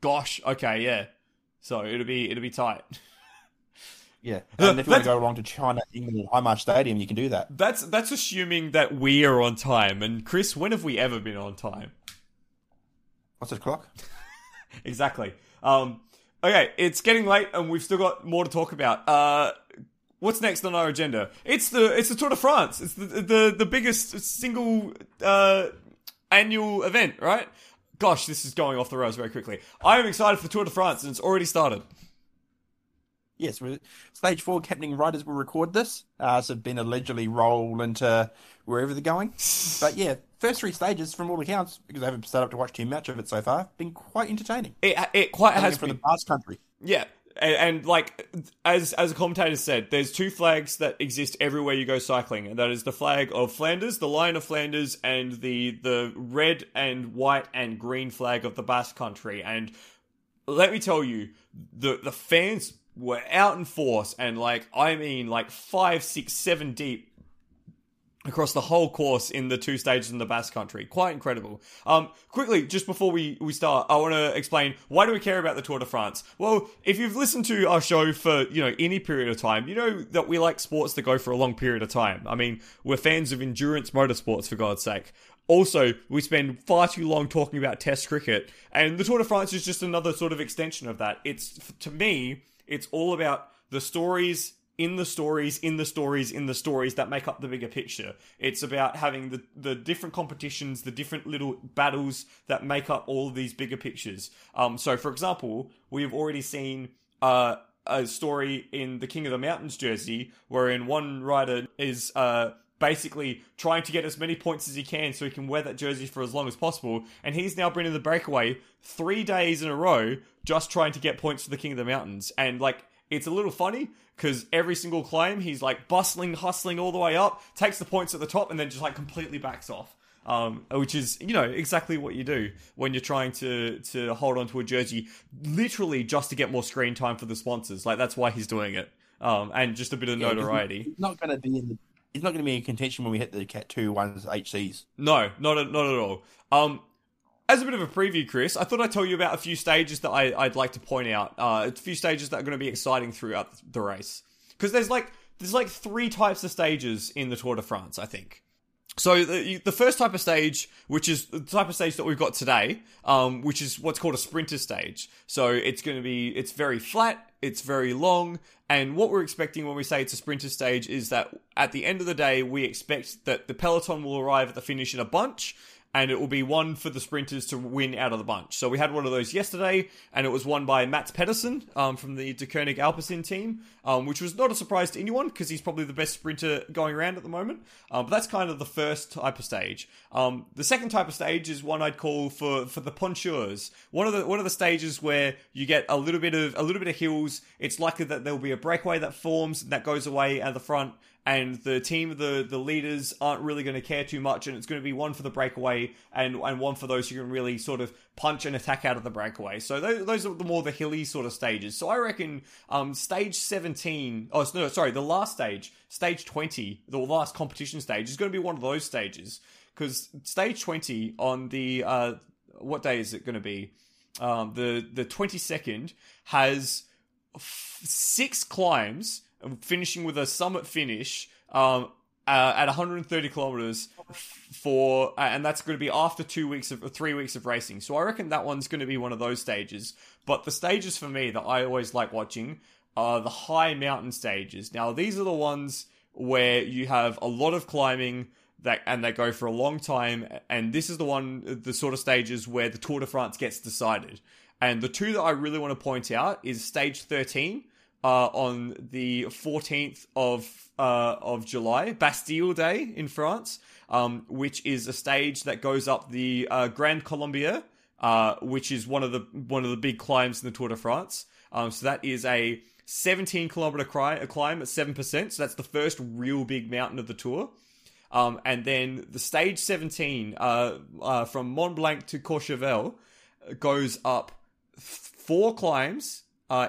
[SPEAKER 1] Gosh. Okay. Yeah. So it'll be it'll be tight. *laughs*
[SPEAKER 2] Yeah, and if you want to go along to China, England, Hindmarsh Stadium, you can do that.
[SPEAKER 1] That's that's assuming that we are on time. And Chris, when have we ever been on time?
[SPEAKER 2] What's the clock? *laughs*
[SPEAKER 1] exactly. Um, okay, it's getting late, and we've still got more to talk about. Uh, what's next on our agenda? It's the it's the Tour de France. It's the the, the biggest single uh, annual event, right? Gosh, this is going off the rails very quickly. I am excited for the Tour de France, and it's already started.
[SPEAKER 2] Yes, stage four captaining riders will record this. Uh, so been allegedly roll into wherever they're going. *laughs* but yeah, first three stages, from all accounts, because I haven't set up to watch too much of it so far, been quite entertaining.
[SPEAKER 1] It it quite
[SPEAKER 2] Coming
[SPEAKER 1] has
[SPEAKER 2] from
[SPEAKER 1] been.
[SPEAKER 2] the Basque country.
[SPEAKER 1] Yeah, and, and like as as a commentator said, there's two flags that exist everywhere you go cycling, and that is the flag of Flanders, the Lion of Flanders, and the the red and white and green flag of the Basque Country. And let me tell you, the the fans were out in force, and like I mean, like five, six, seven deep across the whole course in the two stages in the Basque Country. Quite incredible. Um, quickly, just before we, we start, I want to explain why do we care about the Tour de France? Well, if you've listened to our show for, you know, any period of time, you know that we like sports that go for a long period of time. I mean, we're fans of endurance motorsports, for God's sake. Also, we spend far too long talking about test cricket, and the Tour de France is just another sort of extension of that. It's, to me, it's all about the stories in the stories, in the stories, in the stories that make up the bigger picture. It's about having the, the different competitions, the different little battles that make up all of these bigger pictures. Um, so, for example, we've already seen uh, a story in the King of the Mountains jersey, wherein one rider is uh, basically trying to get as many points as he can so he can wear that jersey for as long as possible. And he's now been in the breakaway three days in a row just trying to get points for the King of the Mountains. And like, it's a little funny because every single climb he's like bustling, hustling all the way up, takes the points at the top, and then just like completely backs off. Um, which is you know exactly what you do when you're trying to to hold on to a jersey, literally just to get more screen time for the sponsors. Like that's why he's doing it, um, and just a bit of
[SPEAKER 2] Yeah,
[SPEAKER 1] notoriety.
[SPEAKER 2] He's not going to be in the. He's not going to be in contention when we hit the Cat Two ones HCs.
[SPEAKER 1] No, not at, not at all. Um, as a bit of a preview, Chris, I thought I'd tell you about a few stages that I, I'd like to point out. Uh, a few stages that are going to be exciting throughout the race because there's like there's like three types of stages in the Tour de France. I think. So the, the first type of stage, which is the type of stage that we've got today, um, which is what's called a sprinter stage. So it's going to be it's very flat, it's very long, and what we're expecting when we say it's a sprinter stage is that at the end of the day, we expect that the peloton will arrive at the finish in a bunch, and it will be one for the sprinters to win out of the bunch. So we had one of those yesterday, and it was won by Mads Pedersen um, from the Deceuninck Alpecin team, um, which was not a surprise to anyone because he's probably the best sprinter going around at the moment. Um, but that's kind of the first type of stage. Um, the second type of stage is one I'd call for for the puncheurs. One of the one of the stages where you get a little bit of a little bit of hills. It's likely that there will be a breakaway that forms that goes away at the front and the team, the the leaders aren't really going to care too much, and it's going to be one for the breakaway and and one for those who can really sort of punch and attack out of the breakaway. So those, those are the more the hilly sort of stages. So I reckon um, stage seventeen, oh no, sorry, the last stage, stage twenty, the last competition stage is going to be one of those stages because stage twenty on the uh, what day is it going to be? Um, the the twenty second has f- six climbs finishing with a summit finish um, uh, at 130 kilometers for, uh, and that's going to be after two weeks of three weeks of racing. So I reckon that one's going to be one of those stages. But the stages for me that I always like watching are the high mountain stages. Now these are the ones where you have a lot of climbing that and they go for a long time. And this is the one, the sort of stages where the Tour de France gets decided. And the two that I really want to point out is stage 13 uh, on the 14th of uh, of July, Bastille Day in France, um, which is a stage that goes up the uh, Grand Colombier, uh, which is one of the one of the big climbs in the Tour de France. Um, so that is a 17 kilometer climb, climb at 7%. So that's the first real big mountain of the tour. Um, and then the stage 17 uh, uh, from Mont Blanc to Courchevel goes up four climbs,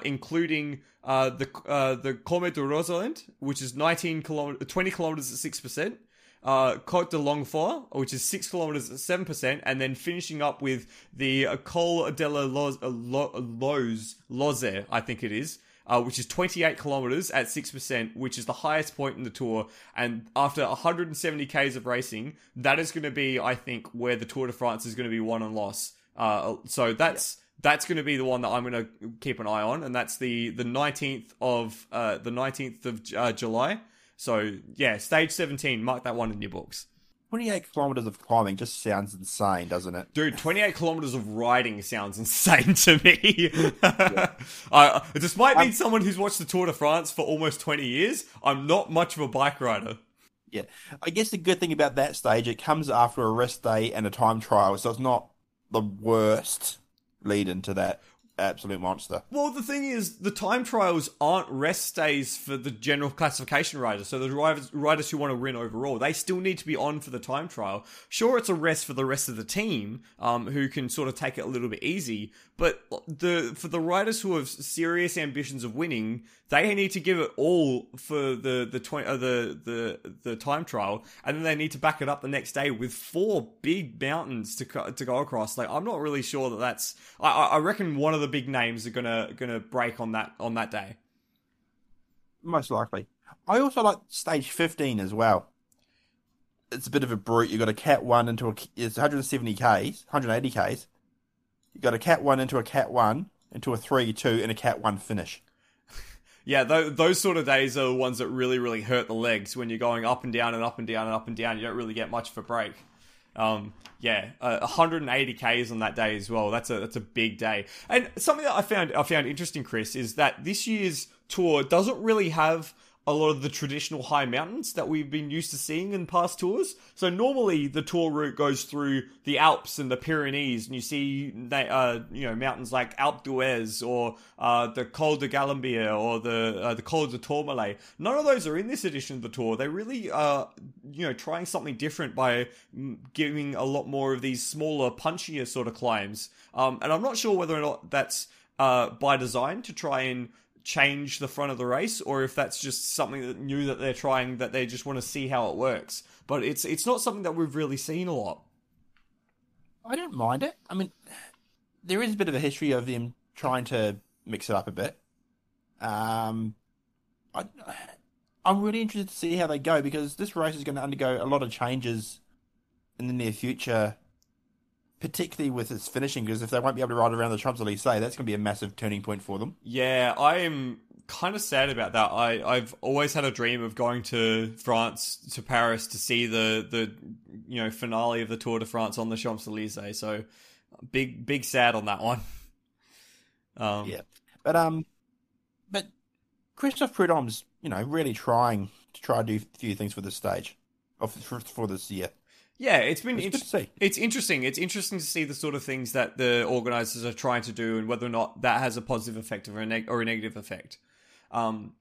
[SPEAKER 1] including uh, the uh, the Cormet de Roselend, which is 19 kilometers, 20 kilometers at six percent. Uh, Côte de Longfort, which is six kilometers at seven percent, and then finishing up with the uh, Col de la Loz, uh, Loz, Loze, I think it is, uh, which is 28 kilometers at 6%, which is the highest point in the tour. And after 170 Ks of racing, that is going to be, I think, where the Tour de France is going to be won and lost. Uh, so that's. That's going to be the one that I'm going to keep an eye on, and that's the the 19th of uh, the 19th of uh, July. So yeah, stage 17. Mark that one in your books.
[SPEAKER 2] 28 kilometers of climbing just sounds insane, doesn't it?
[SPEAKER 1] Dude, 28 kilometers of riding sounds insane *laughs* to me. yeah. *laughs* I, despite being someone who's watched the Tour de France for almost 20 years, I'm not much of a bike rider.
[SPEAKER 2] Yeah. I guess the good thing about that stage, it comes after a rest day and a time trial, so it's not the worst lead into that absolute monster.
[SPEAKER 1] Well, the thing is, the time trials aren't rest days for the general classification riders. So the riders, riders who want to win overall, they still need to be on for the time trial. Sure, it's a rest for the rest of the team, um, who can sort of take it a little bit easy. But the for the riders who have serious ambitions of winning, they need to give it all for the the twenty uh, the the the time trial, and then they need to back it up the next day with four big mountains to to go across. Like I'm not really sure that that's. I I reckon one of the big names are gonna gonna break on that on that day.
[SPEAKER 2] Most likely. I also like stage 15 as well. It's a bit of a brute. You've got a cat one into a it's 170 k's, 180 k's you got a cat one into a cat one into a three two and a cat one finish. *laughs*
[SPEAKER 1] Yeah, th- those sort of days are the ones that really, really hurt the legs when you're going up and down and up and down and up and down. You don't really get much of a break. Um, yeah, uh, 180 k's on that day as well. That's a that's a big day. And something that I found I found interesting, Chris, is that this year's tour doesn't really have a lot of the traditional high mountains that we've been used to seeing in past tours. So normally the tour route goes through the Alps and the Pyrenees, and you see uh, you know mountains like Alpe d'Huez or uh, the Col de Galibier or the uh, the Col de Tourmalet. None of those are in this edition of the tour. They really are you know trying something different by giving a lot more of these smaller, punchier sort of climbs. Um, and I'm not sure whether or not that's uh, by design to try and change the front of the race or if that's just something that new that they're trying that they just want to see how it works. But it's it's not something that we've really seen a lot.
[SPEAKER 2] I don't mind it. I mean, there is a bit of a history of them trying to mix it up a bit. Um, I, I'm really interested to see how they go because this race is going to undergo a lot of changes in the near future particularly with its finishing, because if they won't be able to ride around the Champs Elysees, that's going to be a massive turning point for them.
[SPEAKER 1] Yeah, I am kind of sad about that. I I've always had a dream of going to France to Paris to see the the you know finale of the Tour de France on the Champs Elysees. So big big sad on that one. *laughs*
[SPEAKER 2] Um, yeah, but um, but Christophe Prudhomme's you know really trying to try to do a few things for this stage, for, for this year.
[SPEAKER 1] Yeah, it's been it's, inter- it's interesting. It's interesting to see the sort of things that the organizers are trying to do and whether or not that has a positive effect or a, neg- or a negative effect. Um,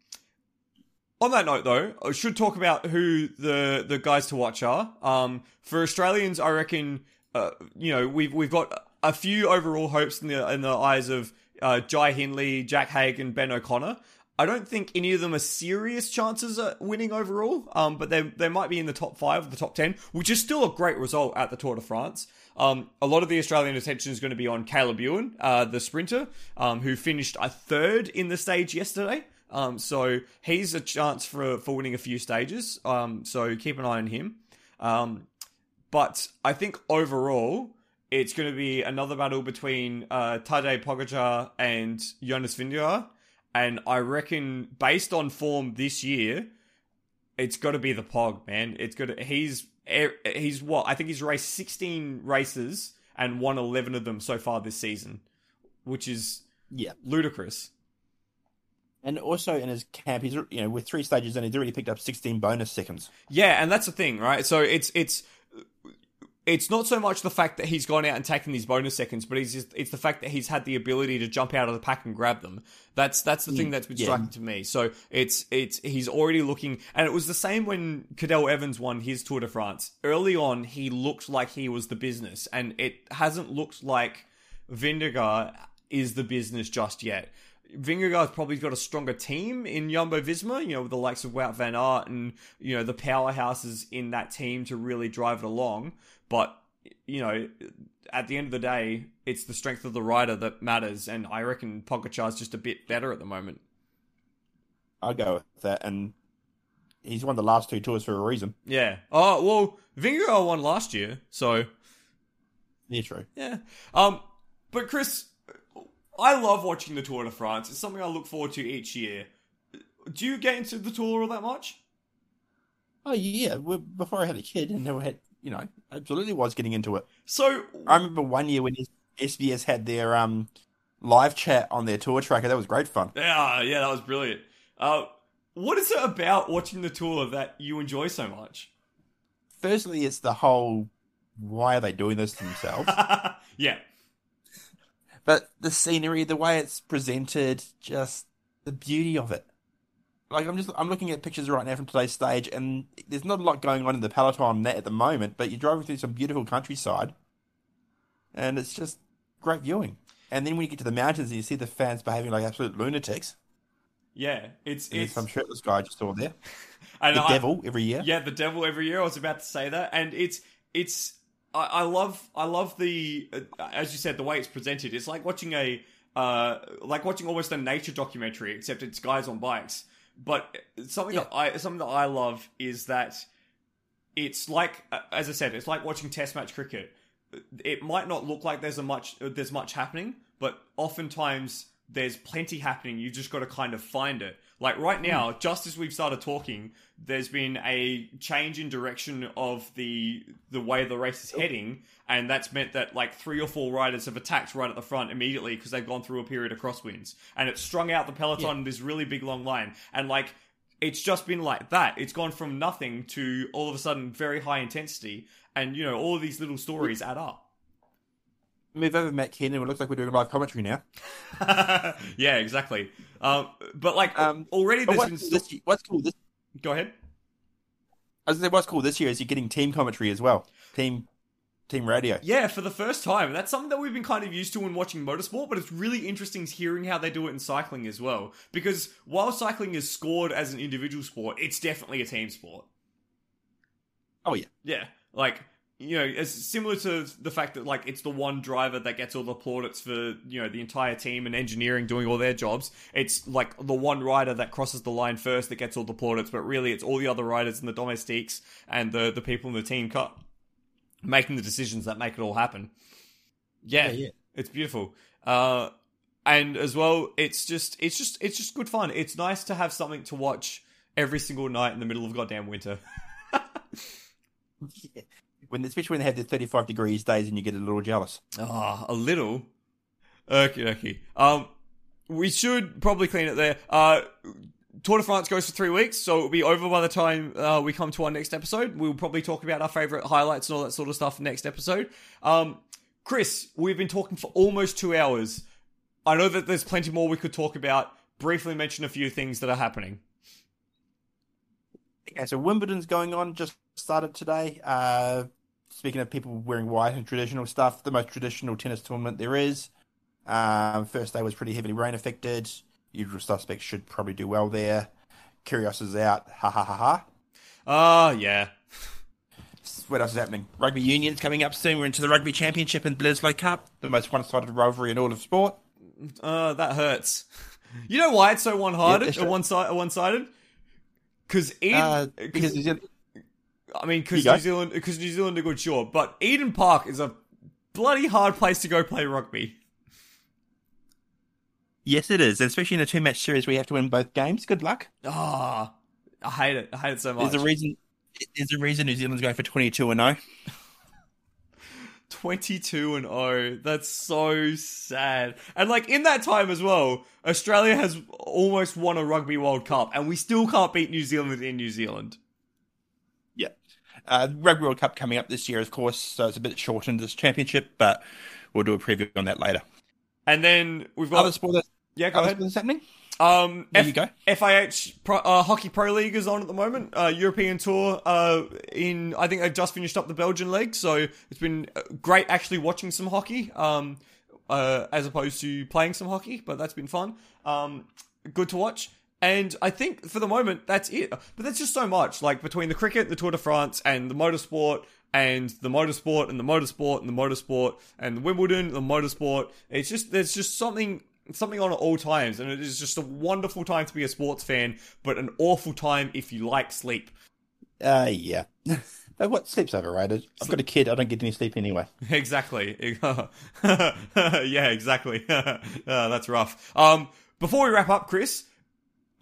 [SPEAKER 1] on that note, though, I should talk about who the the guys to watch are. Um, for Australians, I reckon uh, you know we've we've got a few overall hopes in the in the eyes of uh, Jai Hindley, Jack Haig, and Ben O'Connor. I don't think any of them are serious chances at winning overall, um, but they they might be in the top five, the top ten, which is still a great result at the Tour de France. Um, a lot of the Australian attention is going to be on Caleb Ewan, uh, the sprinter, um, who finished a third in the stage yesterday. Um, so he's a chance for for winning a few stages. Um, so keep an eye on him. Um, but I think overall, it's going to be another battle between uh, Tadej Pogacar and Jonas Vingegaard and I reckon based on form this year, it's got to be the Pog, man. It's got to, he's he's what I think he's raced 16 races and won 11 of them so far this season, which is
[SPEAKER 2] yeah
[SPEAKER 1] ludicrous.
[SPEAKER 2] And also in his camp, he's you know with three stages and he's already picked up 16 bonus seconds.
[SPEAKER 1] Yeah, and that's the thing, right? So it's it's it's not so much the fact that he's gone out and taken these bonus seconds, but he's just, it's the fact that he's had the ability to jump out of the pack and grab them. That's that's the thing that's been
[SPEAKER 2] yeah.
[SPEAKER 1] striking to me. So it's it's he's already looking, and it was the same when Cadel Evans won his Tour de France. Early on, he looked like he was the business, and it hasn't looked like Vingegaard is the business just yet. Vingegaard's probably got a stronger team in Jumbo Visma, you know, with the likes of Wout van Aert and, you know, the powerhouses in that team to really drive it along. But, you know, at the end of the day, it's the strength of the rider that matters. And I reckon Pogacar's just a bit better at the moment.
[SPEAKER 2] I'll go with that. And he's won the last two tours for a reason.
[SPEAKER 1] Yeah. Oh, well, Vingegaard won last year. So,
[SPEAKER 2] Yeah, true.
[SPEAKER 1] yeah. Um, but Chris, I love watching the Tour de France. It's something I look forward to each year. Do you get into the Tour all that much?
[SPEAKER 2] Oh, yeah. Before I had a kid and never had, you know, absolutely was getting into it.
[SPEAKER 1] So,
[SPEAKER 2] I remember one year when SBS had their um live chat on their tour tracker. That was great fun.
[SPEAKER 1] yeah, yeah, that was brilliant. Uh, what is it about watching the tour that you enjoy so much?
[SPEAKER 2] Firstly, it's the whole why are they doing this to themselves? *laughs*
[SPEAKER 1] yeah,
[SPEAKER 2] but the scenery, the way it's presented, just the beauty of it. Like I'm just I'm looking at pictures right now from today's stage, and there's not a lot going on in the peloton net at the moment, but you're driving through some beautiful countryside, and it's just great viewing. And then when you get to the mountains, and you see the fans behaving like absolute lunatics.
[SPEAKER 1] yeah, it's
[SPEAKER 2] And
[SPEAKER 1] it's
[SPEAKER 2] some shirtless guy I just saw there. *laughs*
[SPEAKER 1] and
[SPEAKER 2] The
[SPEAKER 1] I-
[SPEAKER 2] devil every year.
[SPEAKER 1] Yeah, the devil every year. I was about to say that, and it's it's I, I love I love the uh, as you said the way it's presented. It's like watching a uh like watching almost a nature documentary, except it's guys on bikes. But something that I something that I love is that it's like uh, as I said, it's like watching Test match cricket. It might not look like there's a much there's much happening, but oftentimes there's plenty happening. You've just got to kind of find it. Like right now, hmm. just as we've started talking, there's been a change in direction of the the way the race is oh. heading, and that's meant that like three or four riders have attacked right at the front immediately because they've gone through a period of crosswinds, and it's strung out the peloton in this really big long line, and like it's just been like that. It's gone from nothing to all of a sudden very high intensity, and you know all of these little stories add up.
[SPEAKER 2] Move over Matt Keenan. It looks like we're doing live commentary now. *laughs*
[SPEAKER 1] yeah, exactly. Um, but like
[SPEAKER 2] Um,
[SPEAKER 1] already,
[SPEAKER 2] But what's
[SPEAKER 1] been
[SPEAKER 2] cool,
[SPEAKER 1] sto-
[SPEAKER 2] this, year- what's cool this
[SPEAKER 1] go ahead.
[SPEAKER 2] I was say what's cool this year is you're getting team commentary as well. Team team radio.
[SPEAKER 1] Yeah, for the first time. That's something that we've been kind of used to when watching motorsport, but it's really interesting hearing how they do it in cycling as well. Because while cycling is scored as an individual sport, it's definitely a team sport.
[SPEAKER 2] Oh yeah.
[SPEAKER 1] Yeah, like you know, it's similar to the fact that like it's the one driver that gets all the plaudits for you know the entire team and engineering doing all their jobs. It's like the one rider that crosses the line first that gets all the plaudits, but really it's all the other riders and the domestiques and the the people in the team cut making the decisions that make it all happen. Yeah,
[SPEAKER 2] Yeah, yeah.
[SPEAKER 1] it's beautiful. Uh, and as well, it's just it's just it's just good fun. It's nice to have something to watch every single night in the middle of goddamn winter. *laughs*
[SPEAKER 2] Yeah. When especially when they have the 35 degrees days and you get a little jealous.
[SPEAKER 1] Ah, a little. Okay, okay. Um, we should probably clean it there. Uh, Tour de France goes for three weeks, so it'll be over by the time uh, we come to our next episode. We'll probably talk about our favorite highlights and all that sort of stuff next episode. Um, Chris, we've been talking for almost two hours. I know that there's plenty more we could talk about. Briefly mention a few things that are happening.
[SPEAKER 2] Okay, so Wimbledon's going on, just started today. Uh, speaking of people wearing white and traditional stuff, the most traditional tennis tournament there is. Um, first day was pretty heavily rain affected. Usual suspects should probably do well there. Kyrgios is out. Ha ha ha ha.
[SPEAKER 1] Ah, yeah.
[SPEAKER 2] What else is happening? Rugby Union's coming up soon. We're into the Rugby Championship and Bledisloe Cup, the most one-sided rivalry in all of sport.
[SPEAKER 1] Uh, that hurts. You know why it's so one-sided,
[SPEAKER 2] Yeah, sure.
[SPEAKER 1] one side, one-sided? Because
[SPEAKER 2] Uh, because New Zealand-
[SPEAKER 1] I mean, because. New Zealand, because New Zealand are good, sure, but Eden Park is a bloody hard place to go play rugby.
[SPEAKER 2] yes, it is, especially in a two-match series where you have to win both games. Good luck.
[SPEAKER 1] Ah, I hate it. I hate it so much.
[SPEAKER 2] There's a reason. There's a reason New Zealand's going for 22 and oh. 0. *laughs*
[SPEAKER 1] Twenty-two and oh. That's so sad. And like in that time as well, Australia has almost won a Rugby World Cup, and we still can't beat New Zealand in New Zealand.
[SPEAKER 2] Uh, Rugby World Cup coming up this year, of course, so it's a bit shortened this championship, but we'll do a preview on that later.
[SPEAKER 1] And then we've got
[SPEAKER 2] Other sport that's,
[SPEAKER 1] yeah, go
[SPEAKER 2] other
[SPEAKER 1] ahead.
[SPEAKER 2] sport that's happening?
[SPEAKER 1] Um,
[SPEAKER 2] There
[SPEAKER 1] F-
[SPEAKER 2] you go.
[SPEAKER 1] FIH Pro, uh, Hockey Pro League is on at the moment. Uh, European Tour. Uh, in I think they just finished up the Belgian league, so it's been uh, great actually watching some hockey. Um, uh, as opposed to playing some hockey, but that's been fun. Um, good to watch. And I think for the moment that's it. But that's just so much like between the cricket, the Tour de France, and the motorsport, and the motorsport, and the motorsport, and the motorsport, and the Wimbledon, the motorsport. It's just there's just something something on at all times, and it is just a wonderful time to be a sports fan, but an awful time if you like sleep.
[SPEAKER 2] Uh, yeah. *laughs* what sleep's overrated? I've got a kid. I don't get any sleep anyway. *laughs*
[SPEAKER 1] Exactly. *laughs* yeah, exactly. uh, that's rough. Um, before we wrap up, Chris,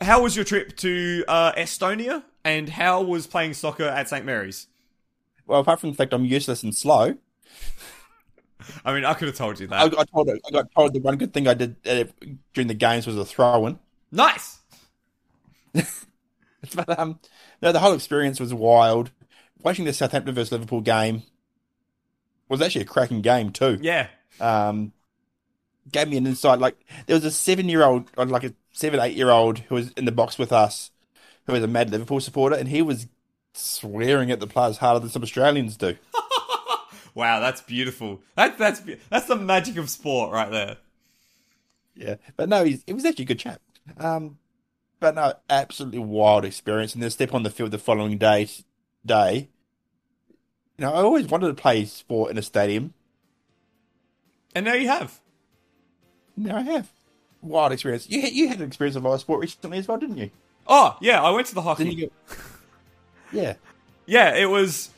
[SPEAKER 1] how was your trip to uh, Estonia, and how was playing soccer at St Mary's?
[SPEAKER 2] Well, apart from the fact I'm useless and slow,
[SPEAKER 1] I mean, I could have told you
[SPEAKER 2] I
[SPEAKER 1] that.
[SPEAKER 2] got told I got told the one good thing I did uh, during the games was a throw-in.
[SPEAKER 1] Nice. *laughs*
[SPEAKER 2] But um, no, the whole experience was wild. Watching the Southampton versus Liverpool game was actually a cracking game too.
[SPEAKER 1] Yeah.
[SPEAKER 2] Um, gave me an insight. Like there was a seven-year-old, or like a seven, eight-year-old who was in the box with us, who was a mad Liverpool supporter, and he was swearing at the players harder than some Australians do. *laughs*
[SPEAKER 1] Wow, that's beautiful. That, that's that's the magic of sport right there.
[SPEAKER 2] Yeah, but no, he's, it was actually a good chap. Um, but no, absolutely wild experience. And then step on the field the following day. Day, you know, I always wanted to play sport in a stadium.
[SPEAKER 1] And now you have.
[SPEAKER 2] Now I have wild experience. You had, you had an experience of live sport recently as well, didn't you?
[SPEAKER 1] Oh, yeah, I went to the hockey.
[SPEAKER 2] Get... Yeah,
[SPEAKER 1] Yeah, it was.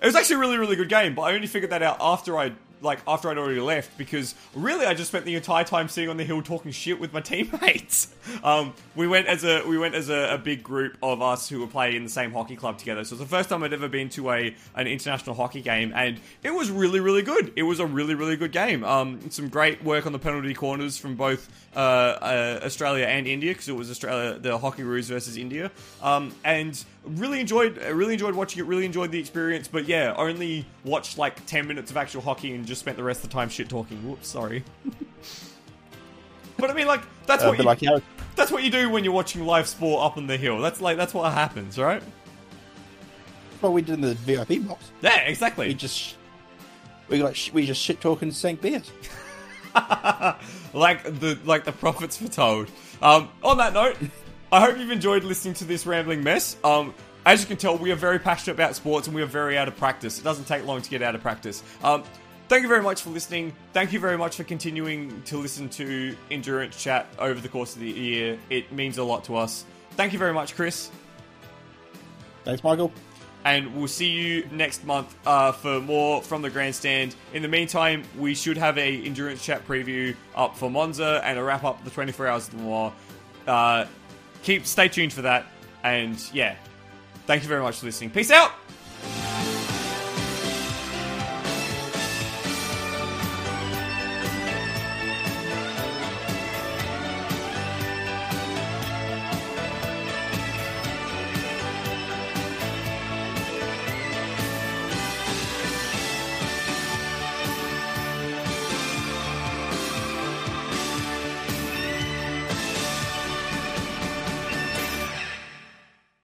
[SPEAKER 1] It was actually a really, really good game, but I only figured that out after I like after I'd already left because really I just spent the entire time sitting on the hill talking shit with my teammates. *laughs* Um, we went as a we went as a, a big group of us who were playing in the same hockey club together. So it's the first time I'd ever been to a an international hockey game, and it was really, really good. It was a really, really good game. Um, some great work on the penalty corners from both uh, uh, Australia and India because it was Australia the Hockey Roos versus India, um, and really enjoyed really enjoyed watching it. Really enjoyed the experience, but yeah, only watched like ten minutes of actual hockey and just spent the rest of the time shit talking. Whoops, sorry. *laughs* but I mean, like that's
[SPEAKER 2] uh,
[SPEAKER 1] what you,
[SPEAKER 2] like how
[SPEAKER 1] that's what you do when you're watching live sport up on the hill. That's like that's what happens, right?
[SPEAKER 2] what we did in the VIP box.
[SPEAKER 1] Yeah, exactly.
[SPEAKER 2] We just we like we just shit talking sank beers. *laughs*
[SPEAKER 1] like the like the prophets foretold. Um, on that note, *laughs* I hope you've enjoyed listening to this rambling mess. Um, as you can tell, we are very passionate about sports and we are very out of practice. It doesn't take long to get out of practice. Um, thank you very much for listening. Thank you very much for continuing to listen to Endurance Chat over the course of the year. It means a lot to us. Thank you very much, Chris.
[SPEAKER 2] Thanks, Michael.
[SPEAKER 1] and we'll see you next month uh, for more from the grandstand. In the meantime, we should have a endurance chat preview up for Monza and a wrap up the 24 hours of the war. Uh, keep stay tuned for that, and yeah, thank you very much for listening. Peace out.